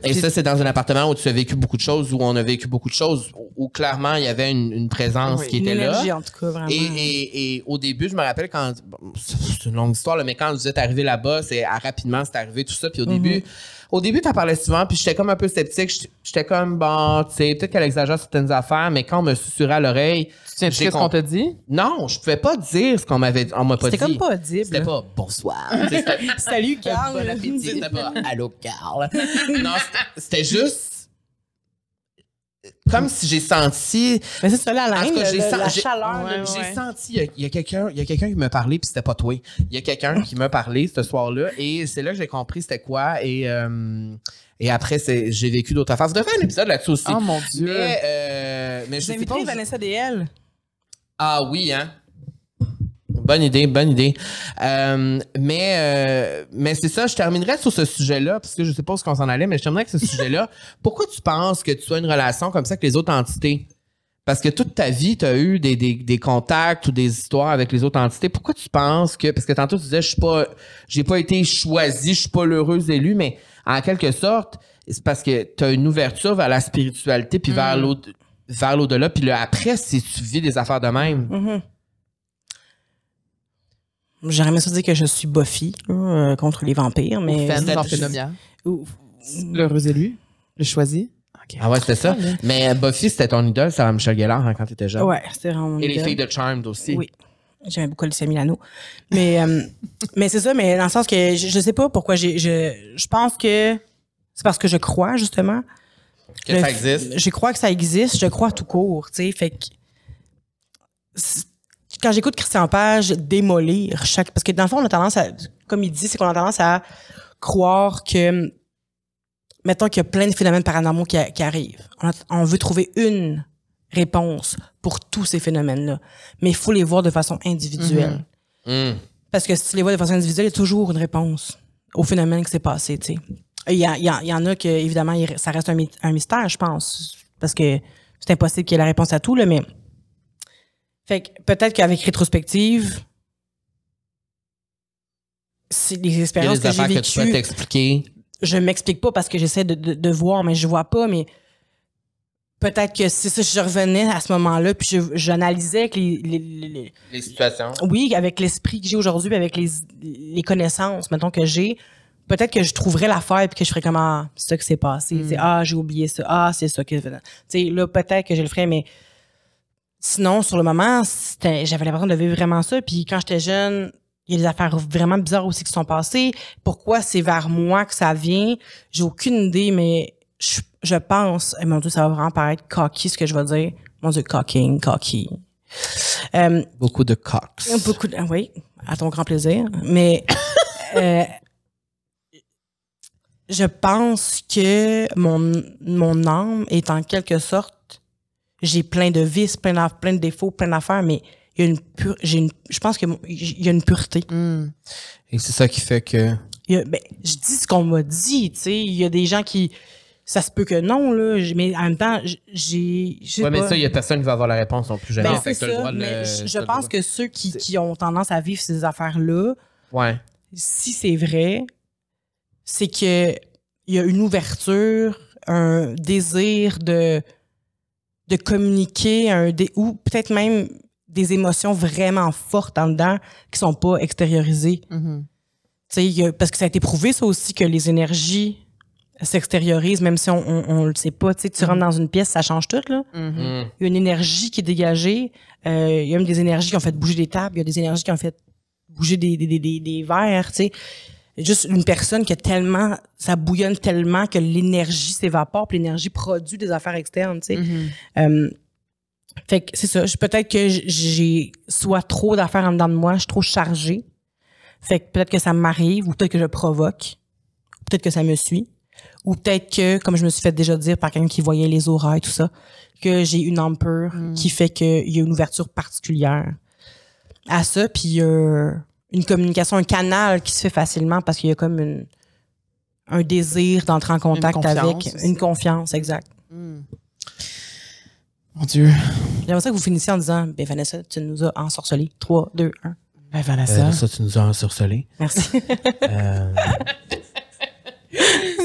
B: Et ça, c'est dans un appartement où tu as vécu beaucoup de choses, où on a vécu beaucoup de choses, où, où clairement il y avait une, une présence
A: Oui,
B: qui était
C: énergie,
B: là.
C: en tout cas, vraiment.
B: Et, et, et au début, je me rappelle quand. bon, c'est une longue histoire, là, mais quand vous êtes arrivé là-bas, c'est ah, rapidement, c'est arrivé tout ça. Puis au début, au début, tu parlais souvent, puis j'étais comme un peu sceptique. J'étais- J'étais comme, bon, tu sais, peut-être qu'elle exagère certaines affaires, mais quand on me susurrait à l'oreille,
A: Tu tiens
B: J'ai
A: ce qu'on t'a dit?
B: non, je pouvais pas dire ce qu'on m'avait on m'a pas dit.
C: C'était comme pas audible.
B: C'était pas bonsoir.
C: Salut, Carl.
B: Bon appétit. C'était pas Allô, Carl. non, c'était- juste. comme si j'ai senti
C: Mais c'est ça, la
B: tout cas, j'ai
C: le-
B: sen-
C: la chaleur.
A: Ouais,
C: de-
A: ouais.
B: J'ai senti, il y a- quelqu'un, il y a quelqu'un qui m'a parlé, puis c'était pas toi. Il y a quelqu'un qui m'a parlé ce soir-là, et c'est là que j'ai compris c'était quoi. Et, euh, et après, c'est, j'ai vécu d'autres affaires. Je devais faire un épisode là-dessus aussi.
A: Oh mon Dieu.
B: mais, euh, mais je sais pas.
C: Vanessa DL.
B: Ah oui, hein. Bonne idée, bonne idée. Euh, mais euh, mais c'est ça, je terminerai sur ce sujet-là, parce que je sais pas où est-ce qu'on s'en allait, mais je terminerai avec ce sujet-là. Pourquoi tu penses que tu sois une relation comme ça avec les autres entités? Parce que toute ta vie, tu as eu des, des, des contacts ou des histoires avec les autres entités. Pourquoi tu penses que. Parce que tantôt, tu disais, je suis pas. J'ai pas été choisi, je suis pas l'heureux élu, mais en quelque sorte, c'est parce que tu as une ouverture vers la spiritualité puis vers l'au- vers l'au-delà. Puis le après, si tu vis des affaires de même.
C: Mhm. J'aurais aimé ça dire que je suis Buffy euh, contre les vampires, mais.
A: L'heureux élu. Le choisi.
B: Ah ouais, c'était ça. Mais Buffy, c'était ton idole, Sarah Michel Gellar, hein, quand t'étais jeune.
C: Ouais, c'était vraiment mon
B: Et les filles de Charmed aussi.
C: Oui. J'aimais beaucoup Alicia Milano. Mais, euh, mais c'est ça, mais dans le sens que je, je sais pas pourquoi j'ai. Je, je pense que c'est parce que je crois, justement.
B: Que
C: Je-
B: ça existe?
C: Je crois que ça existe, je crois tout court, tu sais. Fait que. Quand j'écoute Christian Page démolir chaque. Parce que dans le fond, on a tendance à. Comme il dit, c'est qu'on a tendance à croire que. Mettons qu'il y a plein de phénomènes paranormaux qui, qui arrivent. On, a- on veut trouver une réponse pour tous ces phénomènes-là. Mais il faut les voir de façon individuelle.
B: Hum.
C: Parce que si tu les vois de façon individuelle, il y a toujours une réponse au phénomène qui s'est passé, tu sais. Il y, a- il y a- il y en a que, évidemment, il- ça reste un, my- un mystère, je pense. Parce que c'est impossible qu'il y ait la réponse à tout, là, mais. Fait que peut-être qu'avec rétrospective, c'est les expériences que j'ai
B: affaires que tu peux
C: vécues.
B: t'expliquer.
C: je m'explique pas parce que j'essaie de, de, de voir, mais je vois pas, mais peut-être que ça, je revenais à ce moment-là, puis je- j'analysais avec les- les- les- les,
B: situations.
C: oui, avec l'esprit que j'ai aujourd'hui, puis avec les, les connaissances, mettons, que j'ai, peut-être que je trouverais l'affaire puis que je ferais comme, ah, c'est ça qui s'est passé. C'est, ah, j'ai oublié ça. Ah, c'est ça qui Tu sais, là, peut-être que je le ferais, mais sinon, sur le moment, j'avais l'impression de vivre vraiment ça. Puis quand j'étais jeune, il y a des affaires vraiment bizarres aussi qui sont passées. Pourquoi c'est vers moi que ça vient? J'ai aucune idée, mais je, je pense, et mon Dieu, ça va vraiment paraître cocky ce que je vais dire. Mon Dieu, cocking, cocky. Euh,
B: Beaucoup de cox.
C: Beaucoup de, oui, à ton grand plaisir. Mais euh, je pense que mon, mon âme est en quelque sorte, j'ai plein de vices, plein, d'aff- plein de défauts, plein d'affaires, mais il y a une pure, j'ai une, je pense que mon- il y a une pureté.
A: Hmm.
B: Et c'est ça qui fait que.
C: Il y a- ben, je dis ce qu'on m'a dit, tu sais. Il y a des gens qui, ça se peut que non, là, mais en même temps, j'ai, je sais
B: Ouais, mais
C: pas.
B: ça, il y a personne qui va avoir la réponse non plus jamais.
C: Ben, c'est
B: t'as le
C: ça,
B: droit de
C: mais
B: le-
C: je,
B: le
C: pense
B: droit.
C: que ceux qui, qui ont tendance à vivre ces affaires-là,
B: Ouais.
C: si c'est vrai, c'est que il y a une ouverture, un désir de de communiquer, un dé- ou peut-être même des émotions vraiment fortes en dedans qui sont pas extériorisées.
A: Mhm.
C: A- parce que ça a été prouvé ça aussi que les énergies s'extériorisent même si on, on, on le sait pas. Tu sais, tu rentres dans une pièce, ça change tout là.
A: Mhm.
B: Hum.
C: Il y a une énergie qui est dégagée. Euh, il y a même des énergies qui ont fait bouger des tables. Il y a des énergies qui ont fait bouger des, des, des, des, des verres, tu sais. Juste une personne qui a tellement, ça bouillonne tellement que l'énergie s'évapore, puis l'énergie produit des affaires externes, tu sais.
A: Mhm.
C: Euh, fait que c'est ça. Je- Peut-être que j'ai soit trop d'affaires en dedans de moi, je suis trop chargée. Fait que peut-être que ça m'arrive, ou peut-être que je provoque, peut-être que ça me suit, ou peut-être que, comme je me suis fait déjà dire par quelqu'un qui voyait les auras et tout ça, que j'ai une âme pure qui fait qu'il y a une ouverture particulière à ça, puis euh, une communication, un canal qui se fait facilement parce qu'il y a comme une, un désir d'entrer en contact avec
A: aussi.
C: une confiance, exact.
A: Mon Dieu.
C: J'aimerais ça que vous finissiez en disant, ben Vanessa, tu nous as ensorcelés. 3, 2, 1.
A: Ben, Vanessa.
B: Euh, ça, tu nous as ensorcelés.
C: Merci.
B: Euh,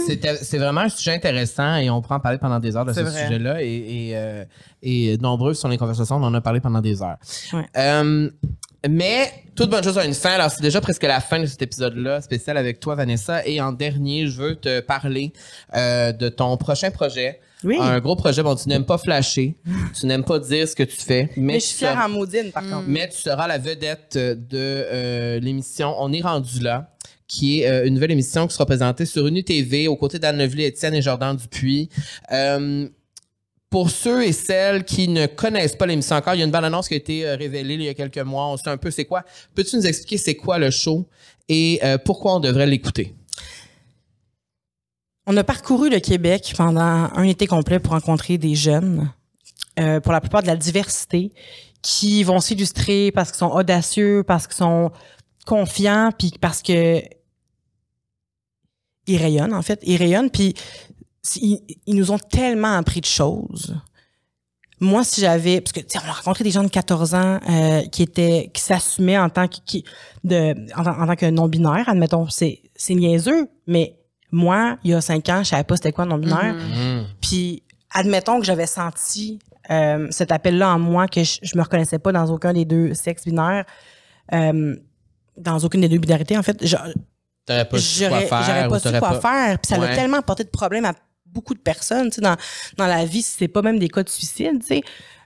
B: C'était- C'est vraiment un sujet intéressant et on pourra en parler pendant des heures de ce sujet-là. Et, et, euh, et nombreuses sont les conversations, on en a parlé pendant des heures.
C: Ouais.
B: Euh, mais toute bonne chose a une fin. Alors, c'est déjà presque la fin de cet épisode-là, spécial avec toi, Vanessa. Et en dernier, je veux te parler euh, de ton prochain projet.
C: Oui.
B: Un gros projet. Bon, tu n'aimes pas flasher, tu n'aimes pas dire ce que tu fais, mais,
C: Mais je
B: tu
C: suis fière
B: seras-
C: en maudine, par contre.
B: mais tu seras la vedette de euh, l'émission On est rendu là, qui est euh, une nouvelle émission qui sera présentée sur UniTV aux côtés d'Anne Levely, Étienne et Jordan Dupuis. Euh, pour ceux et celles qui ne connaissent pas l'émission encore, il y a une bonne annonce qui a été euh, révélée il y a quelques mois. On sait un peu c'est quoi. Peux-tu nous expliquer c'est quoi le show et euh, pourquoi on devrait l'écouter?
C: On a parcouru le Québec pendant un été complet pour rencontrer des jeunes, euh, pour la plupart de la diversité, qui vont s'illustrer parce qu'ils sont audacieux, parce qu'ils sont confiants, puis parce que ils rayonnent en fait, ils rayonnent, puis ils, ils nous ont tellement appris de choses. Moi, si j'avais, parce que tu sais, on a rencontré des gens de 14 ans euh, qui étaient, qui s'assumaient en tant que, qui, de, en, tant- en tant que non binaire, admettons, c'est, c'est niaiseux, mais moi, il y a cinq ans, je savais pas c'était quoi non binaire.
B: Mm.
C: Puis, admettons que j'avais senti euh, cet appel-là en moi, que je, je me reconnaissais pas dans aucun des deux sexes binaires, euh, dans aucune des deux binarités, en fait. je-
B: T'aurais pas su quoi
C: j'aurais
B: faire.
C: j'aurais pas su quoi faire puis ça
B: Ouais.
C: a tellement apporté de problèmes à beaucoup de personnes tu sais dans dans la vie c'est pas même des cas de suicide tu sais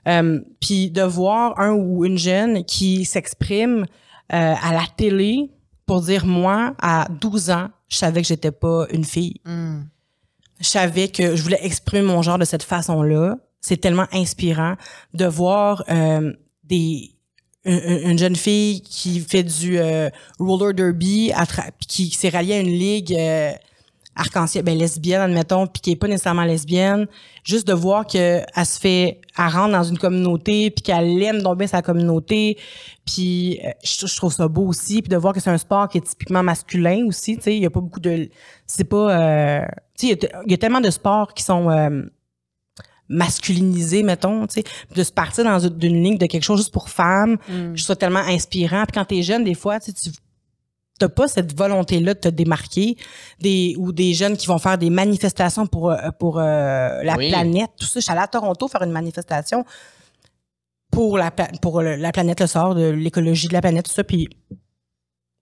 C: Euh, puis de voir un ou une jeune qui s'exprime euh, à la télé pour dire moi à 12 ans je savais que j'étais pas une fille
A: Mm.
C: je savais que je voulais exprimer mon genre de cette façon-là. C'est tellement inspirant de voir euh, des une, une jeune fille qui fait du euh, roller derby, à qui s'est ralliée à une ligue euh, arc-en-ciel, ben lesbienne admettons, puis qui est pas nécessairement lesbienne, juste de voir que elle se fait, elle rentre dans une communauté, puis qu'elle aime donc bien sa communauté, puis euh, je, je trouve ça beau aussi, puis de voir que c'est un sport qui est typiquement masculin aussi, tu sais, il y a pas beaucoup de, c'est pas, euh, tu sais, il y a y, tellement de sports qui sont euh, masculinisés, mettons, tu sais, de se partir dans une, ligne de quelque chose juste pour femmes, je trouve ça tellement inspirant. Puis quand t'es jeune, des fois, tu sais, tu t'as pas cette volonté-là de te démarquer, des ou des jeunes qui vont faire des manifestations pour euh, pour euh, la
B: Oui.
C: planète, tout ça. Je suis allée à Toronto faire une manifestation pour la pla- pour le- la planète, le sort de l'écologie de la planète, tout ça. Puis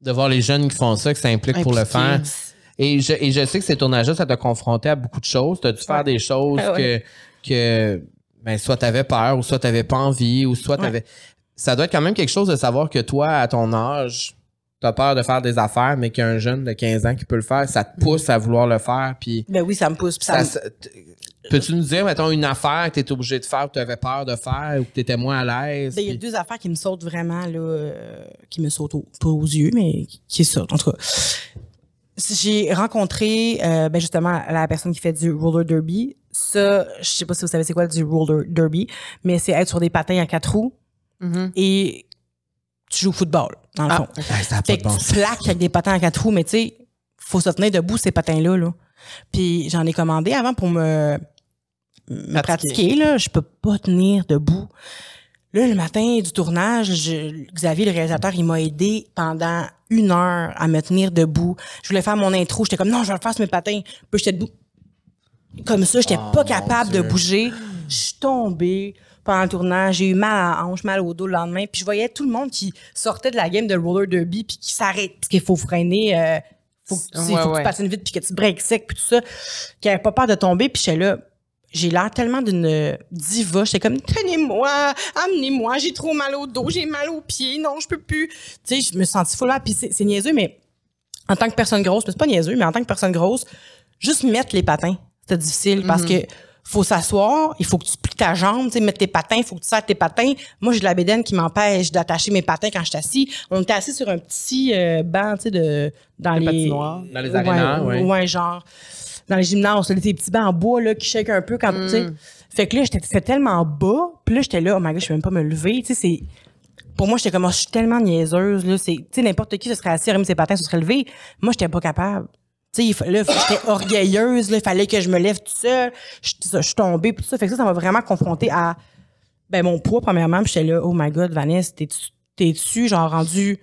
B: De voir les jeunes qui font ça, que ça implique pour le faire. Et je, et je sais que ces tournages-là, ça t'a confronté à beaucoup de choses. T'as dû faire des choses
C: Ah ouais.
B: que, que ben, soit t'avais peur, ou soit t'avais pas envie, ou soit
C: Ouais.
B: t'avais. Ça doit être quand même quelque chose de savoir que toi, à ton âge, t'as peur de faire des affaires, mais qu'un jeune de 15 ans qui peut le faire, ça te pousse à vouloir le faire. Puis
C: ben oui, ça me pousse. Puis ça, me-
B: peux-tu nous dire, mettons, une affaire que t'étais obligé de faire, que t'avais peur de faire, ou que t'étais moins à l'aise?
C: Ben, il y a deux affaires qui me sautent vraiment, là, euh, qui me sautent au- pas aux yeux, mais qui sautent, en tout cas. J'ai rencontré, euh, ben justement, la personne qui fait du roller derby. Ça, je sais pas si vous savez c'est quoi du roller derby, mais c'est être sur des patins à quatre roues
A: Mhm.
C: et tu joues au football, dans le
A: Ah,
C: fond.
B: Ah, ça a pas
C: Fait que
B: bon
C: tu plaques avec des patins à quatre roues, mais tu sais, faut se tenir debout ces patins-là. Là. Puis j'en ai commandé avant pour me, me pratiquer. Là. Je peux pas tenir debout. Là, le matin du tournage, je- Xavier, le réalisateur, il m'a aidé pendant une heure à me tenir debout. Je voulais faire mon intro. J'étais comme, non, je vais le faire sur mes patins. Puis j'étais debout. Comme ça, j'étais
B: Oh,
C: pas capable
B: Dieu.
C: de bouger. Je suis tombée pendant le tournage. J'ai eu mal à la hanche, mal au dos le lendemain. Puis je voyais tout le monde qui sortait de la game de roller derby puis qui s'arrête. Parce qu'il faut freiner. euh, faut que, tu,
A: Ouais,
C: faut que
A: ouais.
C: tu patines vite puis que tu breaks sec puis tout ça. Qui avait pas peur de tomber. Puis j'étais là. J'ai l'air tellement d'une diva. J'étais comme, tenez-moi, amenez-moi, j'ai trop mal au dos, j'ai mal aux pieds, non, je peux plus. Tu sais, je me full là. Puis c'est niaiseux, mais en tant que personne grosse, mais c'est pas niaiseux, mais en tant que personne grosse, juste mettre les patins, c'était difficile parce que faut s'asseoir, il faut que tu plies ta jambe, tu sais, mettre tes patins, il faut que tu serres tes patins. Moi, j'ai de la bédaine qui m'empêche d'attacher mes patins quand je suis assis. On était assis sur un petit euh, banc, tu sais, de, dans les...
A: patinoire.
B: Dans les arénas, ouais.
C: ouais. genre, dans les gymnases, c'était des petits bancs en bois, là, qui shake un peu quand, tu sais. Fait que là, j'étais tellement bas, puis là, j'étais là, oh my god, je peux même pas me lever, tu sais, c'est pour moi, j'étais comme, oh, je suis tellement niaiseuse, là. C'est, tu sais, n'importe qui se serait assis, remis ses patins, se serait levé. Moi, j'étais pas capable. Tu sais, là, j'étais orgueilleuse, là. Il fallait que je me lève tout seul. Je suis tombée, puis tout ça. Fait que ça, ça m'a vraiment confrontée à, ben, mon poids, premièrement. Puis j'étais là, oh my god, Vanessa, t'es-tu, genre, rendu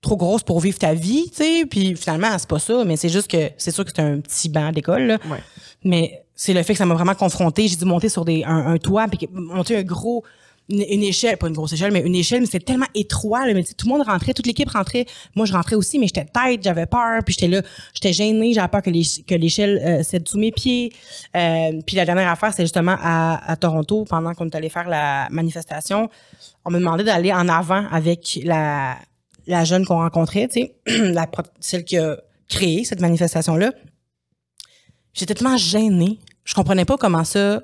C: trop grosse pour vivre ta vie, tu sais? Puis finalement, c'est pas ça, mais c'est juste que, c'est sûr que c'est un petit banc d'école, là.
A: Ouais.
C: Mais c'est le fait que ça m'a vraiment confrontée. J'ai dû monter sur des, un, un toit, puis monter un gros, une, échelle, pas une grosse échelle, mais une échelle, mais c'était tellement étroit, là, mais tout le monde rentrait, toute l'équipe rentrait. Moi, je rentrais aussi, mais j'étais tête, j'avais peur, puis j'étais là, j'étais gênée, j'avais peur que l'échelle euh, cède sous mes pieds. Euh, puis la dernière affaire, c'est justement à, Toronto, pendant qu'on est allé faire la manifestation, on me demandait d'aller en avant avec la, la jeune qu'on rencontrait, tu sais, celle qui a créé cette manifestation-là. J'étais tellement gênée. Je comprenais pas comment ça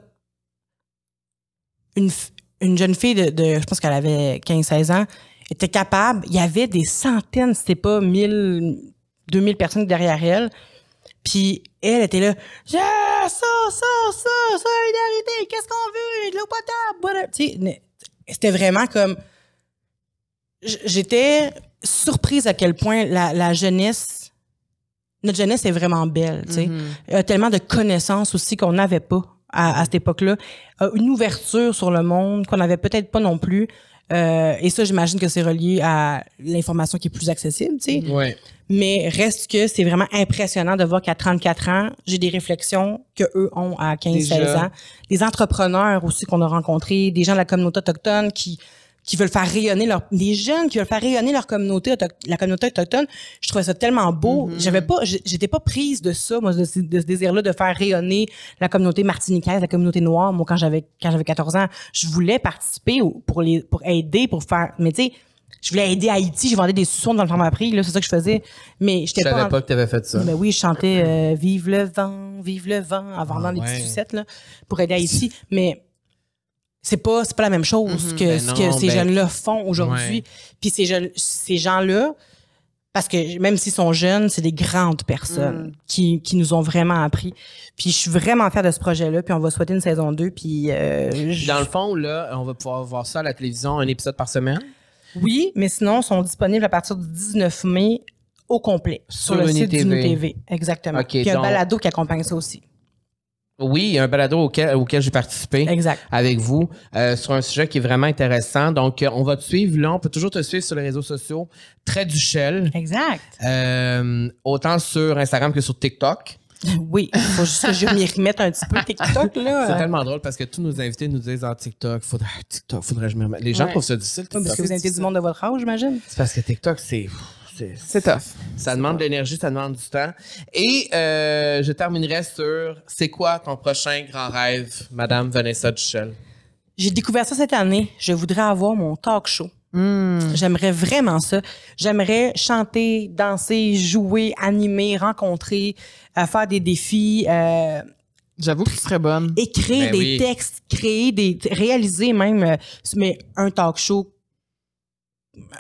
C: une, une jeune fille de, de- je pense qu'elle avait 15-16 ans, était capable, il y avait des centaines, c'était pas 1000, 2000 personnes derrière elle. Puis elle était là, Yeah, ça, ça, ça, solidarité, qu'est-ce qu'on veut, de l'eau potable, c'était vraiment comme, j'étais surprise à quel point la, la jeunesse, notre jeunesse est vraiment belle, tu sais.
A: Mhm.
C: Euh, tellement de connaissances aussi qu'on n'avait pas à, à cette époque-là. Une ouverture sur le monde qu'on n'avait peut-être pas non plus. Euh, et ça, j'imagine que c'est relié à l'information qui est plus accessible, tu sais.
B: Ouais.
C: Mais reste que c'est vraiment impressionnant de voir qu'à 34 ans, j'ai des réflexions que eux ont à 15-16
B: Déjà.
C: ans. Des entrepreneurs aussi qu'on a rencontrés, des gens de la communauté autochtone qui qui veulent faire rayonner leur des jeunes qui veulent faire rayonner leur communauté la communauté autochtone je trouvais ça tellement beau
A: Mhm.
C: j'avais pas j'étais pas prise de ça moi de, ce- de ce désir là de faire rayonner la communauté martiniquaise la communauté noire moi quand j'avais quand j'avais 14 ans je voulais participer pour les pour aider pour faire mais tu sais je voulais aider Haïti je vendais des suçons dans le pharmaprix là c'est ça que je faisais mais
B: Je
C: j'étais
B: savais
C: pas, en-
B: pas que t'avais fait ça.
C: ben oui, je chantais euh, Vive le vent, vive le vent en vendant
B: Ah
C: des
B: ouais.
C: sucettes là, pour aider Haïti. Mais c'est pas, c'est pas la même chose
A: Mhm.
C: que
B: Ben
C: ce que ces
B: ben-
C: jeunes-là font aujourd'hui. Puis ces, jeunes- ces gens-là, parce que même s'ils sont jeunes, c'est des grandes personnes
A: Mhm.
C: qui, qui nous ont vraiment appris. Puis je suis vraiment fière de ce projet-là. Puis on va souhaiter une saison 2. Puis euh, je-
B: Dans le fond, là, on va pouvoir voir ça à la télévision, un épisode par semaine?
C: oui, mais sinon, ils sont disponibles à partir du 19 mai au complet
B: Sur
C: sur, le site
B: TV.
C: TV. Exactement. Puis il y a
B: donc-
C: un balado qui accompagne ça aussi.
B: Oui, il y a un balado auquel, auquel j'ai participé.
C: Exact.
B: avec vous euh, sur un sujet qui est vraiment intéressant. Donc, euh, on va te suivre là. On peut toujours te suivre sur les réseaux sociaux. Très du Shell.
C: Exact.
B: Euh, autant sur Instagram que sur TikTok.
C: Oui, il faut juste que je m'y remette un petit peu. TikTok, là.
B: C'est tellement drôle parce que tous nos invités nous disent en TikTok, faudrait, TikTok, faudrait que je me remette. Les gens
C: Ouais.
B: trouvent ça difficile.
C: oui,
B: TikTok.
C: parce que vous invitez du monde de votre âge, j'imagine.
B: C'est parce que TikTok, c'est. C'est-
A: C'est tough.
B: Ça demande de l'énergie, ça demande du temps. Et euh, je terminerai sur c'est quoi ton prochain grand rêve, Madame Vanessa Duchel?
C: J'ai découvert ça cette année. Je voudrais avoir mon talk show.
A: Hmm.
C: J'aimerais vraiment ça. J'aimerais chanter, danser, jouer, animer, rencontrer, euh, faire des défis, euh,
A: J'avoue que tu serais bonne.
C: écrire
B: Ben
C: des
B: oui.
C: textes, créer des, réaliser même, euh, mais un talk show.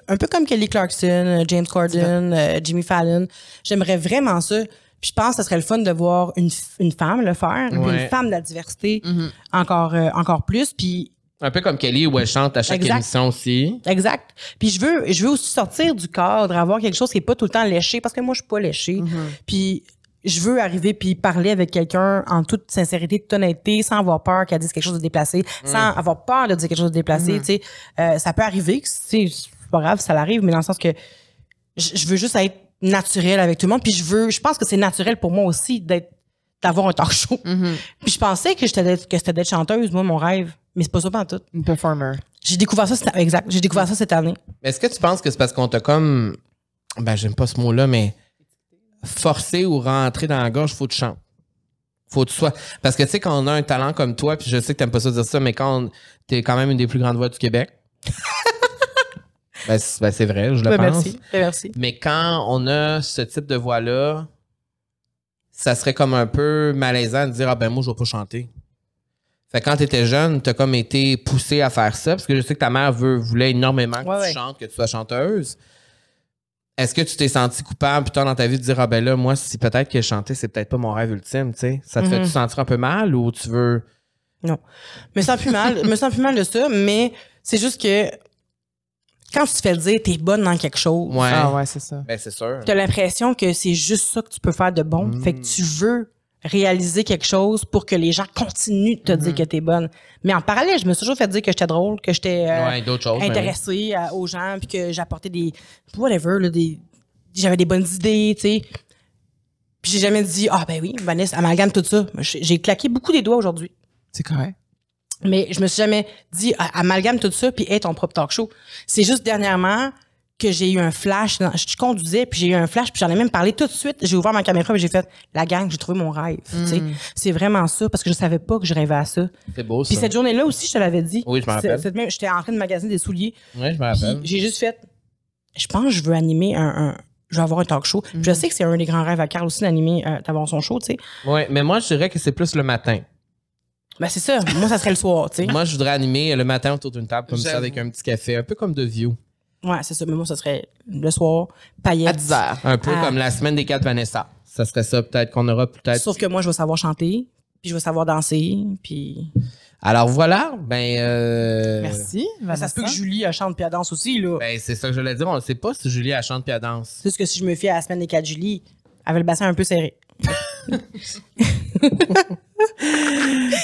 C: Un peu comme Kelly Clarkson, euh, James Corden, euh, Jimmy Fallon. J'aimerais vraiment ça. Puis je pense que ce serait le fun de voir une, une femme le faire, puis une femme de la diversité
A: Mhm.
C: encore, euh, encore plus. Puis
B: Un peu comme Kelly où elle chante à chaque
C: Exact.
B: émission aussi.
C: Exact. Puis je veux, je veux aussi sortir du cadre, avoir quelque chose qui est pas tout le temps léché, parce que moi je suis pas léché.
A: Mhm.
C: Puis je veux arriver puis parler avec quelqu'un en toute sincérité, toute honnêteté, sans avoir peur qu'elle dise quelque chose de déplacé, sans avoir peur de dire quelque chose de déplacé. Tu sais, Euh, ça peut arriver, que, tu c'est pas grave, ça l'arrive, mais dans le sens que je, veux juste être naturel avec tout le monde. Puis je veux, je pense que c'est naturel pour moi aussi d'être d'avoir un talk show.
A: Mhm.
C: Puis je pensais que j'étais que c'était d'être chanteuse, moi mon rêve, mais c'est pas ça pas tout.
A: Une performer.
C: J'ai découvert ça, cette- exact. J'ai découvert ça cette année.
B: Est-ce que tu penses que c'est parce qu'on t'a comme. Ben, j'aime pas ce mot-là, mais. Forcé ou rentré dans la gorge, faut que tu chantes. Faut que tu sois. Parce que tu sais, quand on a un talent comme toi, puis je sais que t'aimes pas ça dire ça, mais quand t'es quand même une des plus grandes voix du Québec. Ben, c'est ben, c'est vrai, je le
C: Ben,
B: pense.
C: merci. Ben, merci.
B: Mais quand on a ce type de voix-là, ça serait comme un peu malaisant de dire Ah ben moi, je vais pas chanter. Fait que quand tu étais jeune, tu as comme été poussé à faire ça, parce que je sais que ta mère veut, voulait énormément que
C: Ouais,
B: tu
C: ouais.
B: chantes, que tu sois chanteuse. Est-ce que tu t'es senti coupable plus tard dans ta vie de dire Ah ben là, moi, si peut-être que chanter, c'est peut-être pas mon rêve ultime, tu sais? Ça te
C: Mhm.
B: fait-tu sentir un peu mal ou tu veux.
C: Je me sens plus mal. je me sens plus mal de ça, mais c'est juste que quand tu te fais dire t'es bonne dans quelque chose,
B: Ouais.
A: Ah ouais, c'est ça.
B: Ben c'est sûr.
C: t'as l'impression que c'est juste ça que tu peux faire de bon.
B: Mm.
C: Fait que tu veux réaliser quelque chose pour que les gens continuent de te dire que t'es bonne. Mais en parallèle, je me suis toujours fait dire que j'étais drôle, que j'étais euh,
B: ouais, d'autres choses. ben oui.
C: intéressée à- aux gens, puis que j'apportais des whatever, là, des j'avais des bonnes idées, tu sais. Puis j'ai jamais dit ah ben oui, Vanessa, amalgame tout ça. J'ai claqué beaucoup des doigts aujourd'hui.
A: C'est correct.
C: Mais je me suis jamais dit Ah, amalgame tout ça puis aie ton propre talk show. C'est juste dernièrement que j'ai eu un flash. je conduisais puis j'ai eu un flash puis j'en ai même parlé tout de suite. J'ai ouvert ma caméra et j'ai fait la gang, j'ai trouvé mon rêve. tu sais.
A: Mm.
C: C'est vraiment ça parce que je savais pas que je rêvais à ça.
B: C'est beau, ça.
C: Puis cette journée-là aussi, je te l'avais dit.
B: Oui, je me rappelle.
C: Cette même- J'étais en train de magasiner des souliers.
B: Ouais, je me
C: Puis
B: rappelle.
C: j'ai juste fait, je pense que je veux animer un, un- je veux avoir un talk show. Puis Je sais que c'est un des grands rêves à Carl aussi d'animer, euh, d'avoir son show, tu sais.
B: Ouais, mais moi, je dirais que c'est plus le matin.
C: Ben, c'est ça. Moi, ça serait le soir, tu sais.
B: Moi, je voudrais animer le matin autour d'une table comme ça avec un petit café, un peu comme de View.
C: Ouais, c'est ça. Mais moi, ça serait le soir,
A: À
C: paillettes.
A: 10 heures.
B: Un peu
C: Ah.
B: comme la semaine des quatre Vanessa. Ça serait ça, peut-être qu'on aura peut-être.
C: Sauf que moi, je veux savoir chanter, puis je veux savoir danser, puis...
B: Alors voilà, ben. euh,
A: Merci.
C: Ben, ça se peut que. Julie, elle chante puis elle danse aussi, là.
B: Ben, c'est ça que je voulais dire. On ne sait pas si Julie, elle chante puis elle danse.
C: C'est juste que si je me fie à la semaine des 4 Julie, elle avait le bassin un peu serré.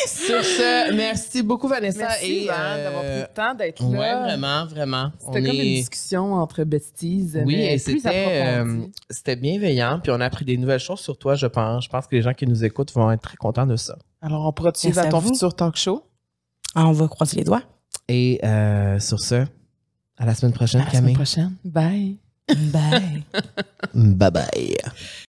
B: Sur ce, merci beaucoup, Vanessa.
A: Merci
B: et, euh,
A: d'avoir pris le temps d'être là.
B: Ouais, vraiment, vraiment.
A: C'était
B: On
A: comme une discussion entre besties.
B: Oui,
A: mais
B: et
A: plus
B: c'était euh, c'était bienveillant. Puis on a appris des nouvelles choses sur toi, je pense. Je pense que les gens qui nous écoutent vont être très contents de ça.
A: Alors, on pourra te suivre à ton
C: vous.
A: futur talk show?
C: Ah, on va croiser les doigts.
B: Et euh, sur ce, à la semaine prochaine,
A: À la semaine
B: Camille.
A: prochaine. Bye.
C: Bye.
B: Bye bye.